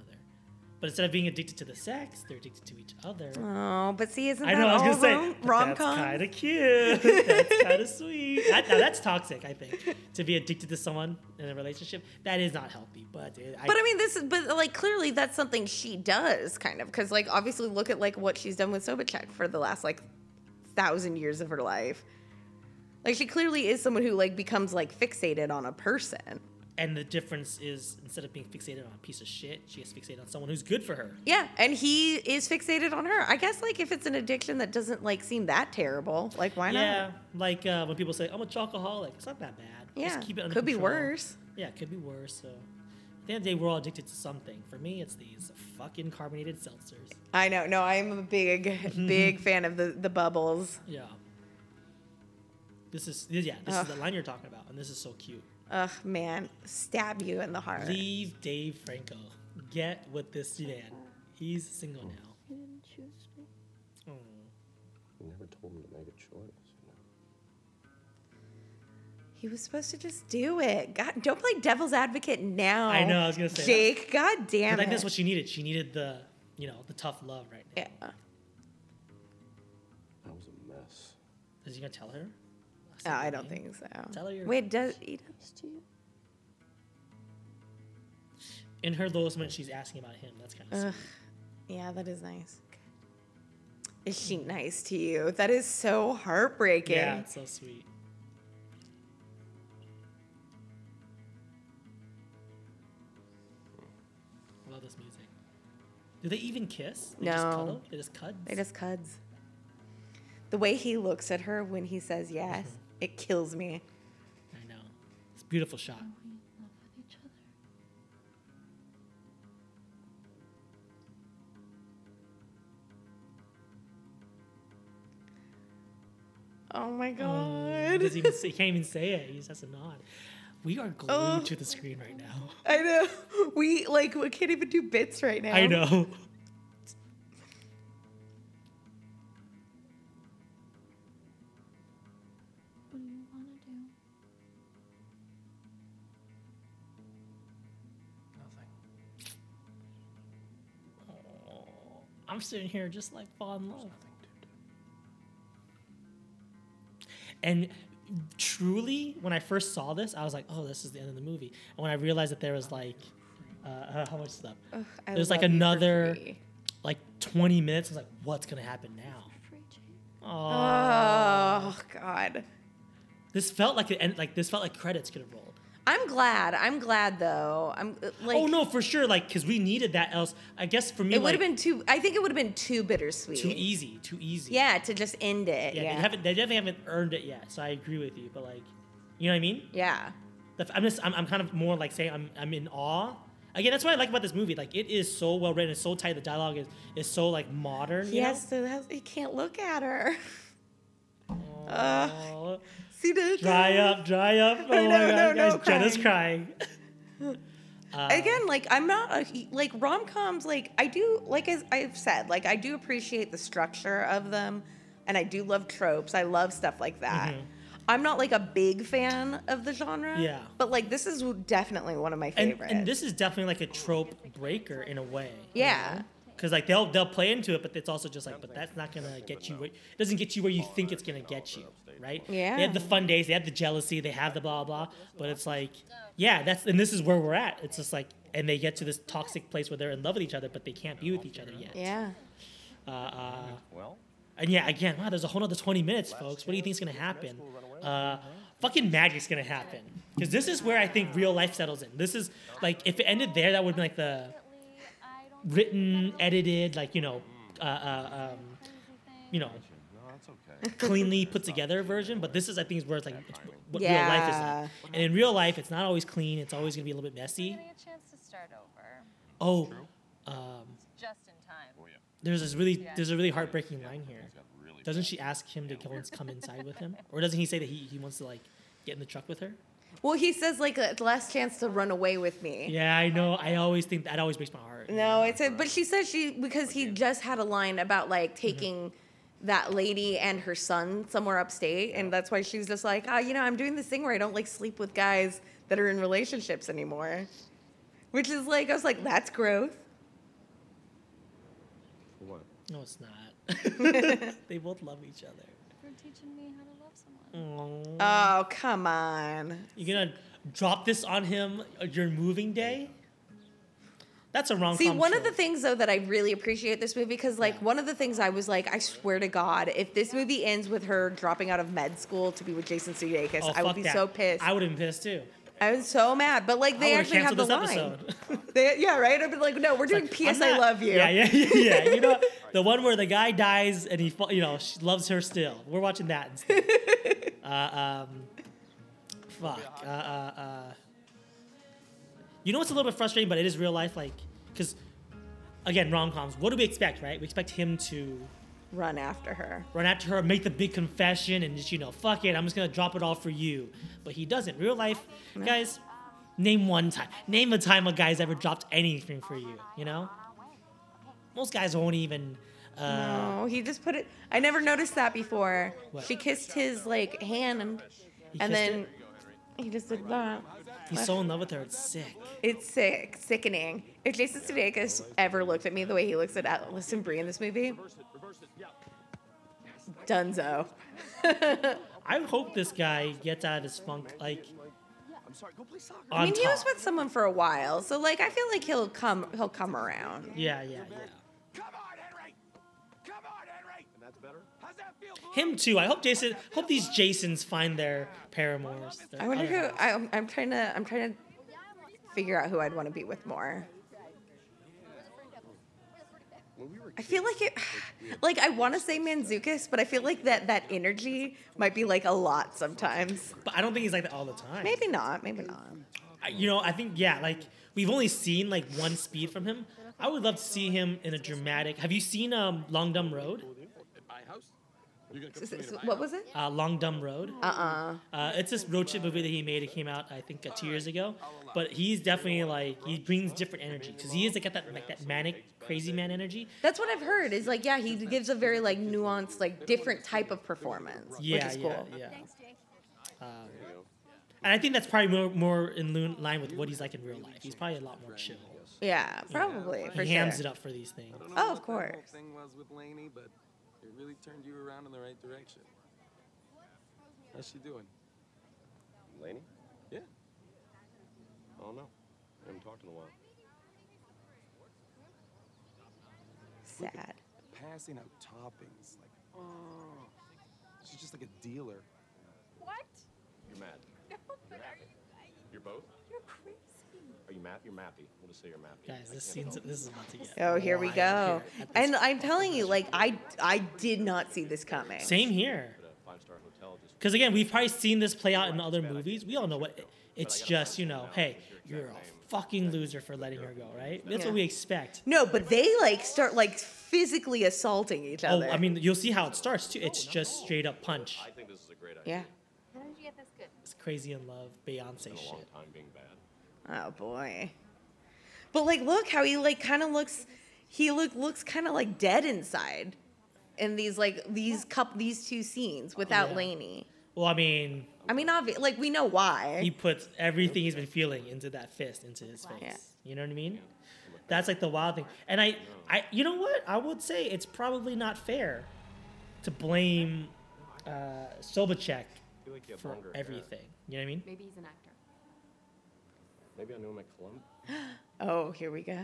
But instead of being addicted to the sex, they're addicted to each other. Oh, but see, isn't I that know. I was gonna say rom-? That's kind of cute. that's kind of sweet. That, now that's toxic. I think to be addicted to someone in a relationship that is not healthy. But it, But I mean, this is but like clearly that's something she does kind of because like obviously look at like what she's done with Sobvechik for the last like thousand years of her life. Like she clearly is someone who like becomes like fixated on a person. and the difference is instead of being fixated on a piece of shit, she gets fixated on someone who's good for her. Yeah, and he is fixated on her. I guess like if it's an addiction that doesn't like seem that terrible, like why yeah, not? Yeah, like uh, when people say I'm a chocoholic, it's not that bad. Yeah, Just keep it under could be worse. Yeah, it could be worse. So. At the end of the day, we're all addicted to something. For me, it's these fucking carbonated seltzers. I know. No, I'm a big, big fan of the the bubbles. Yeah. This is yeah. This Ugh. is the line you're talking about, and this is so cute. Ugh, man, stab you in the heart. Leave Dave Franco. Get with this man. He's single now. You didn't choose me. Mm. Oh. You never told him to make a choice. You know? He was supposed to just do it. God, don't play devil's advocate now. I know. I was gonna say. Jake. God I damn think that's what she needed. She needed the, you know, the tough love right now. yeah. That was a mess. Is he gonna tell her? No, I don't think so. Tell her you're- Wait, does he? In her lowest moment, she's asking about him. That's kind of Ugh. Yeah, that is nice. Is she nice to you? That is so heartbreaking. Yeah, it's so sweet. Love this music. Do they even kiss? They just No. cuddle? They just cuds? They just cuds. The way he looks at her when he says yes, Mm-hmm. It kills me. I know. It's a beautiful shot. Oh my Oh, god. he, doesn't even say, he can't even say it. He just has a nod. We are glued Oh. to the screen right now. I know. We like we can't even do bits right now. I know. Sitting here just like fall in love. And truly, when I first saw this, I was like, "Oh, this is the end of the movie." And when I realized that there was like, uh, how much stuff? Ugh, I There's like love you for another. like 20 minutes. I was like, what's gonna happen now? Oh God. This felt like it, like this felt like credits could have rolled. I'm glad. I'm glad though. I'm uh, like. oh no, for sure. Like, cause we needed that. Else, I guess for me, It would like, have been too. I think it would have been too bittersweet. too easy. Too easy. Yeah, to just end it. Yeah, Yeah. They haven't. They definitely haven't earned it yet. So I agree with you. But like, you know what I mean? Yeah. I'm just. I'm, I'm kind of more like saying I'm. I'm in awe. Again, that's what I like about this movie. Like, it is so well written. It's so tight. The dialogue is is so like modern. Yes. you has to. Has, he can't look at her. know? Uh. See the dry up, dry up. Oh No, my no, god, no, guys, Jenna's crying. Uh, Again, like I'm not a, like rom coms. Like I do, like as I've said, like I do appreciate the structure of them, and I do love tropes. I love stuff like that. Mhm. I'm not like a big fan of the genre. Yeah. But like this is definitely one of my and, favorites. and this is definitely like a trope breaker in a way. Yeah. Because like they'll they'll play into it, but it's also just like, but that's not gonna get you. Where, it doesn't get you where you think it's gonna get you, right? Yeah. They have the fun days, they have the jealousy, they have the blah blah, but it's like, yeah, that's and this is where we're at. It's just like, and they get to this toxic place where they're in love with each other, but they can't be with each other yet. yeah. Uh, uh, Well, and yeah, again, wow, there's a whole other 20 minutes, folks. What do you think is gonna happen? Uh, fucking magic's gonna happen. Because this is where I think real life settles in. This is like, if it ended there, that would be like the written, edited, like, you know, uh, uh, um, you know, no, that's okay. cleanly put together version. But this is, I think, is where it's like, it's what real life is Yeah. like. And in real life, it's not always clean. It's always gonna be a little bit messy. Getting a chance to start over. Oh, um, Just in time. Oh there's this really, there's a really heartbreaking line here. Doesn't she ask him to go come inside with him, or doesn't he say that he, he wants to like get in the truck with her? Well, he says like a last chance to run away with me. Yeah, I know. I always think that always breaks my heart. No, it's a, but she says she because he just had a line about like taking that lady and her son somewhere upstate, and that's why she's just like, ah, you know, I'm doing this thing where I don't like sleep with guys that are in relationships anymore, which is like I was like, that's growth. For what? No, it's not. they both love each other. For teaching me how to love someone. Aw. Oh come on. You're gonna drop this on him your moving day? That's a rom See, one of the things though that I really appreciate this movie because like one of the things I was like, I swear to God, if this movie ends with her dropping out of med school to be with Jason Sudeikis, Oh, I would be that. so pissed. I would have been pissed too. I was so mad, but like they I actually have the canceled line. They, yeah, right. I'd be like, no, we're doing Like, P.S. I'm I love you. Yeah, yeah, yeah, yeah. You know, the one where the guy dies and he, you know, she loves her still. We're watching that instead. Uh, um, fuck. Uh, uh, uh, you know what's a little bit frustrating, but it is real life, like, because again, rom coms. What do we expect, right? We expect him to Run after her. run after her, make the big confession, and just you know, fuck it, I'm just gonna drop it all for you. But he doesn't. Real life, guys. Name one time. Name a time a guy's ever dropped anything for you. You know. Most guys won't even. Uh, no, he just put it. I never noticed that before. What? She kissed his like hand, and, He and then it? he just did that. He's so in love with her. It's sick. It's sick, sickening. If Jason Sudeikis ever looked at me the way he looks at Alison Brie in this movie, Dunzo. I hope this guy gets out of his funk. Like, I'm sorry, go play soccer. I mean, he was with someone for a while, so like I feel like he'll come. He'll come around. Yeah, yeah, yeah. Him too. I hope Jason. Hope these Jasons find their paramours. their I wonder who. I, I'm trying to. I'm trying to figure out who I'd want to be with more. I feel like it. Like I want to say Mantzoukas, but I feel like that that energy might be like a lot sometimes. But I don't think he's like that all the time. Maybe not. Maybe not. I- you know, I think yeah, like we've only seen like one speed from him. I would love to see him in a dramatic. Have you seen um, Long Dumb Road? S- s- What was it? Uh, Long Dumb Road. Uh-uh. Uh, it's this road trip movie that he made. It came out I think uh, two years ago. But he's definitely like he brings different energy because he is like got that like that manic crazy man energy. That's what I've heard. Is like yeah, he gives a very like nuanced, like different type of performance, Yeah, which is yeah, cool. yeah. Um, and I think that's probably more, more in line with what he's like in real life. He's probably a lot more chill. Yeah, probably for he sure. hams it up for these things. I don't know Oh, what of the course. Really turned you around in the right direction. How's she doing? Lainey? Yeah. I don't know. I haven't talked in a while. sad. Passing out toppings, like, oh, she's just like a dealer. What? You're mad. No, but You're are happy. you? You're both? You're crazy. Are you mad? You're mappy. We'll just say you're mappy. Guys, this can't- scene's this is about to get. Oh, here we wild go. here at this And I'm telling you, like I I did not see this coming. Same here. But a five-star hotel just Because again, we've probably seen this play out in other movies. We all know what it's just. You know, hey, you're a fucking loser for letting her go, right? That's Yeah. what we expect. No, but they like start like physically assaulting each Oh, other. I mean, you'll see how it starts too. It's just straight up punch. I think this is a great idea. yeah. How did you get this good? It's crazy in love, Beyonce Been a long shit. time being bad. Oh boy. But like, look how he like kind of looks. He look looks kind of like dead inside, in these like these cup these two scenes without Yeah. Lainey. Well, I mean, I mean, obvi- like we know why. he puts everything he's been feeling into that fist, into his face. Yeah. You know what I mean? That's like the wild thing. And I, I, you know what? I would say it's probably not fair to blame uh, Sobvechik like for longer hair. everything. You know what I mean? Maybe he's an actor. Maybe I know my clump. oh, here we go.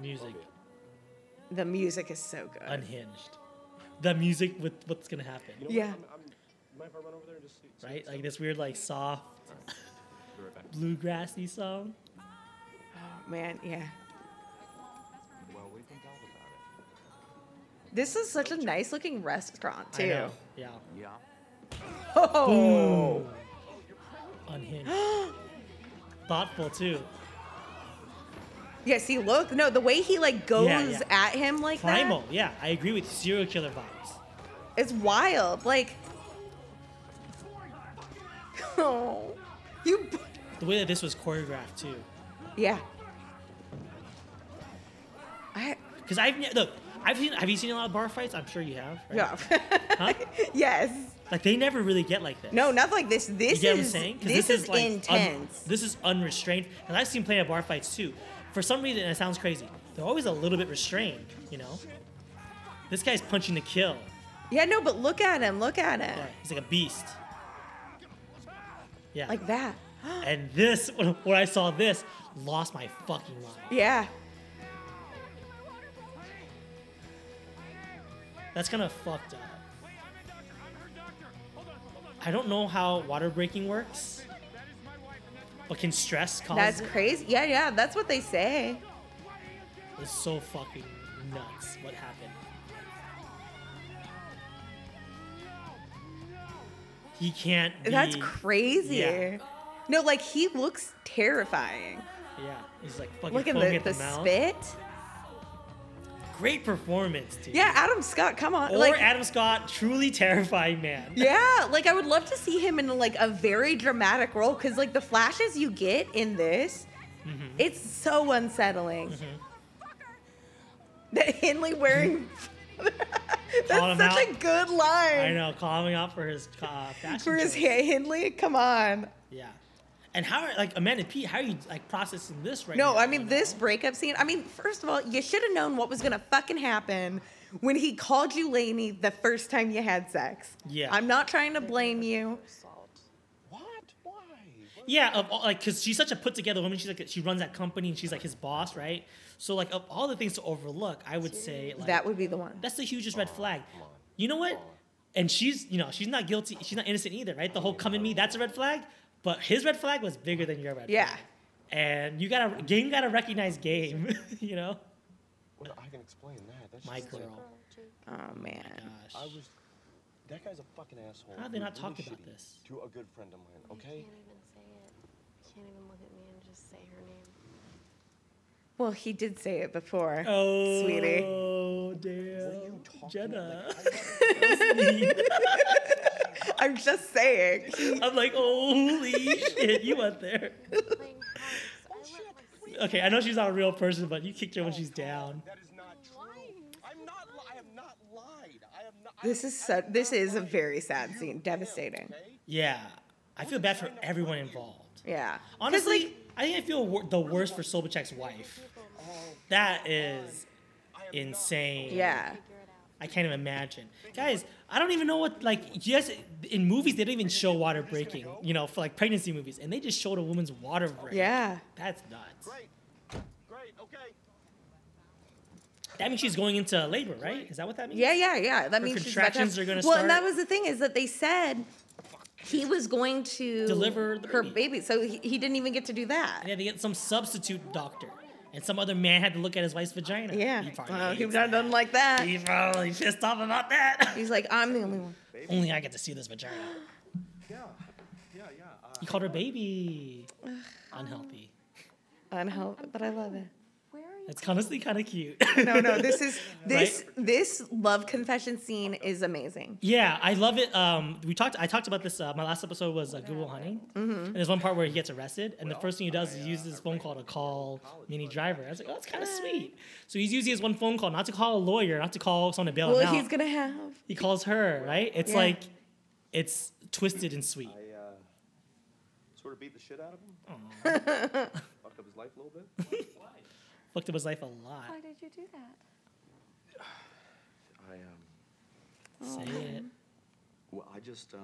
Music The music is so good. unhinged. The music with what's gonna happen, You know Yeah. what? I'm, I'm, you mind if I run over there and just see? see right? Like this weird, like soft Be right bluegrassy song. Oh, man, yeah. Well, we can tell about it. This is such a nice looking restaurant too. I know. Yeah. Yeah. Oh. oh unhinged. Thoughtful too. Yeah, see, look, no, the way he like goes Yeah, yeah. at him like Primal. Yeah, I agree with serial killer vibes. it's wild. Like, oh, you, The way that this was choreographed too. yeah. I, Because I've look, I've seen. Have you seen a lot of bar fights? I'm sure you have. Right? yeah. Huh? yes. Like they never really get like this. No, not like this. You This I'm is saying? 'Cause this, is, like un- intense. this is unrestrained. And I've seen plenty of bar fights too. For some reason, and it sounds crazy. They're always a little bit restrained. You know. This guy's punching to kill. yeah, no, but look at him. Look at him. Yeah, he's like a beast. Yeah. Like that. and this, when, when I saw this, lost my fucking mind. Yeah. That's kind of fucked up. I don't know how water breaking works, but can stress cause That's it? crazy. Yeah, yeah, that's what they say. It's so fucking nuts what happened. He can't. Be, That's crazy. Yeah. No, like he looks terrifying. Yeah, he's like fucking Look at the, at the, the spit. Great performance, dude. Yeah, Adam Scott, come on. Or like Adam Scott, truly terrifying man. Yeah, like I would love to see him in like a very dramatic role because like the flashes you get in this, Mm-hmm. it's so unsettling. That Henley wearing that's such out. a good line. I know, calling out for his uh, fashion For his Henley, come on. Yeah. And how, are- like, Amanda P, how are you, like, processing this right no, now? No, I mean this breakup scene. I mean, first of all, you should have known what was gonna fucking happen when he called you Lainey the first time you had sex. Yeah. I'm not trying to blame you. What? Why? Yeah, of all, like, because she's such a put together woman. She's like, she runs that company and she's like his boss, right? So, like, of all the things to overlook, I would say, like, that would be the one. that's the hugest red flag. You know what? And she's, you know, she's not guilty. She's not innocent either, right? The whole come in me, that's a red flag. But his red flag was bigger than your red Yeah. flag. Yeah. And you gotta, game gotta recognize game, you know? Well, I can explain that. That's oh, oh My just like- girl. Oh man. I was. That guy's a fucking asshole. How did they not Really talk about this? To a good friend of mine, okay? Can't even say it. Can't even look at me and just say her name. Well, he did say it before. Oh, Sweetie. Oh, damn. Jenna. I'm just saying. I'm like, holy shit, you went there. Playing house. I let my Okay, I know she's not a real person, but you kicked her when she's down. That is not true. I'm not. Li- I have not lied. I have not. This is so, this is a very sad scene, devastating. Yeah, I feel bad for everyone involved. Yeah. Honestly, like, I think I feel wor- the worst for Sobvechik's wife. That is insane. yeah. I can't even imagine. Guys, I don't even know what, like, yes, in movies, they don't even show water breaking, you know, for like pregnancy movies, and they just showed a woman's water break. Yeah. That's nuts. Great. Great. Okay. That means she's going into labor, right? Is that what that means? Yeah, yeah, yeah. That Her means she's about to have- contractions are gonna Well, start. and that was the thing is that they said he was going to Deliver the her baby, so he, he didn't even get to do that. Yeah, they had to get some substitute doctor, and some other man had to look at his wife's vagina. Yeah, he probably well, he hates doesn't like that. He probably pissed off about that. He's like, I'm the only one. Only I get to see this vagina. Yeah, yeah, yeah. Uh, He called her baby. Unhealthy. Unhealthy, but I love it. It's honestly kind of cute. No, no, this is this Right? this love confession scene is amazing. Yeah, I love it. Um, we talked. I talked about this. Uh, my last episode was uh, Good Will Hunting, Mhm. and there's one part where he gets arrested, and the first thing he does is use his phone call to call Minnie Driver. I was like, oh, that's kind of sweet. So he's using his one phone call, not to call a lawyer, not to call someone to bail Well, him out. Well, he's gonna have. He calls her, right? It's Yeah. like, it's twisted and sweet. I uh, sort of beat the shit out of him. Aw. Fucked up his life a little bit. Fucked at his life a lot. Why did you do that? I um. Say it. Well, I just um.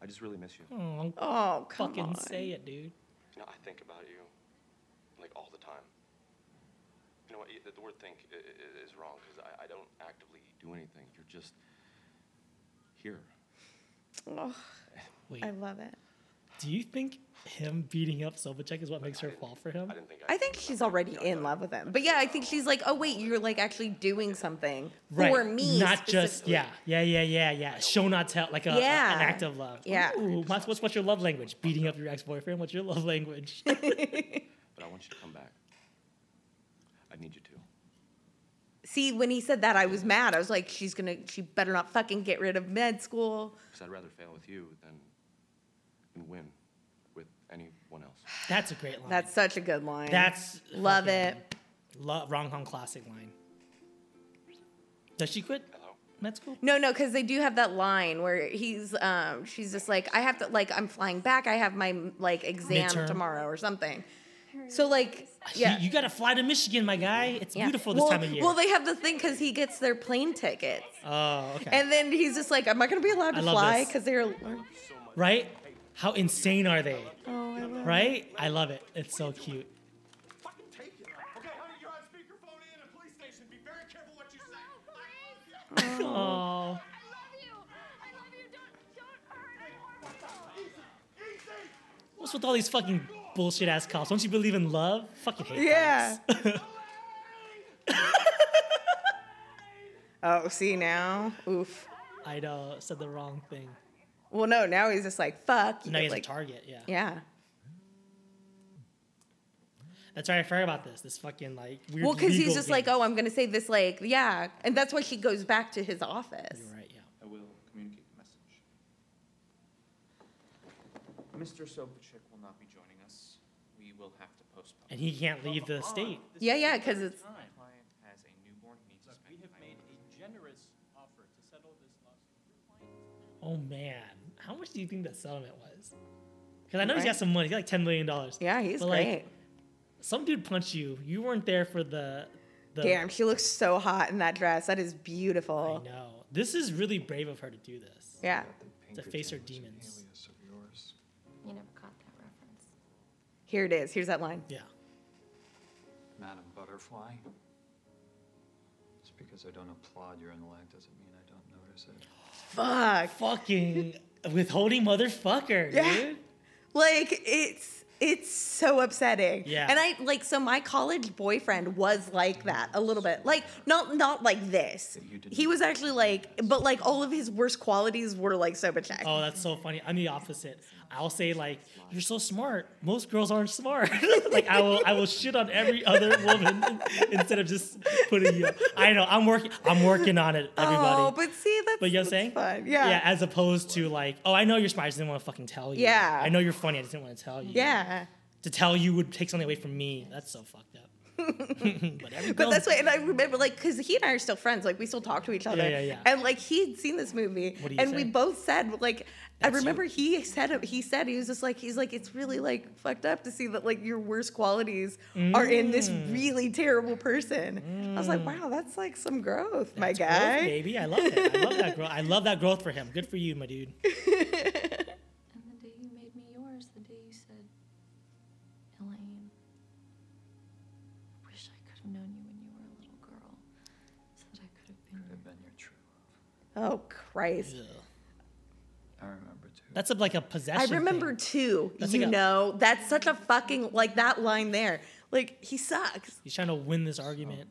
I just really miss you. Oh, Oh, come fucking on. say it, dude. You know, I think about you, like all the time. You know what? The, the word "think" i- i- is wrong because I, I don't actively do anything. You're just here. Oh, Wait. I love it. Do you think him beating up Sobvechik is what makes her fall for him? I think she's already in love with him. But yeah, I think she's like, oh wait, you're like actually doing something Right. for me. Not just yeah, yeah, yeah, yeah, yeah. Show not tell, like a, a- an act of love. Yeah. Ooh, what's, what's what's your love language? Beating up your ex boyfriend. What's your love language? But I want you to come back. I need you to. See, when he said that, I was mad. I was like, she's gonna, she better not fucking get rid of med school. Because I'd rather fail with you than, than win with anyone else. That's a great line. That's such a good line. That's love fucking it. Lo- Wrong Hong classic line. Does she quit That's cool. No, no, because they do have that line where he's, um, she's just like, I have to, like, I'm flying back. I have my like exam Midterm. tomorrow or something. So like, yeah. You, you gotta fly to Michigan, my guy. It's Yeah. beautiful this well, time of year. Well, they have the thing because he gets their plane tickets. oh, okay. And then he's just like, am I going to be allowed I to love fly? this. Because they're. right? How insane are they? Oh, I love Right? I love it. It's so cute. Okay, honey, you're on speakerphone in a police station. Be very careful what you say. Oh. What's with all these fucking bullshit ass cops? Don't you believe in love? Fucking hate Yeah. Oh, see now? Oof. I know, said the wrong thing. Well, no, now he's just like, fuck. Now you, he's like, a target, yeah. Yeah. That's right, I forgot about this. This fucking like weird. Well, because he's just game. like, oh, I'm going to say this, like, yeah. And that's why she goes back to his office. You're right, yeah. I will communicate the message. Mr. Sobvechik will not be joining us. We will have to postpone. And he can't leave the state. Yeah, yeah, because it's. My client has a newborn. He needs to spend We have time made a generous offer to settle this lawsuit. Oh man, how much do you think that settlement was? Because I know he's got some money. He's got like ten million dollars. Yeah, he's But, like, great. some dude punched you. You weren't there for the. the Damn, she looks so hot in that dress. That is beautiful. I know. This is really brave of her to do this. Yeah. To face her demons. You never caught that reference. Here it is. Here's that line. Yeah. Madam Butterfly. Just because I don't applaud your intellect doesn't mean I don't notice it. Fuck. Fucking withholding motherfucker, Yeah. dude. Like it's it's so upsetting. Yeah. And I like so my college boyfriend was like that a little bit. Like not not like this. He was actually like but like all of his worst qualities were like Sobvechik. Oh, that's so funny. I'm the opposite. I'll say like, "You're so smart." Most girls aren't smart. like I will, I will shit on every other woman instead of just putting you. I know. I'm working. I'm working on it, everybody. Oh, but see that's But you know what I'm saying? fun. Yeah. Yeah, as opposed to like, oh, I know you're smart. I just didn't want to fucking tell you. Yeah. I know you're funny. I just didn't want to tell you. Yeah. To tell you would take something away from me. That's so fucked. but that's why, and I remember, like, because he and I are still friends. Like, we still talk to each other. Yeah, yeah, yeah. And like, he'd seen this movie, he and we both said, like, I remember he said, he said, he was just like, he's like, it's really like fucked up to see that like your worst qualities are in this Mm. really terrible person. I was like, wow, that's like some growth, my Growth, guy. baby. I love it. I love that growth. I love that growth for him. Good for you, my dude. Oh Christ. I remember too. That's a, like a possession. I remember thing. too. That's you like a- know, that's such a fucking like that line there. Like he sucks. He's trying to win this argument.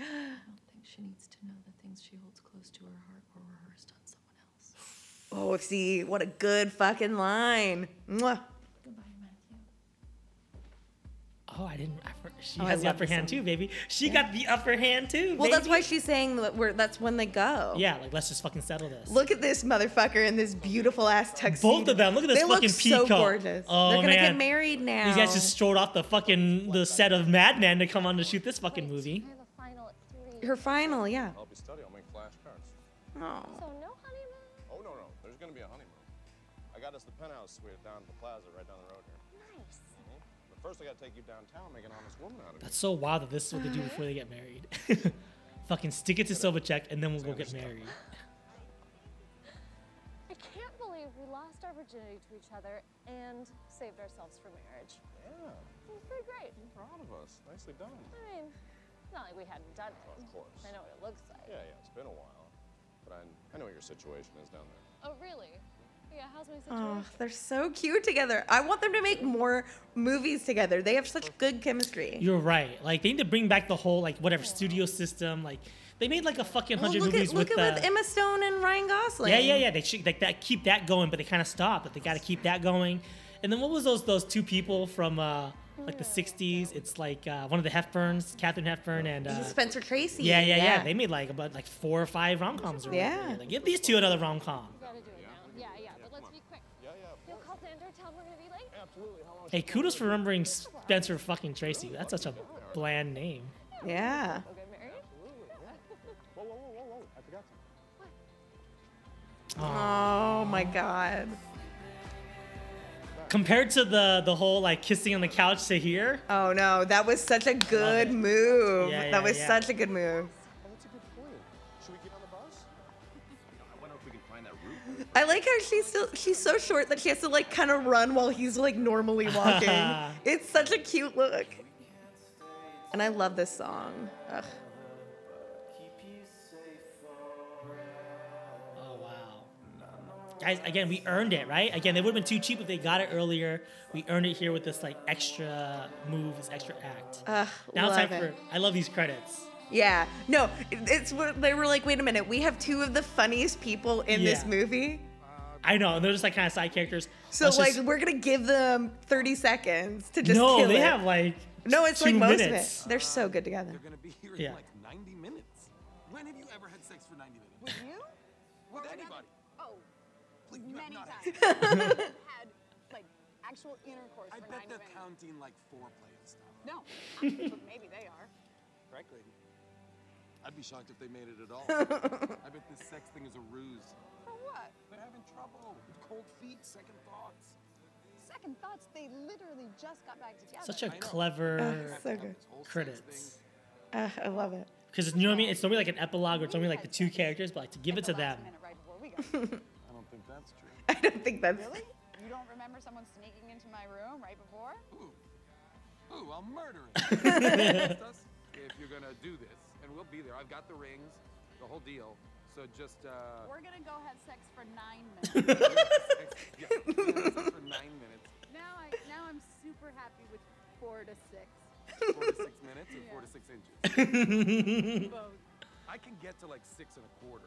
Oh, I don't think she needs to know the things she holds close to her heart were rehearsed on someone else. Oh, see, what a good fucking line. Mwah. Oh, I didn't. I, for- she Oh, I has the love upper hand song. too, baby. She got the upper hand too. Well, that's why she's saying that we're that's when they go. Yeah, like let's just fucking settle this. Look at this motherfucker in this beautiful ass tuxedo. Both of them. Look at this they fucking look peacock. so gorgeous. Oh They're gonna man. get married now. These guys just strolled off the fucking the set of Mad Men to come on to shoot this fucking movie. I have a final. Her final, yeah. I'll be studying. I'll make flashcards. Oh. So no honeymoon. Oh, no, no. There's going to be a honeymoon. I got us the penthouse suite down at the plaza right down the road here. Nice. But first, I got to take you downtown, make an honest woman out of you. That's so wild that this is what they do before they get married. fucking stick it to Silvercheck and then we'll go get married. I can't believe we lost our virginity to each other and saved ourselves for marriage. Yeah. It was pretty great. I'm proud of us. Nicely done. I mean, it's not like we hadn't done it. Of course. I know what it looks like. Yeah, yeah. It's been a while. But I, I know what your situation is down there. Oh, really? Yeah, how's my Oh, they're so cute together. I want them to make more movies together. They have such good chemistry. You're right. Like they need to bring back the whole like whatever studio system. Like they made like a fucking hundred look movies at with at uh, with Emma Stone and Ryan Gosling. Yeah, yeah, yeah. They should like that keep that going, but they kind of stopped. But they got to keep that going. And then what was those those two people from uh like the '60s? It's like uh, one of the Hepburns, Katharine Hepburn, and uh, Spencer Tracy. yeah, yeah, yeah, They made like about like four or five rom coms. Yeah. Like, give these two another rom com. We gotta do it now. Yeah, yeah, but let's be quick. Yeah, yeah. You'll call Xander, tell him we're gonna be late? Absolutely. How long Hey, kudos for remembering Spencer fucking Tracy. That's such a bland name. Yeah. Oh my god. Compared to the the whole like kissing on the couch to here, Oh no, that was such a good move. Yeah, yeah, that was yeah. such a good move. I like how she's still she's so short that she has to like kind of run while he's like normally walking. it's such a cute look. And I love this song. Ugh. Oh wow. Guys, again, we earned it, right? Again, it would have been too cheap if they got it earlier. We earned it here with this like extra move, this extra act. Ugh, now it's time love for. I love these credits. Yeah. No, it's what they were like, wait a minute, we have two of the funniest people in this movie. I know, and they're just like kind of side characters. So Let's like just- we're gonna give them 30 seconds to just no, kill they it. have like No, it's like two most minutes. of it. They're so good together. They're gonna be here Yeah. in like 90 minutes. When have you ever had sex for 90 minutes? With you? With anybody? Oh, Please, no, many not- times. had like actual intercourse I for bet 90 they're minutes. counting like foreplay and stuff. No, but maybe they are. Frankly, I'd be shocked if they made it at all. I bet this sex thing is a ruse. For what? They're having trouble with cold feet, second thoughts. Second thoughts. They literally just got back together. Such a clever Ugh, so good. credits. Uh, I love it. Because you know what I mean? It's normally like an epilogue or it's only like the two characters, but like to give it to them. Right before we got I don't think that's true. I don't think that's Really? You don't remember someone sneaking into my room right before? Ooh, ooh, I'll murder him. If you're gonna do this, and we'll be there. I've got the rings, the whole deal. So just uh. We're gonna go have sex for nine minutes. yeah, we're gonna have sex for nine minutes. now I now I'm super happy with four to six. Four to six minutes or four to six inches. Both. I can get to like six and a quarter.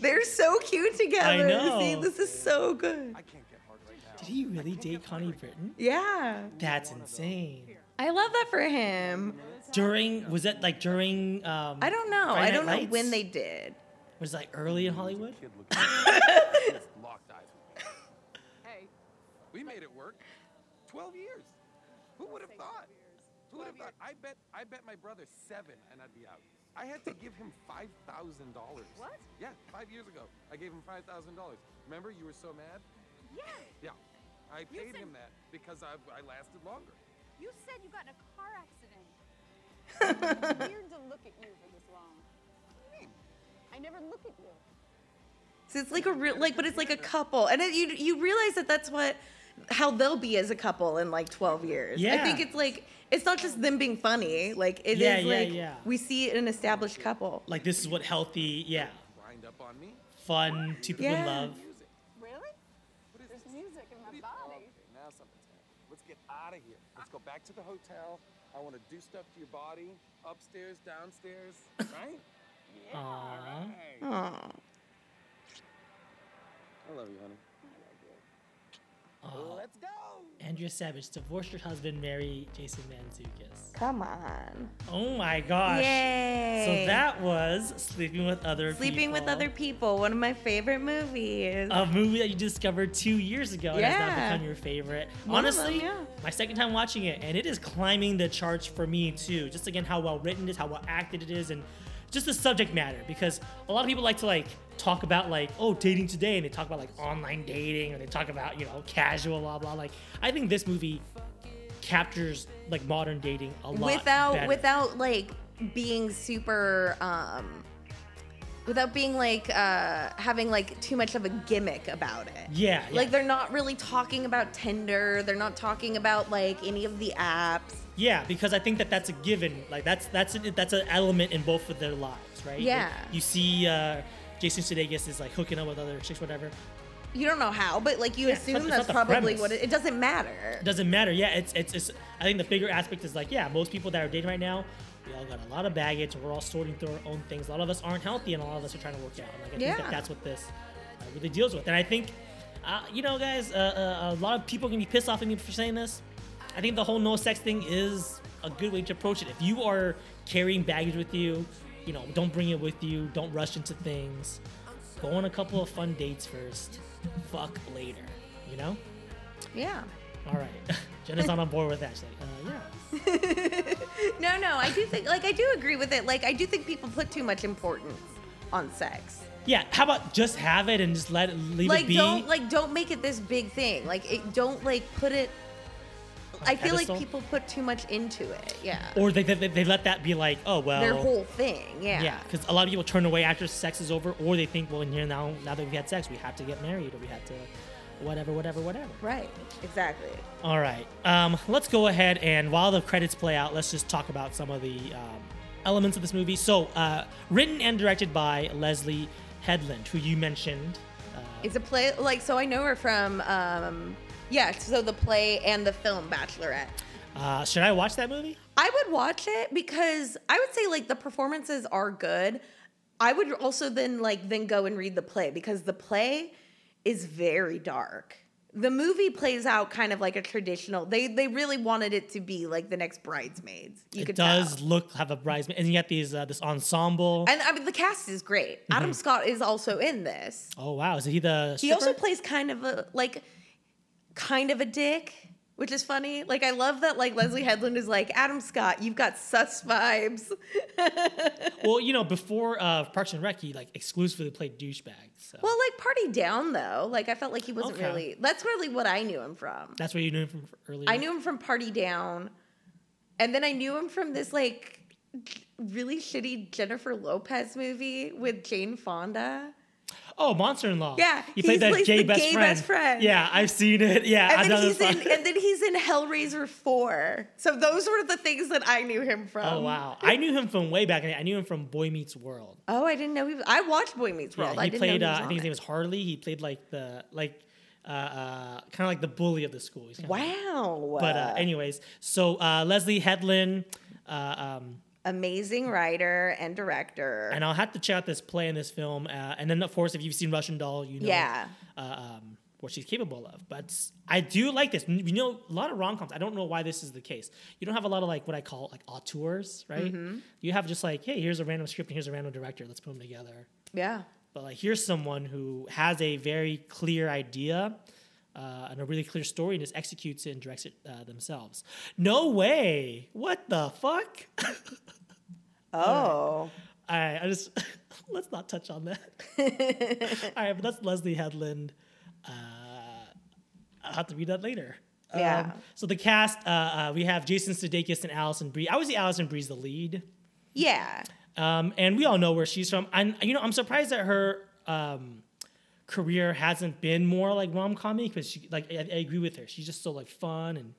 They're so cute together. know. See, this is so good. I can't get hard right now. Did he really date Connie Britton? Yeah. That's insane. I love that for him. During was that like during? Um, I don't know. Friday I don't know Lights? when they did. Was it like early in Hollywood? Kid looking at just locked eyes with me. Hey, We made it work. Twelve years. Who would have thought? Who would have thought? I bet I bet my brother seven and I'd be out. I had to give him five thousand dollars. What? Yeah, five years ago. I gave him five thousand dollars. Remember you were so mad? yeah. Yeah. I You paid said- him that because I, I lasted longer. You said you got in a car accident. It's weird to look at you for this long. I never look at you. So it's like a real, like, but it's like a couple, and it, you you realize that that's what how they'll be as a couple in like 12 years. Yeah. I think it's like it's not just them being funny. Like it is Yeah, yeah, like yeah. we see an established couple. Like this is what healthy, yeah. Grind up on on me. fun, two people in Yeah. love. Really? There's music in my body. Okay, now something's happening. Let's get out of here. Let's go back to the hotel. I want to do stuff to your body, upstairs, downstairs, right? Aww. Aw. I love you, honey. Aw. Let's go. Andrea Savage divorced her husband, marry Jason Mantzoukas. Come on. Oh my gosh. Yay. So that was Sleeping with Other Sleeping with Other People, one of my favorite movies. a movie that you discovered two years ago and has now become your favorite. One of them, Honestly, yeah. my second time watching it, and it is climbing the charts for me too. Just again, how well written it is, how well acted it is, and just the subject matter. Because a lot of people like to like talk about like oh dating today, and they talk about like online dating, or they talk about you know casual blah blah. Like I think this movie captures like modern dating a lot without better. without like being super um without being like uh having like too much of a gimmick about it. Yeah, yeah. Like they're not really talking about Tinder, they're not talking about like any of the apps. Yeah, because I think that that's a given. Like that's that's a, that's an element in both of their lives, right? Yeah. Like, you see, uh, Jason Sudeikis is like hooking up with other chicks, whatever. You don't know how, but like you Yeah, it's not- assume that's probably premise. what it, it doesn't matter. It doesn't matter. Yeah, it's, it's it's. I think the bigger aspect is like, yeah, most people that are dating right now, we all got a lot of baggage. and We're all sorting through our own things. A lot of us aren't healthy, and a lot of us are trying to work out. Like I think that that's what this uh, really deals with. And I think, uh, you know, guys, uh, uh, a lot of people can be pissed off at me for saying this. I think the whole no sex thing is a good way to approach it. If you are carrying baggage with you, you know, don't bring it with you. Don't rush into things. Go on a couple of fun dates first. Fuck later. You know. Yeah. All right. Jenna's not on board with that. Like, uh, yeah. No, no, I do think like I do agree with it. Like I do think people put too much importance on sex. Yeah. How about just have it and just let it leave like it be? don't like don't make it this big thing. Like it, don't like put it. I feel like people put too much into it. Yeah. or they, they, they let that be like, oh well. Their whole thing. Yeah. Yeah, because a lot of people turn away after sex is over, or they think, well, here now, now that we've had sex, we have to get married, or we have to, whatever, whatever, whatever. Right. Exactly. All right. Um, let's go ahead and while the credits play out, let's just talk about some of the um, elements of this movie. So, uh, written and directed by Leslye Headland, who you mentioned. Uh, It's a play. Like so, I know her from. um Yeah. So the play and the film Bachelorette. uh, should I watch that movie? I would watch it because I would say like the performances are good. I would also then like then go and read the play because the play is very dark. The movie plays out kind of like a traditional. They they really wanted it to be like the next bridesmaids. You it could does tell. look have a bridesmaid, and you got these uh, this ensemble. And I mean the cast is great. Adam Mhm. Scott is also in this. oh wow, is he the? He also plays kind of a like kind of a dick, which is funny. Like I love that like Leslye Headland is like, Adam Scott, you've got sus vibes. well, you know, before uh, Parks and Rec, he like exclusively played douchebags. So Well, like Party Down though. Like I felt like he wasn't Okay. really that's really what I knew him from. that's where you knew him from earlier. I knew him from Party Down. And then I knew him from this like really shitty Jennifer Lopez movie with Jane Fonda. Oh, Monster-in-Law. Yeah, he played that gay, the best, gay friend. best friend. Yeah, I've seen it. Yeah, I and then he's in and then he's in Hellraiser 4. So those were the things that I knew him from. Oh wow, I knew him from way back. in. I knew him from Boy Meets World. Oh, I didn't know he was I watched Boy Meets World. Yeah, I he didn't played. know he uh, I think his name was Harley. He played like the like, uh, uh, kind of like the bully of the school. He's kinda like- Wow. but uh, anyways, so uh, Leslye Headland. Uh, um, amazing writer and director. and I'll have to check out this play in this film. Uh, and then, of course, if you've seen Russian Doll, you know Yeah. uh, um, what she's capable of. But I do like this. You know, a lot of rom coms. I don't know why this is the case. You don't have a lot of like what I call like auteurs, right? Mhm. You have just like, hey, here's a random script and here's a random director. Let's put them together. Yeah. But like, here's someone who has a very clear idea. Uh, and a really clear story and just executes it and directs it uh, themselves. No way! What the fuck? Oh. All right, I just let's not touch on that. All right, but that's Leslye Headland. Uh, I'll have to read that later. Yeah. Um, so the cast, uh, uh, we have Jason Sudeikis and Alison Brie. I would say Alison Brie's the lead. Yeah. Um, and we all know where she's from. And you know, I'm surprised that her um, career hasn't been more like rom com because she like I, I agree with her. She's just so like fun and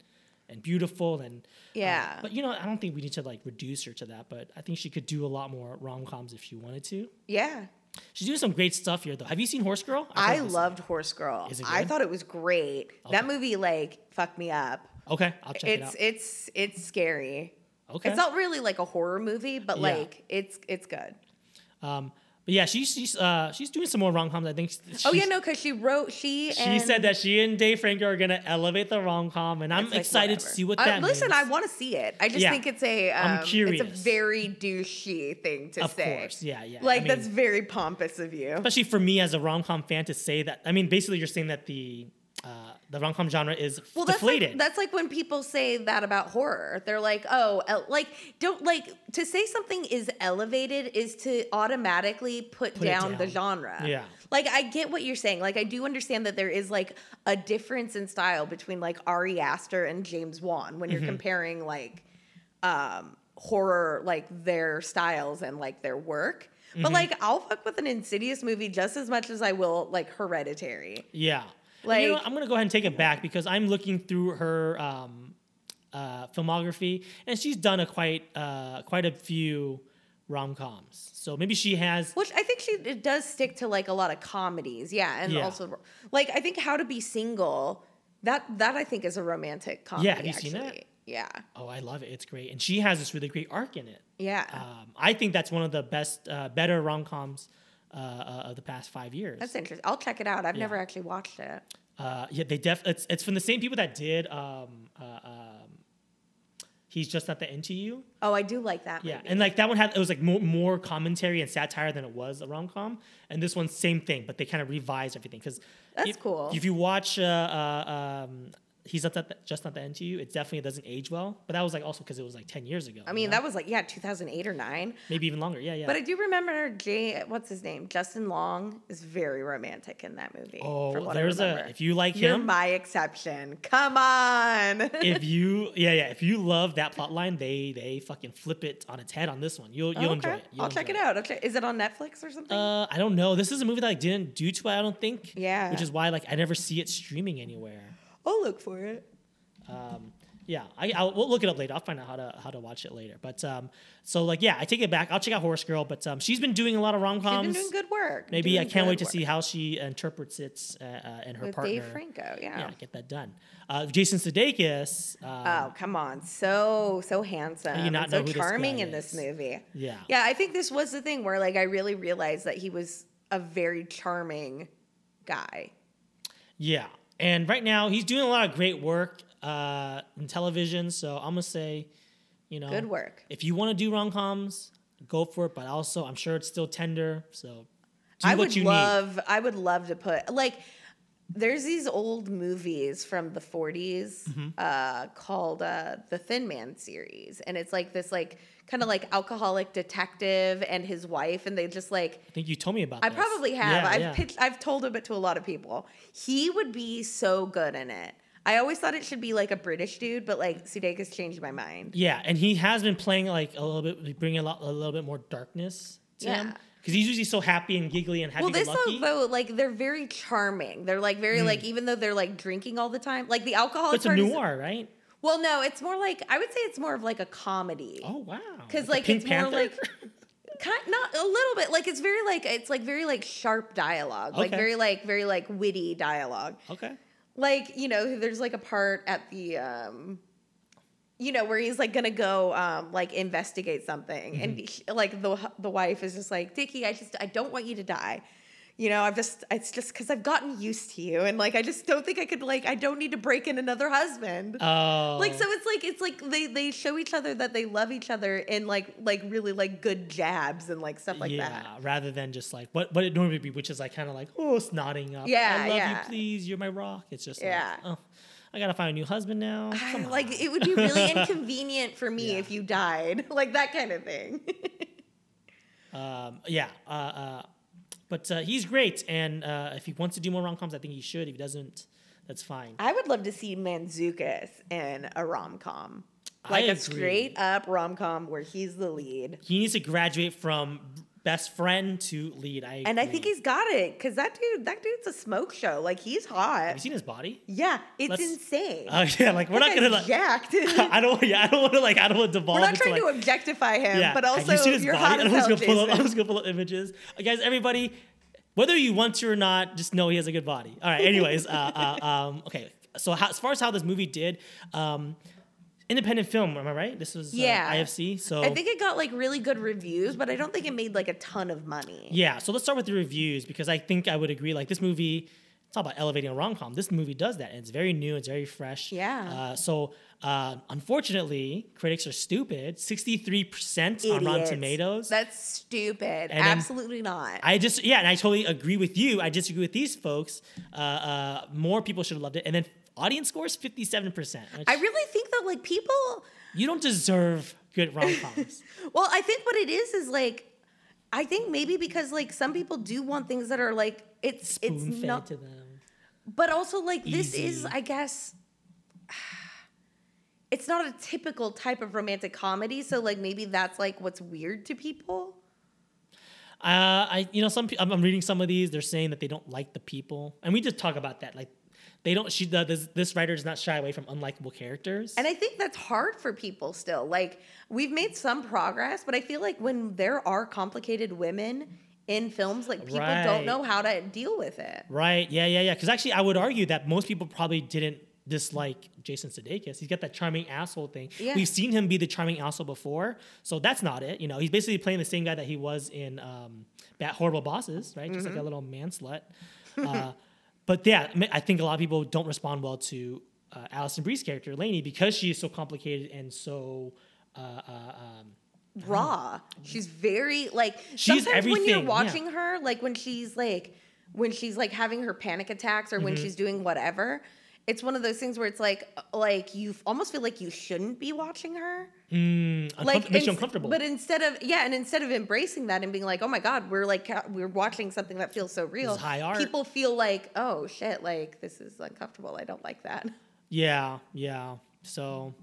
and beautiful and Yeah. uh, but you know, I don't think we need to like reduce her to that. But I think she could do a lot more rom coms if she wanted to. Yeah. She's doing some great stuff here, though. Have you seen Horse Girl? I this- loved Horse Girl. It I thought it was great. That movie like fucked me up. Okay, I'll check it it's out. it's it's scary. Okay. It's not really like a horror movie, but Yeah. like it's it's good. Um, but yeah, she's she's uh, she's doing some more rom coms. I think. oh yeah, no, because she wrote she. She said that she and Dave Franco are gonna elevate the rom com, and I'm like, excited to whatever. see what I- that listen, means. I want to see it. I just Yeah. think it's a. Um, I'm curious. It's a very douchey thing to Of say. course, yeah, yeah. Like I that's very pompous of you. especially for me as a rom com fan to say that. I mean, basically, you're saying that the uh, the rom com genre is Well, that's deflated. like, that's like when people say that about horror. They're like, oh, el- like don't like to say something is elevated is to automatically put, Put it down, the genre. Yeah. Like I get what you're saying. Like I do understand that there is like a difference in style between like Ari Aster and James Wan when you're Mhm. comparing like um horror like their styles and like their work. But Mhm. like I'll fuck with an Insidious movie just as much as I will like Hereditary. Yeah. Like, you know, I'm gonna go ahead and take it back because I'm looking through her um, uh, filmography, and she's done a quite uh, quite a few rom coms. So maybe she has. Which I think she it does stick to like a lot of comedies, yeah, and Yeah. also like I think How to Be Single. That that I think is a romantic comedy. Yeah, have you seen actually. that? Yeah, Oh, I love it. It's great, and she has this really great arc in it. yeah. Um, I think that's one of the best, uh, better rom coms uh, uh, of the past five years. That's interesting. I'll check it out. I've Yeah. never actually watched it. Uh, yeah, they def. It's it's from the same people that did. Um, uh, um, He's just not that into you. Oh, I do like that. Yeah, movie. and like that one had it was like more, more commentary and satire than it was a rom com, and this one's same thing, but they kind of revised everything because That's cool. If you watch, uh, uh, um, he's not that just not that into you, it definitely doesn't age well. But that was like also because it was like ten years ago. I you mean, know? that was like yeah, 2008 or nine. maybe even longer. Yeah, yeah. But I do remember Jay. What's his name? Justin Long is very romantic in that movie. oh, from what I there's a if you like You're him, my exception. Come on. if you yeah yeah if you love that plot line, they they fucking flip it on its head on this one. You'll you'll enjoy Okay. it. You'll I'll check enjoy it out. I'll Is it on Netflix or something? Uh, I don't know. This is a movie that I didn't do to. I don't think. Yeah. Which is why like I never see it streaming anywhere. I'll look for it. Um, yeah, I, I'll we'll look it up later. I'll find out how to how to watch it later. But um, so like yeah, I take it back. I'll check out Horse Girl. But um, she's been doing a lot of rom coms. She's been doing good work. Maybe I can't wait to work. see how she interprets it uh, uh, and her With partner. Dave Franco, yeah. Yeah, get that done. Uh, Jason Sudeikis. Um, Oh come on, so so handsome, you not so this charming guy in this movie. Yeah. yeah. I think this was the thing where like I really realized that he was a very charming guy. Yeah, and right now he's doing a lot of great work uh, in television. So I'm gonna say, you know, Good work. If you want to do rom coms, go for it. But also, I'm sure it's still tender. So do I what would you need. love, I would love to put like. There's these old movies from the 40s Mhm. uh, called uh, the Thin Man series, and it's like this like kind of like alcoholic detective and his wife, and they just like I think you told me about. I this. probably have. Yeah, I've yeah. pitched. I've told him it to a lot of people. He would be so good in it. I always thought it should be like a British dude, but like Sudeikis changed my mind. Yeah, and he has been playing like a little bit, bringing a, lot, a little bit more darkness to him Yeah. because he's usually so happy and giggly and happy well, this lucky. though, like they're very charming. They're like very Mm. like even though they're like drinking all the time, like the alcohol. It's a noir, right? Well, no, it's more like I would say it's more of like a comedy. Oh wow! Because Like like, it's Pink more like kind not a little bit like it's very like it's like very like sharp dialogue, like very like very like witty dialogue. Okay. like you know there's like a part at the um you know where he's like gonna go um like investigate something and Mhm. he- like the the wife is just like Dickie I just I don't want you to die you know I've just it's just because I've gotten used to you and like I just don't think I could like I don't need to break in another husband Oh. like so it's like it's like they they show each other that they love each other in like like really like good jabs and like stuff like that. yeah, that rather than just like what what it normally would be, which is like kind of like oh, it's nodding up. Yeah, I love yeah. you, please. You're my rock. It's just Yeah. like, oh, I gotta find a new husband now. Like it would be really inconvenient for me if you died like that kind of thing Um, yeah, uh, uh, but uh, he's great, and uh, if he wants to do more rom coms, I think he should. If he doesn't, that's fine. I would love to see Mantzoukas in a rom com, like a straight up rom com where he's the lead. He needs to graduate from best friend to lead. I And I think he's got it because that dude, that dude's a smoke show. Like he's hot. Have you seen his body? Yeah, it's Let's- insane. Oh yeah, like we're not gonna like. jacked. I don't. Yeah, I don't want to like. I don't want to devolve. We're not into, trying like, to objectify him, but Have also you seen his you're body? hot as I'm just hell, gonna pull up. I'm just gonna pull up images. Uh, guys, everybody, whether you want to or not, just know he has a good body. All right. Anyways, uh, uh, um, okay. So how, as far as how this movie did, um, independent film. Am I right? This was uh, Yeah. IFC. So I think it got like really good reviews, but I don't think it made like a ton of money. Yeah, so let's start with the reviews because I think I would agree. Like this movie, it's all about elevating a rom com. This movie does that, and it's very new. It's very fresh. Yeah. Uh, so uh, unfortunately, critics are stupid. Sixty-three percent on Rotten Tomatoes. That's stupid. And Absolutely not. I just yeah, and I totally agree with you. I disagree with these folks. Uh, uh, more people should have loved it, and then audience scores fifty-seven percent. I really think that like people you don't deserve good rom coms. Well, I think what it is is like I think maybe because like some people do want things that are like it's it's Spoon fed not to them. but also like this is I guess it's not a typical type of romantic comedy, so like maybe that's like what's weird to people. Uh, I you know some pe- I'm, I'm reading some of these. They're saying that they don't like the people, and we just talk about that. Like they don't. She the, this this writer does not shy away from unlikable characters. And I think that's hard for people still. Like we've made some progress, but I feel like when there are complicated women in films, like people Right. don't know how to deal with it. right? Yeah, yeah, yeah. Because actually, I would argue that most people probably didn't dislike Jason Sudeikis. He's got that charming asshole thing. Yeah. We've seen him be the charming asshole before, so that's not it. You know, he's basically playing the same guy that he was in um, Bat Horrible Bosses, right? Just like Mhm. a little man slut. Uh, but yeah, I think a lot of people don't respond well to uh, Alison Brie's character, Lainey, because she is so complicated and so. Uh, uh, um, raw. She's very like She's sometimes when you're everything, yeah. watching her, like when she's like when she's like having her panic attacks or when Mhm. she's doing whatever, it's one of those things where it's like like you almost feel like you shouldn't be watching her. Mm, Like makes you uncomfortable. But instead of yeah, and instead of embracing that and being like, oh my god, we're like we're watching something that feels so real. high art. People feel like, oh shit, like this is uncomfortable. I don't like that. Yeah, yeah. So,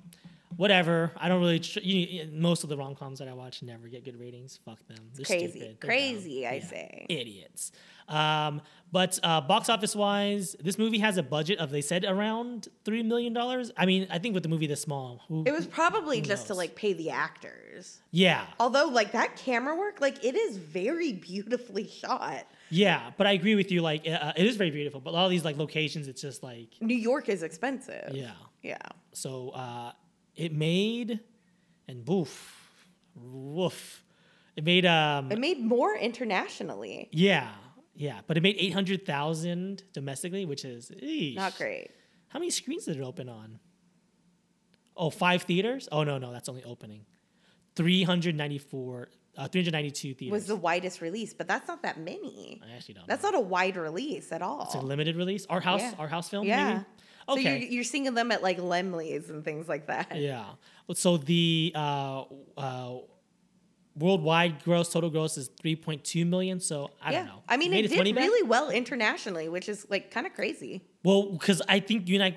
whatever. I don't really. Tr- you, most of the rom coms that I watch never get good ratings. Fuck them. They're Crazy, stupid. They're crazy. I Yeah. say. idiots. Um, but uh, box office wise, this movie has a budget of they said around three million dollars. I mean, I think with the movie this small, who, It was probably just to like pay the actors. yeah, Although, like that camera work, like it is very beautifully shot. yeah. But I agree with you. Like, uh, it is very beautiful. But a lot of these like locations, it's just like New York is expensive. yeah. Yeah. So uh, it made and boof, woof. It made um It made more internationally. yeah yeah, but it made eight hundred thousand domestically, which is eesh. Not great. How many screens did it open on? Oh, five theaters. Oh no no, that's only opening. Three hundred ninety four. Uh, 392 theaters. Was the widest release, but that's not that many. I actually don't. That's not a wide release at all. It's a limited release. Our house, Yeah. our house film. Yeah. Maybe? So you're, you're seeing them at like Laemmle's and things like that. Yeah. So the uh, uh, worldwide gross, total gross is 3.2 million. So I yeah. don't know. I mean, Made it did money back? really well internationally, which is like kind of crazy. Well, because I think you and I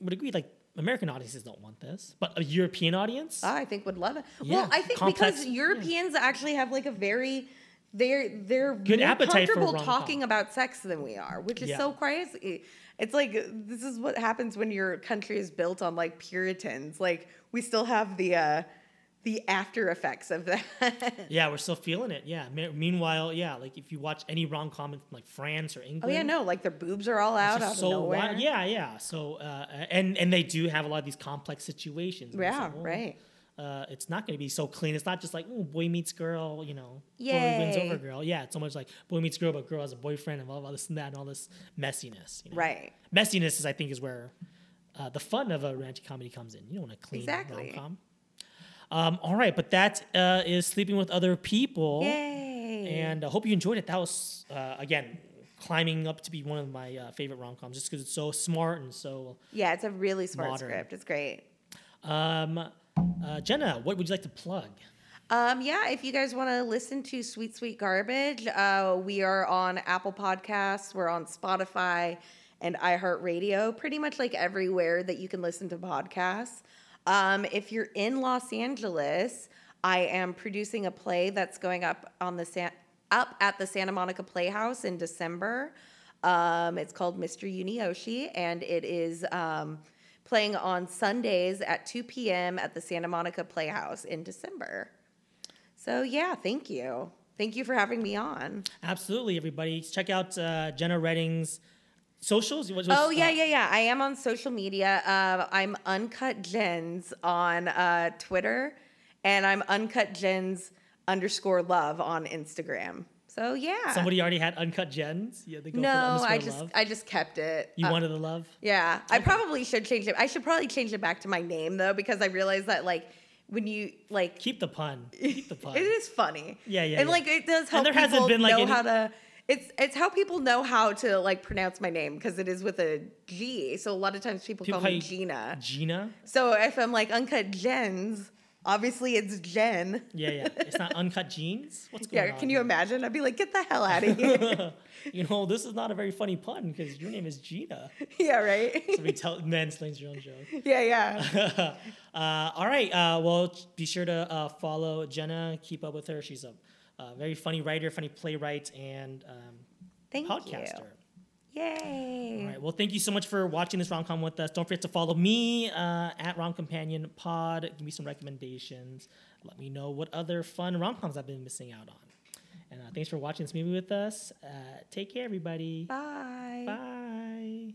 would agree, like American audiences don't want this, but a European audience. I think would love it. Yeah, Well, I think complex- because Europeans actually have like a very they're they're Good more appetite comfortable talking about sex than we are, which is Yeah. so crazy. It's like this is what happens when your country is built on like Puritans. Like we still have the uh the after effects of that. yeah, we're still feeling it. Yeah. Me- meanwhile, yeah, like if you watch any rom com from like France or England. oh yeah, no, like their boobs are all out out so nowhere. wild. Yeah, yeah. So uh, and and they do have a lot of these complex situations. Yeah, like, well, right. Uh, it's not going to be so clean. It's not just like oh, boy meets girl, you know, boy wins over girl. Yeah, it's so much like boy meets girl, but girl has a boyfriend and all, all this and that and all this messiness. You know? Right. Messiness is, I think, is where uh, the fun of a romantic comedy comes in. You don't want a clean Exactly. rom-com. Um, all right, but that uh, is sleeping with other people. Yay. And I hope you enjoyed it. That was uh, again climbing up to be one of my uh, favorite rom coms, just because it's so smart and so. Yeah, it's a really smart Modern. script. It's great. Um, uh, Jenna, what would you like to plug? Um, yeah, if you guys want to listen to Sweet Sweet Garbage, uh, we are on Apple Podcasts, we're on Spotify and iHeartRadio, pretty much like everywhere that you can listen to podcasts. Um, if you're in Los Angeles, I am producing a play that's going up on the San- up at the Santa Monica Playhouse in December. Um, it's called Mr. Yunioshi, and it is um, playing on Sundays at 2 p.m. at the Santa Monica Playhouse in December. So yeah, thank you. Thank you for having me on. Absolutely, everybody. Check out uh, Jenna Redding's socials. Oh yeah, uh, yeah, yeah. I am on social media. Uh, I'm Uncut Gens on uh, Twitter, and I'm Uncut Gens underscore love on Instagram. So yeah. Somebody already had uncut gens. Yeah, they go no, I just love. I just kept it. You Uh, wanted the love. Yeah, I probably should change it. I should probably change it back to my name though, because I realized that like when you like keep the pun. Keep the pun. it is funny. Yeah, yeah, and yeah. like it does help there people hasn't been, like, know any- how to. It's it's how people know how to like pronounce my name because it is with a G. So a lot of times people, People call me Gina. Gina. So if I'm like uncut gens, obviously it's Jen. Yeah, yeah. It's not uncut jeans. What's going Yeah, on? Yeah, can you imagine? I'd be like, get the hell out of here. you know, this is not a very funny pun because your name is Gina. yeah, right. So we tell mansplains your own joke. yeah, yeah. uh, all right. Uh, well, be sure to uh, follow Jenna. Keep up with her. She's a, uh very funny writer, funny playwright, and um, Thank podcaster. you. Yay. All right. Well, thank you so much for watching this rom com with us. Don't forget to follow me uh, at Rom Companion Pod. Give me some recommendations. Let me know what other fun rom coms I've been missing out on. And uh, thanks for watching this movie with us. Uh, take care, everybody. Bye. Bye.